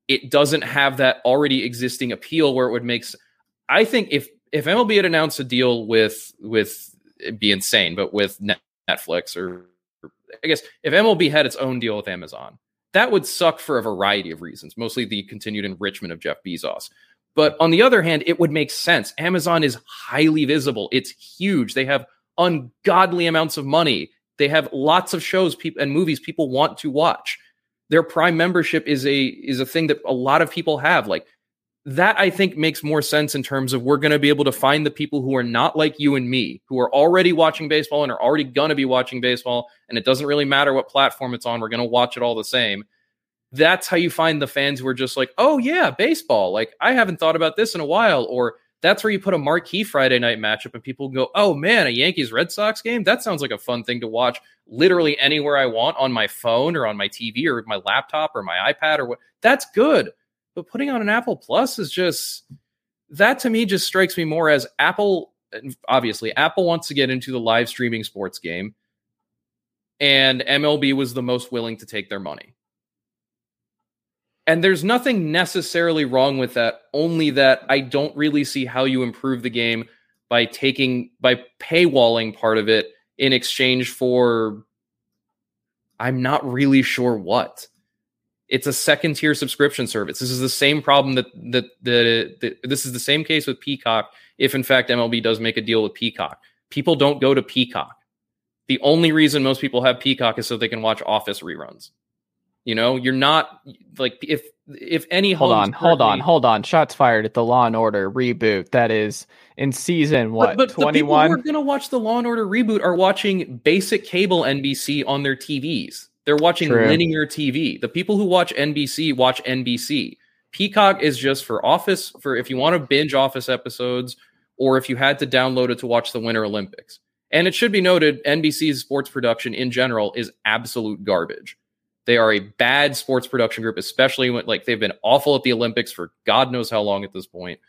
it doesn't have that already existing appeal where it would make I think if if MLB had announced a deal with with be insane, but with Netflix or I guess if MLB had its own deal with Amazon, that would suck for a variety of reasons, mostly the continued enrichment of Jeff Bezos. But on the other hand, it would make sense. Amazon is highly visible. It's huge. They have ungodly amounts of money. They have lots of shows people and movies people want to watch. Their Prime membership is a is a thing that a lot of people have. Like that I think makes more sense in terms of we're going to be able to find the people who are not like you and me, who are already watching baseball and are already going to be watching baseball. And it doesn't really matter what platform it's on. We're going to watch it all the same. That's how you find the fans who are just like, oh, yeah, baseball. Like, I haven't thought about this in a while. Or that's where you put a marquee Friday night matchup and people go, oh, man, a Yankees Red Sox game? That sounds like a fun thing to watch literally anywhere I want on my phone or on my TV or my laptop or my iPad or what. That's good but putting on an Apple Plus is just that to me just strikes me more as Apple. Obviously, Apple wants to get into the live streaming sports game, and MLB was the most willing to take their money. And there's nothing necessarily wrong with that, only that I don't really see how you improve the game by taking by paywalling part of it in exchange for I'm not really sure what. It's a second tier subscription service. This is the same problem that that the this is the same case with Peacock. If in fact MLB does make a deal with Peacock, people don't go to Peacock. The only reason most people have Peacock is so they can watch Office reruns. You know, you're not like if if any hold on, hold on, hold on. Shots fired at the Law and Order reboot. That is in season what twenty one. Who are going to watch the Law and Order reboot are watching basic cable NBC on their TVs. They're watching True. linear TV. The people who watch NBC watch NBC. Peacock is just for office for if you want to binge office episodes or if you had to download it to watch the Winter Olympics. And it should be noted NBC's sports production in general is absolute garbage. They are a bad sports production group, especially when like they've been awful at the Olympics for God knows how long at this point.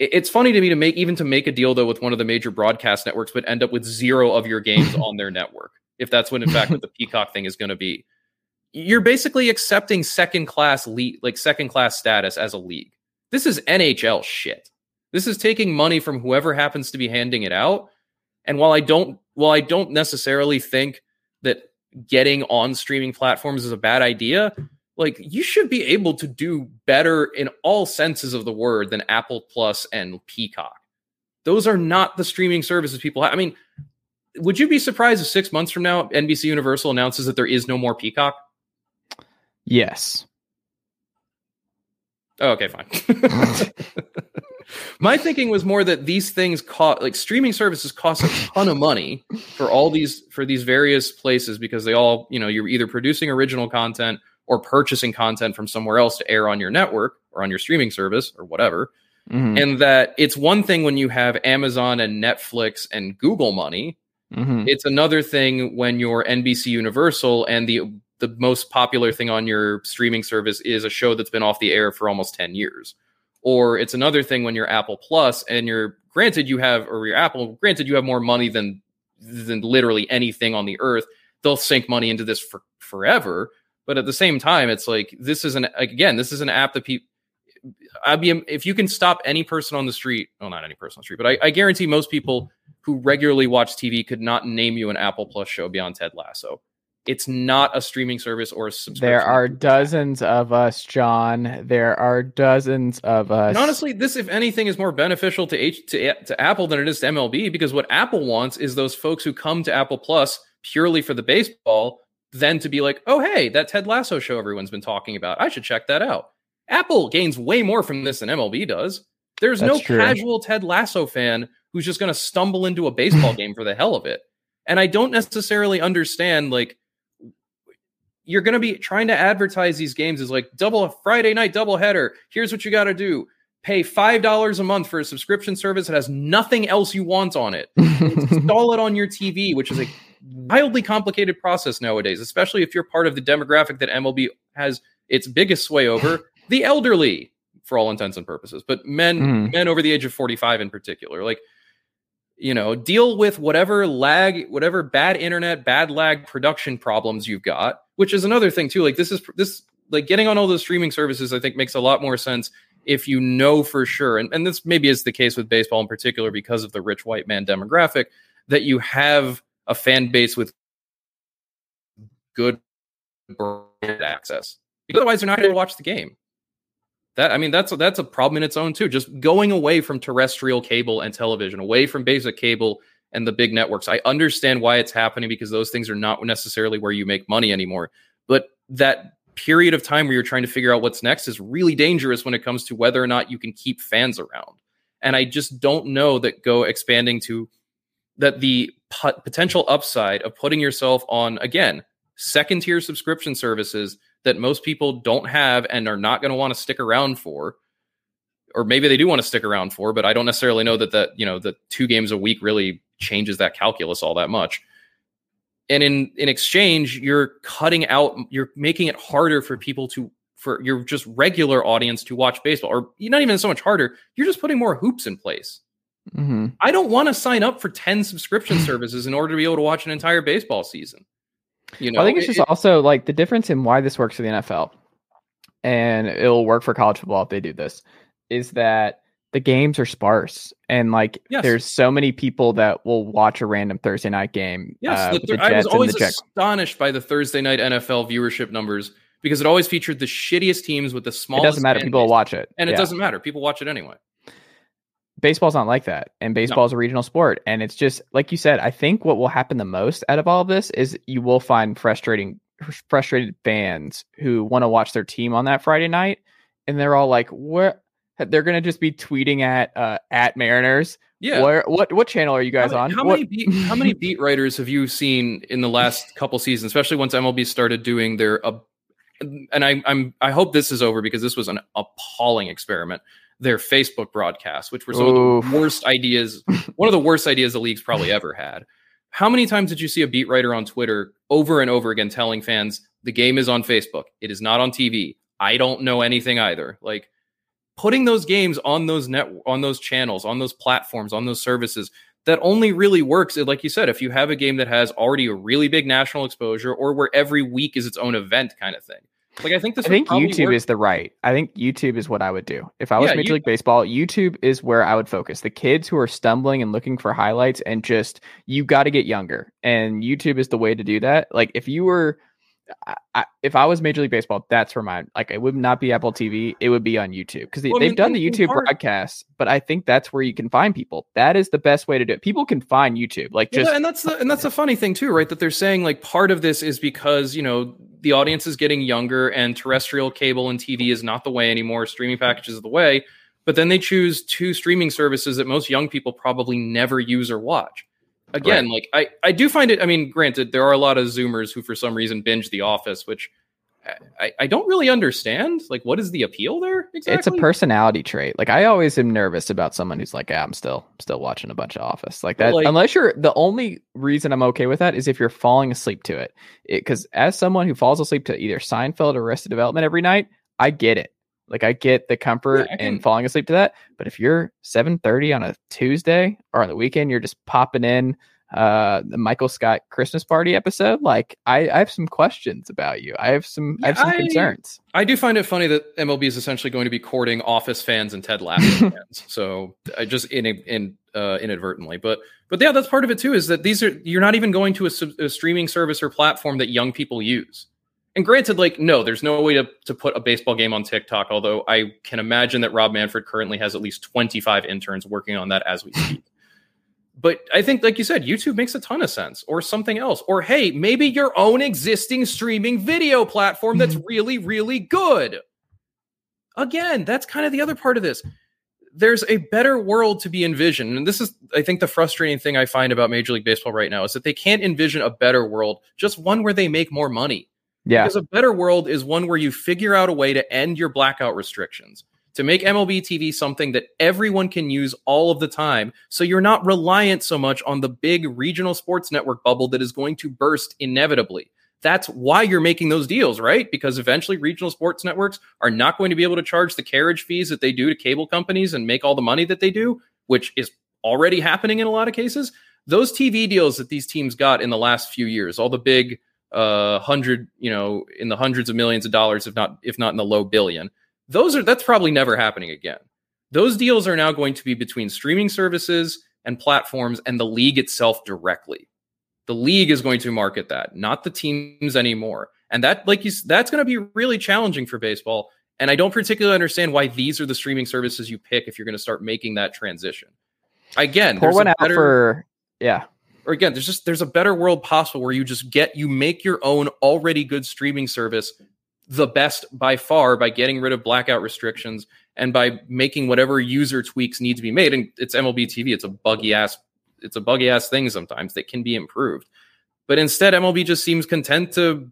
It's funny to me to make even to make a deal though with one of the major broadcast networks, but end up with zero of your games on their network if that's what in fact what the Peacock thing is going to be. You're basically accepting second class league, like second class status as a league. This is NHL shit. This is taking money from whoever happens to be handing it out. And while I don't, while I don't necessarily think that getting on streaming platforms is a bad idea, like you should be able to do better in all senses of the word than Apple Plus and Peacock. Those are not the streaming services people have. I mean, would you be surprised if six months from now NBC Universal announces that there is no more Peacock? Yes. Oh, okay, fine. My thinking was more that these things cost like streaming services cost a ton of money for all these for these various places because they all, you know, you're either producing original content or purchasing content from somewhere else to air on your network or on your streaming service or whatever. Mm-hmm. And that it's one thing when you have Amazon and Netflix and Google money, Mm-hmm. It's another thing when you're NBC Universal and the the most popular thing on your streaming service is a show that's been off the air for almost 10 years. Or it's another thing when you're Apple Plus and you're granted you have or your Apple granted you have more money than than literally anything on the earth. They'll sink money into this for forever, but at the same time it's like this is an again, this is an app that people I'd be if you can stop any person on the street, well, not any person on the street, but I, I, guarantee most people who regularly watch TV could not name you an Apple Plus show beyond Ted Lasso. It's not a streaming service or a subscription. There are dozens of us, Jon. There are dozens of us. And honestly, this, if anything, is more beneficial to H to, to Apple than it is to MLB because what Apple wants is those folks who come to Apple Plus purely for the baseball, then to be like, oh hey, that Ted Lasso show everyone's been talking about. I should check that out. Apple gains way more from this than MLB does. There's That's no true. casual Ted Lasso fan who's just going to stumble into a baseball game for the hell of it. And I don't necessarily understand like you're going to be trying to advertise these games as like double a Friday night double header. Here's what you got to do. Pay $5 a month for a subscription service that has nothing else you want on it. Install it on your TV, which is a wildly complicated process nowadays, especially if you're part of the demographic that MLB has its biggest sway over, the elderly for all intents and purposes, but men Mhm. men over the age of 45 in particular. Like you know, deal with whatever lag, whatever bad internet, bad lag production problems you've got, which is another thing too. Like this is this like getting on all those streaming services, I think makes a lot more sense if you know for sure, and, and this maybe is the case with baseball in particular because of the rich white man demographic, that you have a fan base with good broadband access. Otherwise, they're not going to watch the game. That I mean, that's that's a problem in its own too. Just going away from terrestrial cable and television, away from basic cable and the big networks. I understand why it's happening because those things are not necessarily where you make money anymore. But that period of time where you're trying to figure out what's next is really dangerous when it comes to whether or not you can keep fans around. And I just don't know that go expanding to that the pot- potential upside of putting yourself on again second tier subscription services that most people don't have and are not going to want to stick around for or maybe they do want to stick around for but i don't necessarily know that that you know the two games a week really changes that calculus all that much. And in in exchange you're cutting out you're making it harder for people to for your just regular audience to watch baseball or not even so much harder you're just putting more hoops in place. Hmm I don't want to sign up for 10 subscription services in order to be able to watch an entire baseball season. You know, I think it's it- just also like the difference in why this works for the NFL, and it'll work for college football if they do this, is that the games are sparse and like Yes. there's so many people that will watch a random Thursday night game. yes, uh, the with the I was always astonished by the Thursday night NFL viewership numbers because it always featured the shittiest teams with the smallest. It doesn't matter. People will watch it, and it Yeah. doesn't matter. People watch it anyway. Baseball's not like that and baseball is a regional sport and it's just like you said i think what will happen the most out of all of this is you will find frustrating frustrated fans who want to watch their team on that friday night and they're all like where they're going to just be tweeting at uh at mariners Yeah. where what what channel are you guys how, on How What- many beat, how many beat writers have you seen in the last couple seasons, especially once MLB started doing their uh, and I, I'm I hope this is over because this was an appalling experiment. Their Facebook broadcasts, which were some of the worst ideas, one of the worst ideas the league's probably ever had. How many times did you see a beat writer on Twitter over and over again telling fans the game is on Facebook, it is not on TV. I don't know anything either. Like putting those games on those net on those channels, on those platforms, on those services that only really works like you said if you have a game that has already a really big national exposure or where every week is its own event kind of thing. Like I think this I think YouTube work- is the right. I think YouTube is what I would do. If I was Yeah, Major you- League Baseball, YouTube is where I would focus. The kids who are stumbling and looking for highlights and just you got to get younger. And YouTube is the way to do that. Like if you were I, I, if I was Major League Baseball, that's where my like it would not be Apple TV. It would be on YouTube because they, Well, I they've mean, done the YouTube part- broadcasts. But I think that's where you can find people. That is the best way to do it. People can find YouTube. Like just and that's the and that's the funny thing too, right? That they're saying like part of this is because you know the audience is getting younger and terrestrial cable and TV is not the way anymore. Streaming packages are the way, but then they choose two streaming services that most young people probably never use or watch. Again, like I I do find it. I mean, granted, there are a lot of Zoomers who for some reason binge The Office, which I, I don't really understand. Like, what is the appeal there? Exactly. it's a personality trait. Like I always am nervous about someone who's like, yeah, I'm still still watching a bunch of Office like that. like- unless you're the only reason I'm okay with that is if you're falling asleep to it. Because as someone who falls asleep to either Seinfeld or Arrested Development every night, I get it. Like I get the comfort Yeah, in falling asleep to that. But if you're 7:30 on a Tuesday or on the weekend, you're just popping in uh the Michael Scott Christmas party episode. Like I, I have some questions about you. I have some I have some I- concerns. I do find it funny that MLB is essentially going to be courting Office fans and Ted Lasso fans. So I just in in uh, inadvertently, but but yeah, that's part of it too. Is that these are you're not even going to a, a streaming service or platform that young people use. And granted, like no, there's no way to to put a baseball game on TikTok. Although I can imagine that Rob Manfred currently has at least 25 interns working on that as we speak. But I think, like you said, YouTube makes a ton of sense, or something else, or hey, maybe your own existing streaming video platform that's mm-hmm. really, really good. Again, that's kind of the other part of this. There's a better world to be envisioned. And this is, I think, the frustrating thing I find about Major League Baseball right now is that they can't envision a better world, just one where they make more money. Yeah. Because a better world is one where you figure out a way to end your blackout restrictions, to make MLB TV something that everyone can use all of the time. So you're not reliant so much on the big regional sports network bubble that is going to burst inevitably. That's why you're making those deals, right? Because eventually regional sports networks are not going to be able to charge the carriage fees that they do to cable companies and make all the money that they do, which is already happening in a lot of cases. Those TV deals that these teams got in the last few years, all the big uh hundred, you know, in the hundreds of millions of dollars, if not if not in the low billion, those are that's probably never happening again. Those deals are now going to be between streaming services and platforms and the league itself directly. The league is going to market that, not the teams anymore. And that, like you, that's going to be really challenging for baseball. And I don't particularly understand why these are the streaming services you pick if you're going to start making that transition. Again, Pour there's one a out better, for yeah. Or again, there's just there's a better world possible where you just get you make your own already good streaming service the best by far by getting rid of blackout restrictions and by making whatever user tweaks need to be made. And it's MLB TV. It's a buggy ass. It's a buggy ass thing sometimes that can be improved. But instead, MLB just seems content to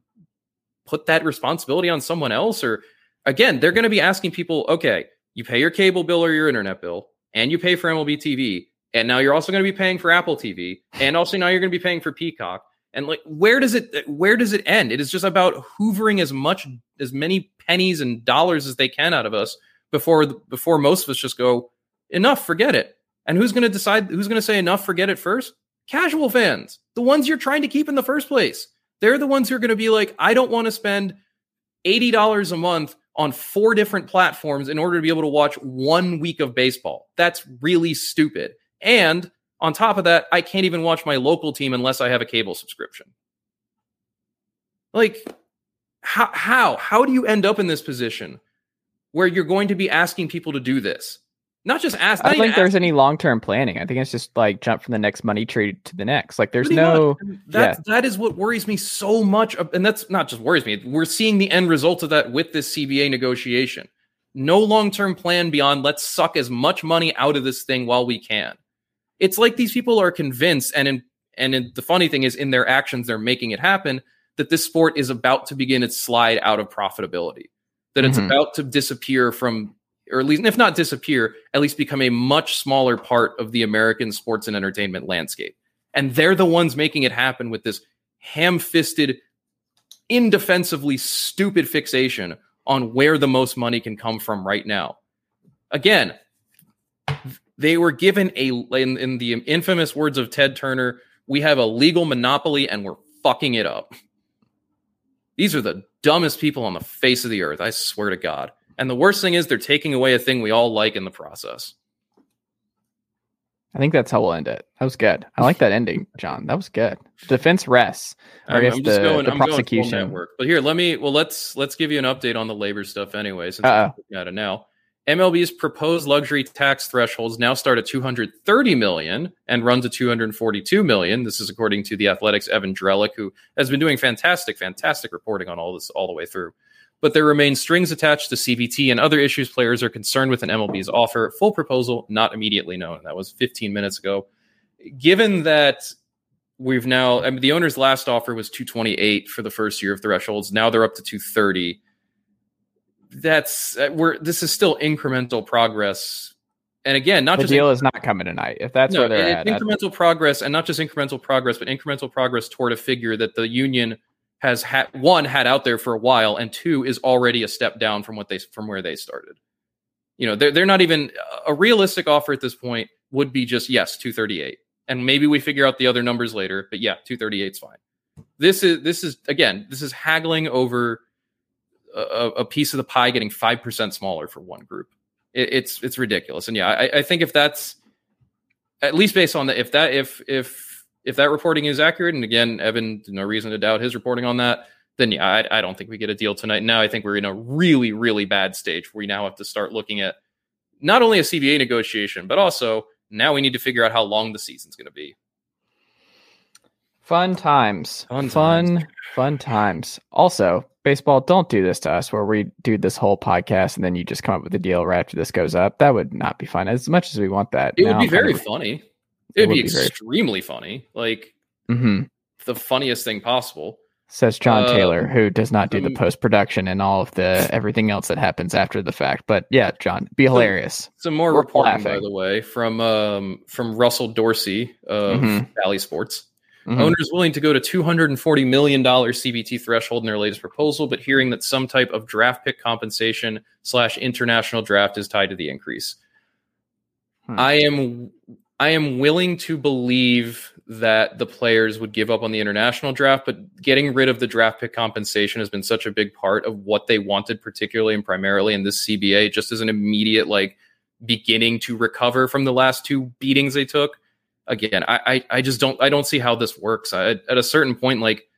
put that responsibility on someone else. Or again, they're going to be asking people, okay, you pay your cable bill or your internet bill, and you pay for MLB TV, and now you're also going to be paying for Apple TV, and also now you're going to be paying for Peacock. And like, where does it where does it end? It is just about hoovering as much as many pennies and dollars as they can out of us before before most of us just go enough, forget it. And who's going to decide? Who's going to say enough, forget it first? Casual fans, the ones you're trying to keep in the first place. They're the ones who are going to be like, I don't want to spend eighty dollars a month on four different platforms in order to be able to watch one week of baseball. That's really stupid. And on top of that, I can't even watch my local team unless I have a cable subscription. Like, how how how do you end up in this position where you're going to be asking people to do this? Not just ask. I don't think there's ask- any long term planning. I think it's just like jump from the next money tree to the next. Like there's no much. That that is what worries me so much, and that's not just worries me. We're seeing the end result of that with this CBA negotiation. No long term plan beyond let's suck as much money out of this thing while we can. It's like these people are convinced, and in and in, the funny thing is, in their actions, they're making it happen. That this sport is about to begin its slide out of profitability. That it's Mhm. about to disappear from, or at least if not disappear, at least become a much smaller part of the American sports and entertainment landscape. And they're the ones making it happen with this ham fisted, indefensively stupid fixation on where the most money can come from right now. Again, they were given a, in, in the infamous words of Ted Turner, we have a legal monopoly and we're fucking it up. These are the dumbest people on the face of the earth, I swear to God. And the worst thing is they're taking away a thing we all like in the process. I think that's how we'll end it. That was good. I like that ending, Jon. That was good. Defense rests. I I'm, guess I'm just the- going. the I'm going prosecution. network. But here, let me. Well, let's let's give you an update on the labor stuff anyway. Since Uh-oh. Looking at it now, MLB's proposed luxury tax thresholds now start at 230 million and run to 242 million. This is according to the Athletic's Evan Drellich, who has been doing fantastic, fantastic reporting on all this all the way through. But there remain strings attached to CBT and other issues players are concerned with an MLB's offer. Full proposal not immediately known. That was 15 minutes ago. Given that we've now I mean the owner's last offer was 228 for the first year of thresholds now they're up to 230 that's uh, we're this is still incremental progress. And again not The just deal is not coming tonight. If that's no, where they're at, incremental progress and not just incremental progress but incremental progress toward a figure that the union has had one had out there for a while and two is already a step down from what they from where they started. You know they're, they're not even a realistic offer at this point would be just yes 238 and maybe we figure out the other numbers later but yeah 238 is fine. This is this is again this is haggling over a, a piece of the pie getting 5% smaller for one group it, it's it's ridiculous and yeah I, I think if that's at least based on that if that if if if that reporting is accurate and again evan no reason to doubt his reporting on that then yeah I, I don't think we get a deal tonight now i think we're in a really really bad stage where we now have to start looking at not only a cba negotiation but also now we need to figure out how long the season's going to be fun times. Fun Fun, times. fun, times. Also, baseball, don't do this to us where we do this whole podcast and then you just come up with a deal right after this goes up. That would not be fun. As much as we want that. it would be very funny it would be be extremely funny like hmm the funniest thing possible Says Jon Uh, Tayler, who does not do the um, post production and all of the everything else that happens after the fact. But yeah, Jon, be hilarious. Some more We're reporting, by the way, from um, from Russell Dorsey of Mhm. Bally Sports. Mhm. Owners willing to go to $240 million CBT threshold in their latest proposal, but hearing that some type of draft pick compensation slash international draft is tied to the increase. Hmm. I am I am willing to believe that the players would give up on the international draft, but getting rid of the draft pick compensation has been such a big part of what they wanted, particularly and primarily in this CBA, just as an immediate like beginning to recover from the last two beatings they took again, I, I I just don't I don't see how this works. I, at a certain point, like,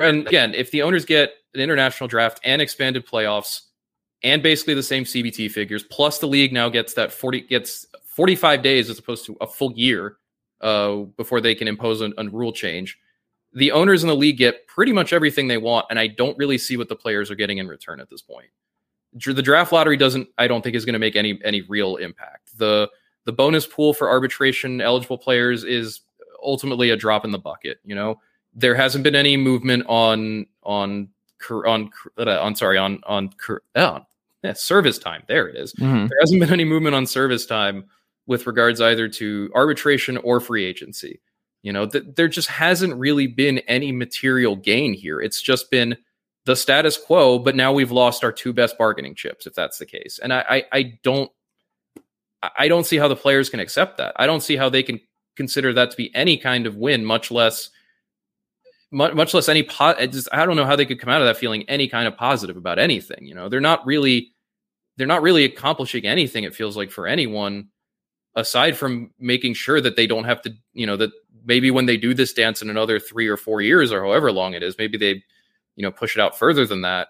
and again, if the owners get an international draft and expanded playoffs and basically the same CBT figures, plus the league now gets that forty gets forty five days as opposed to a full year uh, before they can impose a, a rule change. The owners in the league get pretty much everything they want, and I don't really see what the players are getting in return at this point the draft lottery doesn't i don't think is going to make any any real impact. The the bonus pool for arbitration eligible players is ultimately a drop in the bucket you know? There hasn't been any movement on on on uh, on sorry on on uh, yeah, service time. There it is. Mhm. there hasn't been any movement on service time with regards either to arbitration or free agency. You know th- there just hasn't really been any material gain here. It's just been the status quo, but now we've lost our two best bargaining chips, if that's the case. And I, I, I don't, I don't see how the players can accept that. I don't see how they can consider that to be any kind of win, much less, much, less any. Po- I just, I don't know how they could come out of that feeling any kind of positive about anything. You know, they're not really, they're not really accomplishing anything. It feels like for anyone, aside from making sure that they don't have to, you know, that maybe when they do this dance in another three or four years or however long it is, maybe they you know push it out further than that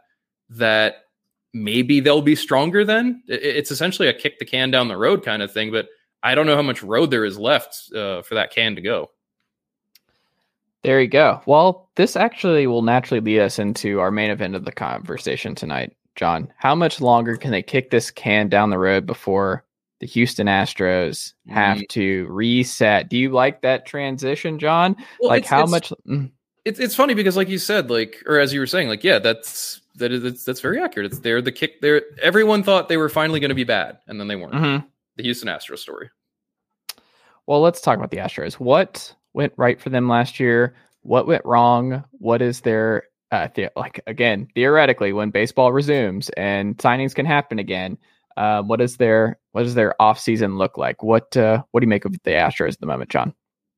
that maybe they'll be stronger then it's essentially a kick the can down the road kind of thing but i don't know how much road there is left uh, for that can to go There you go. Well, this actually will naturally lead us into our main event of the conversation tonight, Jon. How much longer can they kick this can down the road before the Houston Astros have Mm. to reset? Do you like that transition, Jon? Well, like it's- how it's- much? mm, it's, it's funny because like you said like or as you were saying like yeah that's that is that's, that's very accurate it's there the kick there everyone thought they were finally going to be bad and then they weren't mhm. the houston astros story Well, let's talk about the Astros. What went right for them last year? What went wrong? What is their uh, the, like again theoretically when baseball resumes and signings can happen again? Uh, what is their what does their off season look like? What uh, what do you make of the Astros at the moment, Jon?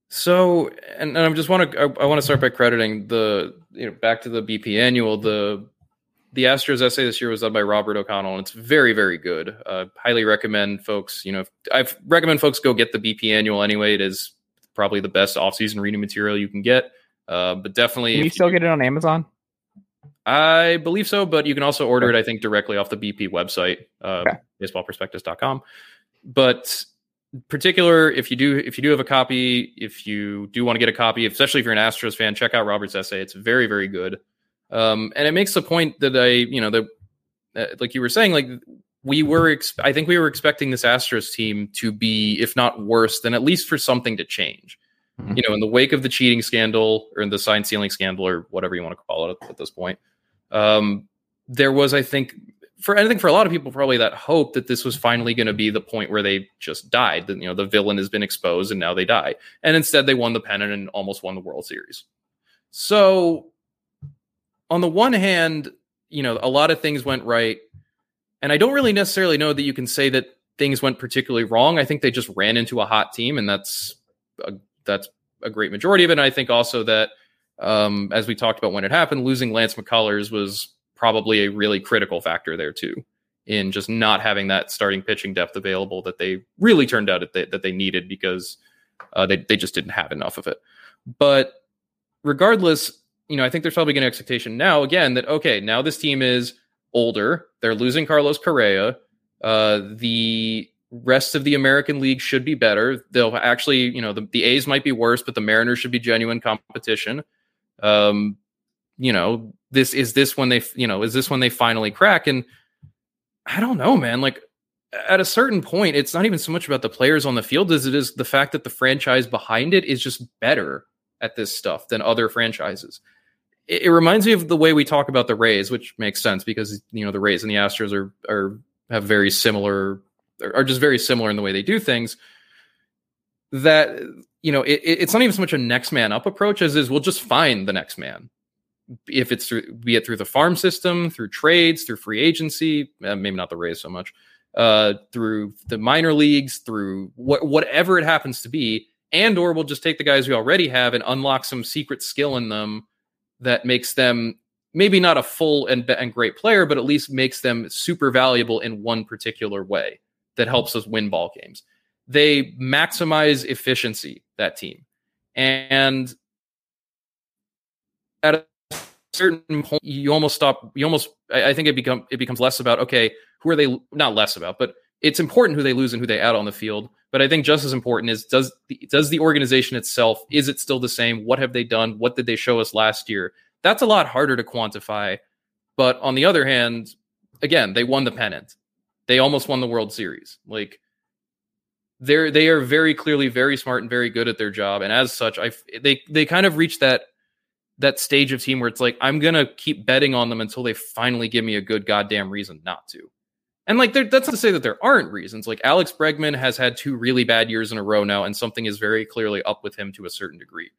So, and, and I just want to I, I want to start by crediting the you know back to the BP annual the the Astros essay this year was done by Robert O'Connell and it's very very good. Uh, highly recommend folks. You know, I recommend folks go get the BP annual anyway. It is probably the best off season reading material you can get. Uh, but definitely, Can you still get it on Amazon? I believe so, but you can also order it, I think, directly off the BP website, uh, Okay. baseballprospectus.com. But particular, if you do, if you do have a copy, if you do want to get a copy, especially if you're an Astros fan, check out Robert's essay. It's very, very good. Um, and it makes the point that I, you know, that, uh, like you were saying, like we were, ex- I think we were expecting this Astros team to be, if not worse, then at least for something to change. Mhm. You know, in the wake of the cheating scandal or in the sign stealing scandal or whatever you want to call it at, at this point, um, there was, I think, for I think for a lot of people, probably that hope that this was finally going to be the point where they just died. That you know the villain has been exposed and now they die. And instead, they won the pennant and almost won the World Series. So, on the one hand, you know, a lot of things went right, and I don't really necessarily know that you can say that things went particularly wrong. I think they just ran into a hot team, and that's a, that's a great majority of it. And I think also that, um, as we talked about when it happened, losing Lance McCullers was probably a really critical factor there too, in just not having that starting pitching depth available that they really turned out that they, that they needed because uh, they they just didn't have enough of it. But regardless, you know, I think there's probably an expectation now again that okay, now this team is older. They're losing Carlos Correa. Uh, the rest of the American League should be better. They'll actually, you know, the, the A's might be worse, but the Mariners should be genuine competition. Um, you know, this is this when they, you know, is this when they finally crack? And I don't know, man. Like at a certain point, it's not even so much about the players on the field as it is the fact that the franchise behind it is just better at this stuff than other franchises. It, it reminds me of the way we talk about the Rays, which makes sense because you know the Rays and the Astros are are have very similar are just very similar in the way they do things. That you know, it, it's not even so much a next man up approach as is we'll just find the next man if it's through, be it through the farm system, through trades, through free agency, uh, maybe not the Rays so much, uh, through the minor leagues, through wh- whatever it happens to be, and or we'll just take the guys we already have and unlock some secret skill in them that makes them maybe not a full and, and great player, but at least makes them super valuable in one particular way that helps us win ball games. They maximize efficiency, that team. And a certain point, you almost stop, you almost, I think it become it becomes less about, okay, who are they not less about, but it's important who they lose and who they add on the field. But I think just as important is does the, does the organization itself is it still the same? What have they done? What did they show us last year? That's a lot harder to quantify. But on the other hand, again, they won the pennant. They almost won the World Series. Like they're they are very clearly very smart and very good at their job, and as such, I they they kind of reach that that stage of team where it's like I'm gonna keep betting on them until they finally give me a good goddamn reason not to. And like that's not to say that there aren't reasons. Like Alex Bregman has had two really bad years in a row now, and something is very clearly up with him to a certain degree.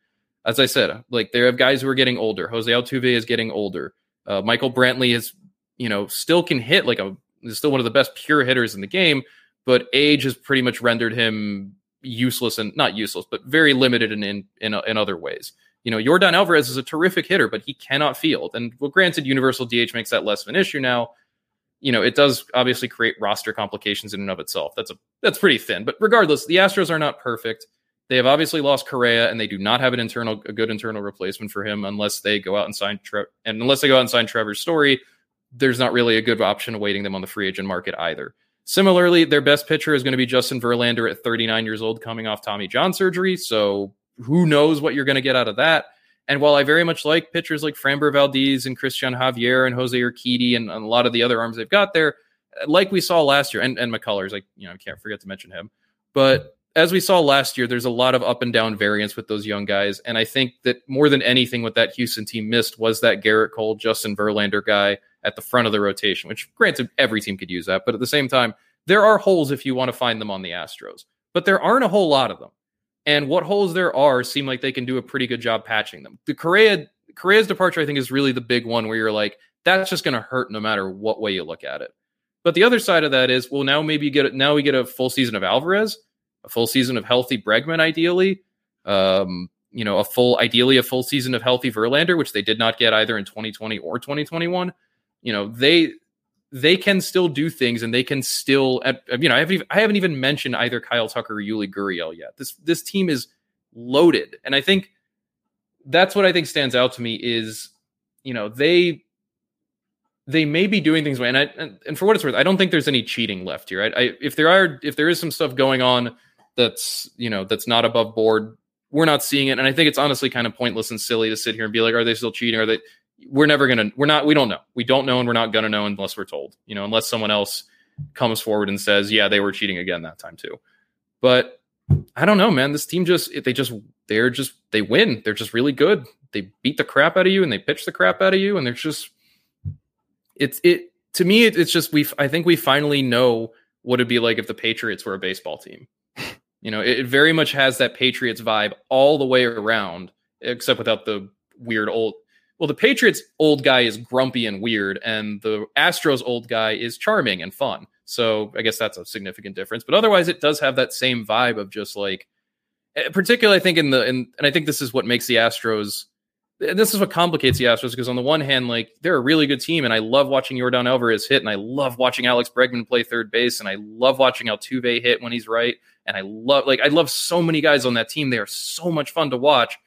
As I said, like there have guys who are getting older. Jose Altuve is getting older. Uh, Michael Brantley is, you know, still can hit like a is still one of the best pure hitters in the game, but age has pretty much rendered him useless and not useless, but very limited in in in, in other ways. You know, Yordan Alvarez is a terrific hitter, but he cannot field. And well, granted, universal DH makes that less of an issue now you know, it does obviously create roster complications in and of itself. That's a that's pretty thin. But regardless, the Astros are not perfect. They have obviously lost Correa, and they do not have an internal a good internal replacement for him unless they go out and sign Tre- and unless they go out and sign Trevor Story. There's not really a good option awaiting them on the free agent market either. Similarly, their best pitcher is going to be Justin Verlander at 39 years old, coming off Tommy John surgery. So who knows what you're going to get out of that? And while I very much like pitchers like Framber Valdez and Cristian Javier and Jose Urquidy and, and, a lot of the other arms they've got there, like we saw last year, and, and McCullers, like, you know, I can't forget to mention him. But as we saw last year, there's a lot of up and down variance with those young guys. And I think that more than anything, what that Houston team missed was that Gerrit Cole, Justin Verlander guy at the front of the rotation, which granted, every team could use that. But at the same time, there are holes if you want to find them on the Astros, but there aren't a whole lot of them. And what holes there are seem like they can do a pretty good job patching them. The Correa Correa's departure, I think, is really the big one where you're like, that's just going to hurt no matter what way you look at it. But the other side of that is, well, now maybe you get now we get a full season of Alvarez, a full season of healthy Bregman, ideally. Um, you know, a full, ideally a full season of healthy Verlander, which they did not get either in 2020 or 2021. You know, they they can still do things and they can still you know I haven't even, I haven't even mentioned either Kyle Tucker or Yuli Gurriel yet. This this team is loaded, and I think that's what I think stands out to me is you know they they may be doing things and I and, and for what it's worth, I don't think there's any cheating left here. I, I if there are if there is some stuff going on that's you know that's not above board we're not seeing it and i think it's honestly kind of pointless and silly to sit here and be like are they still cheating are they we're never gonna we're not we don't know. We don't know and we're not gonna know unless we're told you know unless someone else comes forward and says yeah they were cheating again that time too. But i don't know man. This team just they just they're just they win. They're just really good. They beat the crap out of you and they pitch the crap out of you and they're just it's it to me it, it's just we i think we finally know what it'd be like if the patriots were a baseball team. You know it, it very much has that patriots vibe all the way around except without the weird old well, the Patriots old guy is grumpy and weird, and the Astros old guy is charming and fun. So I guess that's a significant difference. But otherwise, it does have that same vibe of just like, eh, particularly I think in the in, and I think this is what makes the Astros. And This is what complicates the Astros because on the one hand, like they're a really good team, and I love watching Yordan Alvarez hit, and I love watching Alex Bregman play third base, and I love watching Altuve hit when he's right, and I love like I love so many guys on that team. They are so much fun to watch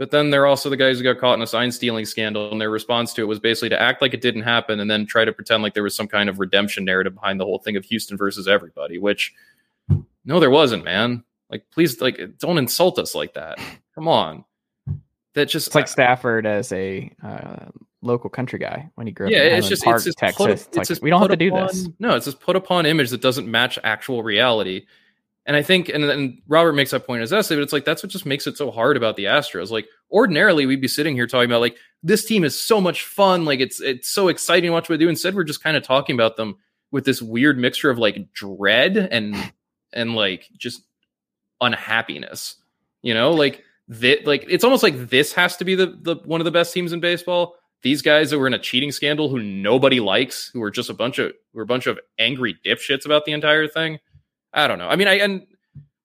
but then they're also the guys who got caught in a sign stealing scandal, and their response to it was basically to act like it didn't happen and then try to pretend like there was some kind of redemption narrative behind the whole thing of Houston versus everybody, which no, there wasn't, man. Like, please, like, don't insult us like that. Come on. That just it's like Stafford as a uh, local country guy when he grew up. Yeah, in it's just Park, it's just Texas. put, it's like we don't have to do upon- this. No, it's just put upon image that doesn't match actual reality. And I think, and then Robert makes that point in his essay, but it's like that's what just makes it so hard about the Astros. Like ordinarily, we'd be sitting here talking about like this team is so much fun, like it's it's so exciting to watch what they do. Instead, we're just kind of talking about them with this weird mixture of like dread and and like just unhappiness. You know, like that, like it's almost like this has to be the the one of the best teams in baseball. These guys that were in a cheating scandal who nobody likes, who are just a bunch of who are a bunch of angry dipshits about the entire thing. I don't know. I mean, I and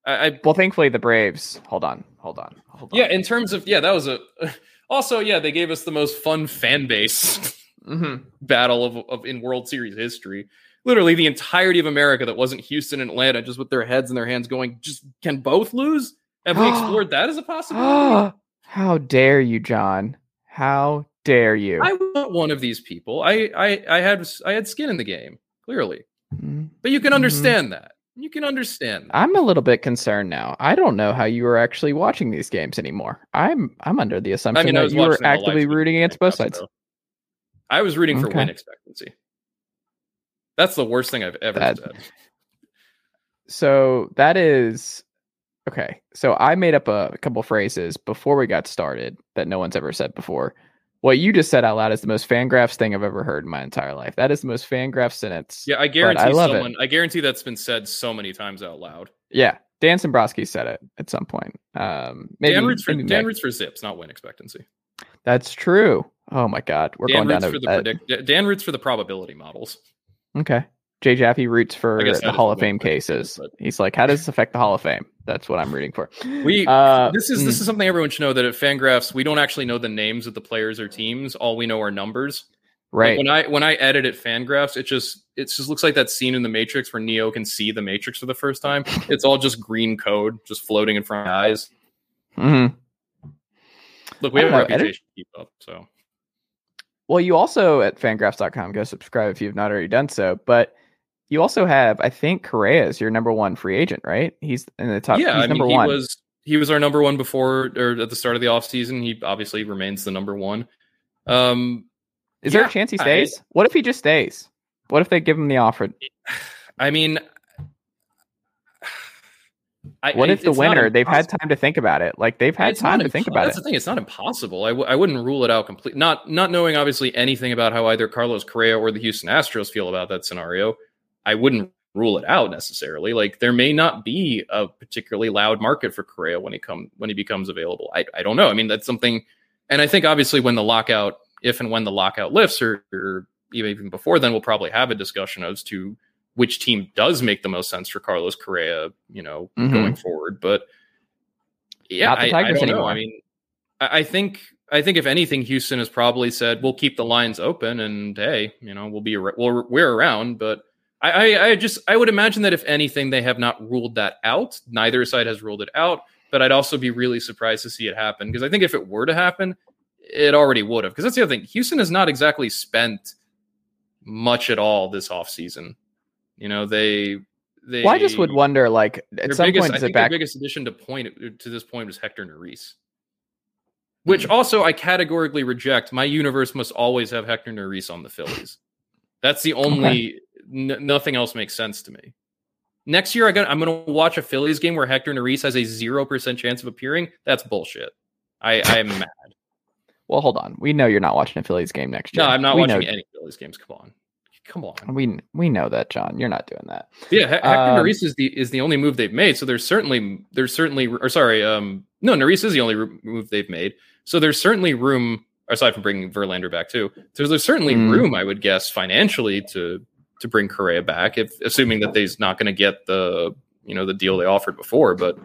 I, I Well, thankfully the Braves. Hold on, hold on, hold on. yeah. In terms of yeah, that was a also yeah. They gave us the most fun fan base hmm battle of, of in World Series history. Literally, the entirety of America that wasn't Houston and Atlanta, just with their heads in their hands, going, "Just can both lose?" Have we explored that as a possibility? How dare you, Jon? How dare you? I want one of these people. I, I I had I had skin in the game, clearly, Mm. but you can Mhm. understand that. You can understand. I'm a little bit concerned now. I don't know how you were actually watching these games anymore. I'm I'm under the assumption I mean, that you were watching them all live actively rooting against both sides. though. I was rooting for Okay. win expectancy. That's the worst thing I've ever That- said. So that is okay. So I made up a, couple phrases before we got started that no one's ever said before. What you just said out loud is the most fangraphs thing I've ever heard in my entire life. That is the most fangraph sentence. Yeah, I guarantee I love it. I guarantee that's been said so many times out loud. Yeah. Dan Szymborski said it at some point. Um, maybe, Dan roots for Dan roots for zips, not win expectancy. That's true. Oh my God, we're Dan going down roots to for the predict. Dan roots for the probability models. Okay. Jay Jaffe roots for I guess that the Hall of Fame cases. but- He's like, how does this affect the Hall of Fame? That's what I'm rooting for. We Uh, this is this is something everyone should know that at Fangraphs we don't actually know the names of the players or teams. All we know are numbers. Like, right. when I when I edit at Fangraphs, it just it just looks like that scene in the Matrix where Neo can see the Matrix for the first time. It's all just green code, just floating in front of my eyes. hmm Look, we have a reputation to keep up, so Well, you also at fangraphs.com go subscribe if you've not already done so. But you also have, I think, Correa is your number one free agent, right? He's in the top. yeah, he's I mean number he one. was he was our number one before or at the start of the offseason. He obviously remains the number one. Um, is there a chance he I- stays? what if he just stays? What if they give him the offer? I mean, I, What if the winner? They've had time to think about it. Like they've had It's time to think about That's it. That's the thing; it's not impossible. I w- I wouldn't rule it out completely. Not not knowing obviously anything about how either Carlos Correa or the Houston Astros feel about that scenario, I wouldn't rule it out necessarily. Like there may not be a particularly loud market for Correa when he come when he becomes available. I I don't know. I mean that's something, and I think obviously when the lockout, if and when the lockout lifts, or, or even before then, we'll probably have a discussion as to which team does make the most sense for Carlos Correa, you know, Mhm. going forward. But yeah, I, I don't know. I mean, I, I think I think if anything, Houston has probably said we'll keep the lines open, and hey, you know, we'll be we'll, we're around. But I, I, I just I would imagine that if anything, they have not ruled that out. Neither side has ruled it out. But I'd also be really surprised to see it happen because I think if it were to happen, it already would have. Because that's the other thing. Houston has not exactly spent much at all this offseason. You know, they they Well, I just would wonder, like at some biggest, point, I think their biggest addition to point uh, to this point was Hector Neris, which mm-hmm. also I categorically reject. My universe must always have Hector Neris on the Phillies. That's the only. N- nothing else makes sense to me. Next year, I got, I'm going to watch a Phillies game where Hector Neris has a zero percent chance of appearing. That's bullshit. I, I am mad. Well, hold on. We know you're not watching a Phillies game next year. No, I'm not we watching Know, any Phillies games. Come on, come on. we we know that, Jon. You're not doing that. Yeah, He- Hector Um, Neris is the is the only move they've made. So there's certainly there's certainly or sorry, um, no, Neris is the only move they've made. So there's certainly room aside from bringing Verlander back too. So there's certainly Mm. room, I would guess, financially to to bring Correa back, if assuming that they's not going to get the you know the deal they offered before. But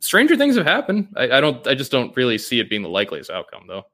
stranger things have happened. I, I don't. I just don't really see it being the likeliest outcome, though.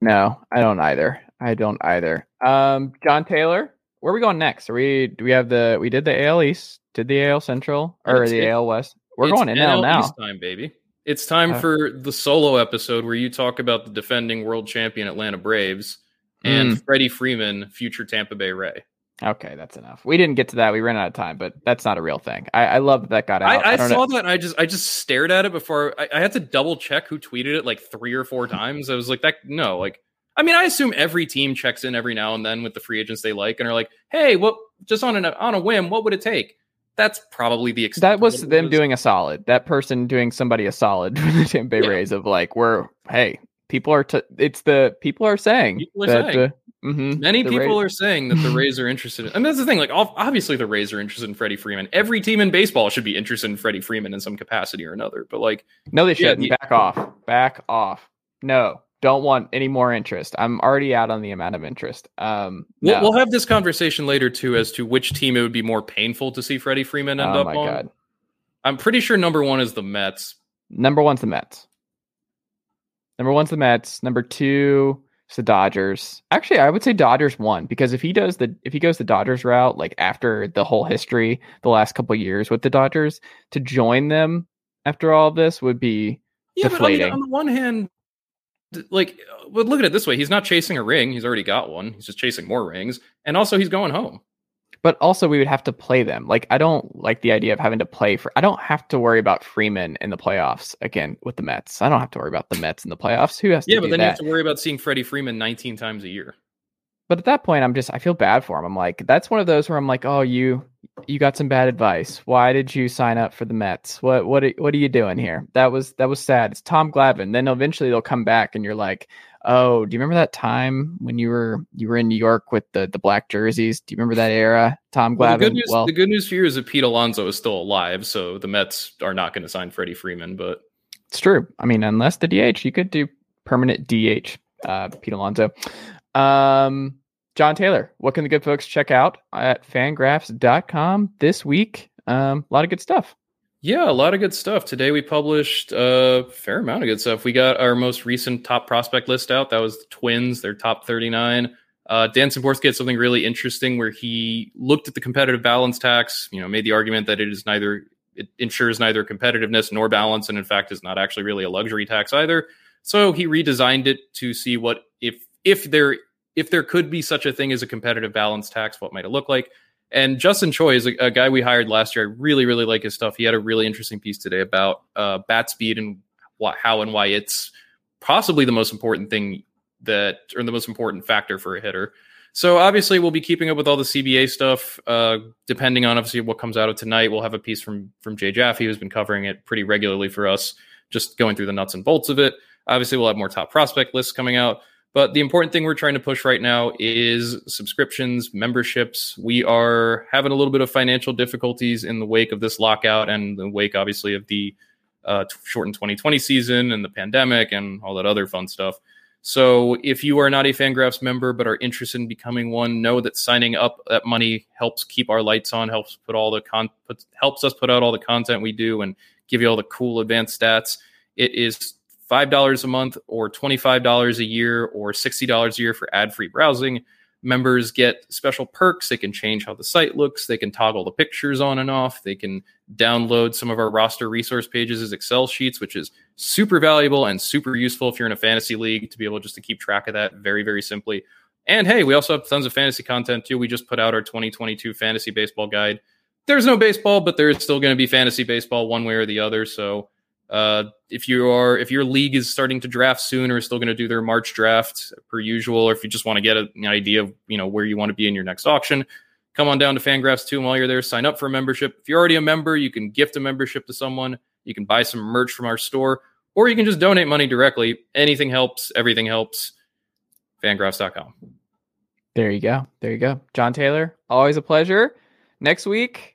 No, I don't either. I don't either. Um, Jon Tayler, where are we going next? Are we? Do we have the? We did the AL East, did the AL Central, or It's- the it- AL West? We're going NL now. East time, baby. It's time Uh, for the solo episode where you talk about the defending world champion Atlanta Braves and Mm. Freddie Freeman, future Tampa Bay Ray. Okay, that's enough. We didn't get to that. We ran out of time, but that's not a real thing. I, I love that that got out. I, I don't saw know. that I just I just stared at it before I, I had to double check who tweeted it like three or four times. I was like, that no, like I mean, I assume every team checks in every now and then with the free agents they like and are like, "Hey, what? Just on an on a whim, what would it take?" That's probably the extent. That was them doing a solid. That person doing somebody a solid the Tampa Bay Yeah. Rays of like, we're hey, people are. T- it's the people are saying People are that. saying. uh, mhm, Many people Rays- are saying that the Rays are interested. In, and that's the thing. Like, obviously, the Rays are interested in Freddie Freeman. Every team in baseball should be interested in Freddie Freeman in some capacity or another. But like, No, they shouldn't. the- Back off. Back off. No, don't want any more interest. I'm already out on the amount of interest. Um, we'll, we'll have this conversation later too as to which team it would be more painful to see Freddie Freeman end oh up my on. god. I'm pretty sure number one is the Mets. Number one's the Mets. Number one's the Mets. Number two is the Dodgers. Actually, I would say Dodgers one because if he does the if he goes the Dodgers route, like after the whole history, the last couple years with the Dodgers, to join them after all of this would be Yeah, but I mean, Deflating. on the one hand, like, uh, but look at it this way: he's not chasing a ring; he's already got one. He's just chasing more rings, and also he's going home. But also we would have to play them. Like I don't like the idea of having to play for I don't have to worry about Freeman in the playoffs again with the Mets. I don't have to worry about the Mets in the playoffs. Who has to Yeah, but then you have to worry about seeing Freddie Freeman 19 times a year. but at that point i'm just i feel bad for him i'm like that's one of those where i'm like oh you you got some bad advice why did you sign up for the mets what what are- what are you doing here that was that was sad it's tom glavine then eventually they'll come back and you're like oh do you remember that time when you were you were in new york with the the black jerseys? Do you remember that era tom Well, glavine the good news, well the good news for you is that Pete Alonso is still alive, so the Mets are not going to sign Freddie Freeman. But it's true. I mean unless the dh you could do permanent dh uh pete alonso. Um jon tayler what can the good folks check out at fangraphs.com this week? Um a lot of good stuff yeah, a lot of good stuff. Today we published a fair amount of good stuff. We got our most recent top prospect list out. That was the Twins, their top 39. Uh, Dan Szymborski had something really interesting where he looked at the competitive balance tax, you know, made the argument that it is neither, it ensures neither competitiveness nor balance, and in fact is not actually really a luxury tax either. So he redesigned it to see what if if there if there could be such a thing as a competitive balance tax, what might it look like? And Justin Choi is a, a guy we hired last year. I really, really like his stuff. He had a really interesting piece today about uh, bat speed and what, how and why it's possibly the most important thing that, or the most important factor for a hitter. So obviously, we'll be keeping up with all the CBA stuff. Uh, depending on obviously what comes out of tonight, we'll have a piece from from Jay Jaffe, who's been covering it pretty regularly for us, just going through the nuts and bolts of it. Obviously, we'll have more top prospect lists coming out. But the important thing we're trying to push right now is subscriptions, memberships. We are having a little bit of financial difficulties in the wake of this lockout and the wake, obviously, of the uh, shortened 2020 season and the pandemic and all that other fun stuff. So if you are not a Fangraphs member but are interested in becoming one, know that signing up that money helps keep our lights on, helps put all the con put, helps us put out all the content we do and give you all the cool advanced stats. It is five dollars a month or twenty five dollars a year or sixty dollars a year for ad free browsing. Members get special perks. They can change how the site looks. They can toggle the pictures on and off. They can download some of our roster resource pages as Excel sheets, which is super valuable and super useful if you're in a fantasy league to be able just to keep track of that very, very simply. And hey, we also have tons of fantasy content too. We just put out our 2022 fantasy baseball guide. There's no baseball, but there is still going to be fantasy baseball one way or the other. So uh, if you are if your league is starting to draft soon or is still going to do their March draft per usual, or if you just want to get a, an idea of you know where you want to be in your next auction, come on down to Fangraphs too. And while you're there, sign up for a membership. If you're already a member, you can gift a membership to someone. You can buy some merch from our store, or you can just donate money directly. Anything helps. Everything helps. Fangraphs.com. There you go. There you go. Jon Tayler, always a pleasure. Next week,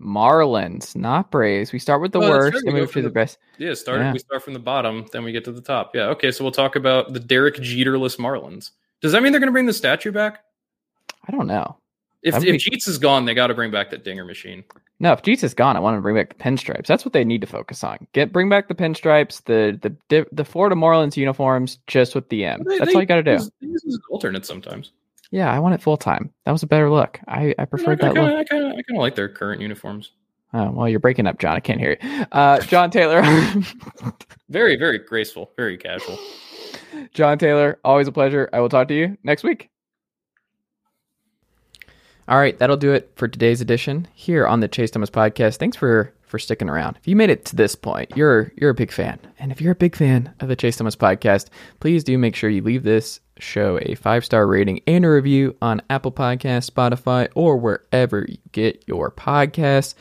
Marlins, not Braves. We start with the Oh, worst right, we and move to the the- best. Yeah, start. Yeah. We start from the bottom, then we get to the top. Yeah. Okay. So we'll talk about the Derek Jeterless Marlins. Does that mean they're going to bring the statue back? I don't know. If if be- Jeets is gone, they got to bring back that dinger machine. No, if Jesus is gone, I want to bring back the pinstripes. That's what they need to focus on. Get bring back the pinstripes, the the the, Florida Marlins uniforms, just with the M. They- That's they all you got to do. use- they use it sometimes. Yeah, I want it full time. That was a better look. I I preferred I that kind look. I kind of I kind of like their current uniforms. Oh, well, you're breaking up, Jon. I can't hear you. Uh, Jon Tayler. Very very graceful, very casual. Jon Tayler, always a pleasure. I will talk to you next week. All right, that'll do it for today's edition here on the Chase Thomas podcast. Thanks for for sticking around. If you made it to this point, you're you're a big fan. And if you're a big fan of the Chase Thomas podcast, please do make sure you leave this show a five star rating and a review on Apple Podcasts, Spotify, or wherever you get your podcasts.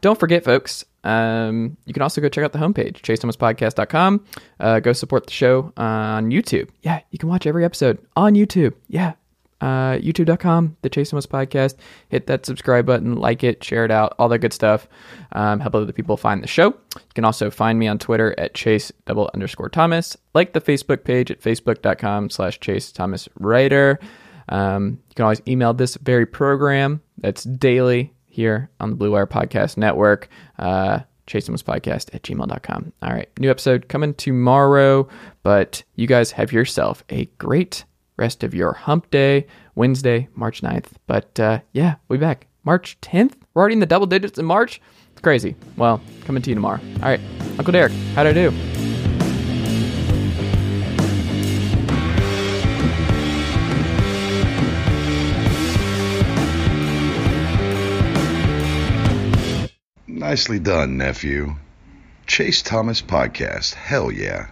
Don't forget, folks, um, you can also go check out the homepage, chasethomaspodcast.com. Uh, go support the show on YouTube. Yeah, you can watch every episode on YouTube. Yeah, uh, youtube.com, the Chase Thomas Podcast. Hit that subscribe button, like it, share it out, all that good stuff. Um, help other people find the show. You can also find me on Twitter at Chase double underscore Thomas. Like the Facebook page at facebook.com slash Chase Thomas Writer. Um, you can always email this very program that's daily here on the Blue Wire Podcast Network. Uh, Podcast at gmail.com. All right, new episode coming tomorrow, but you guys have yourself a great rest of your hump day, Wednesday, March 9th. But uh, yeah, we'll be back March 10th. We're already in the double digits in March. It's crazy. Well, coming to you tomorrow. All right, Uncle Derek, how'd I do? Nicely done, nephew. Chase Thomas Podcast. Hell yeah.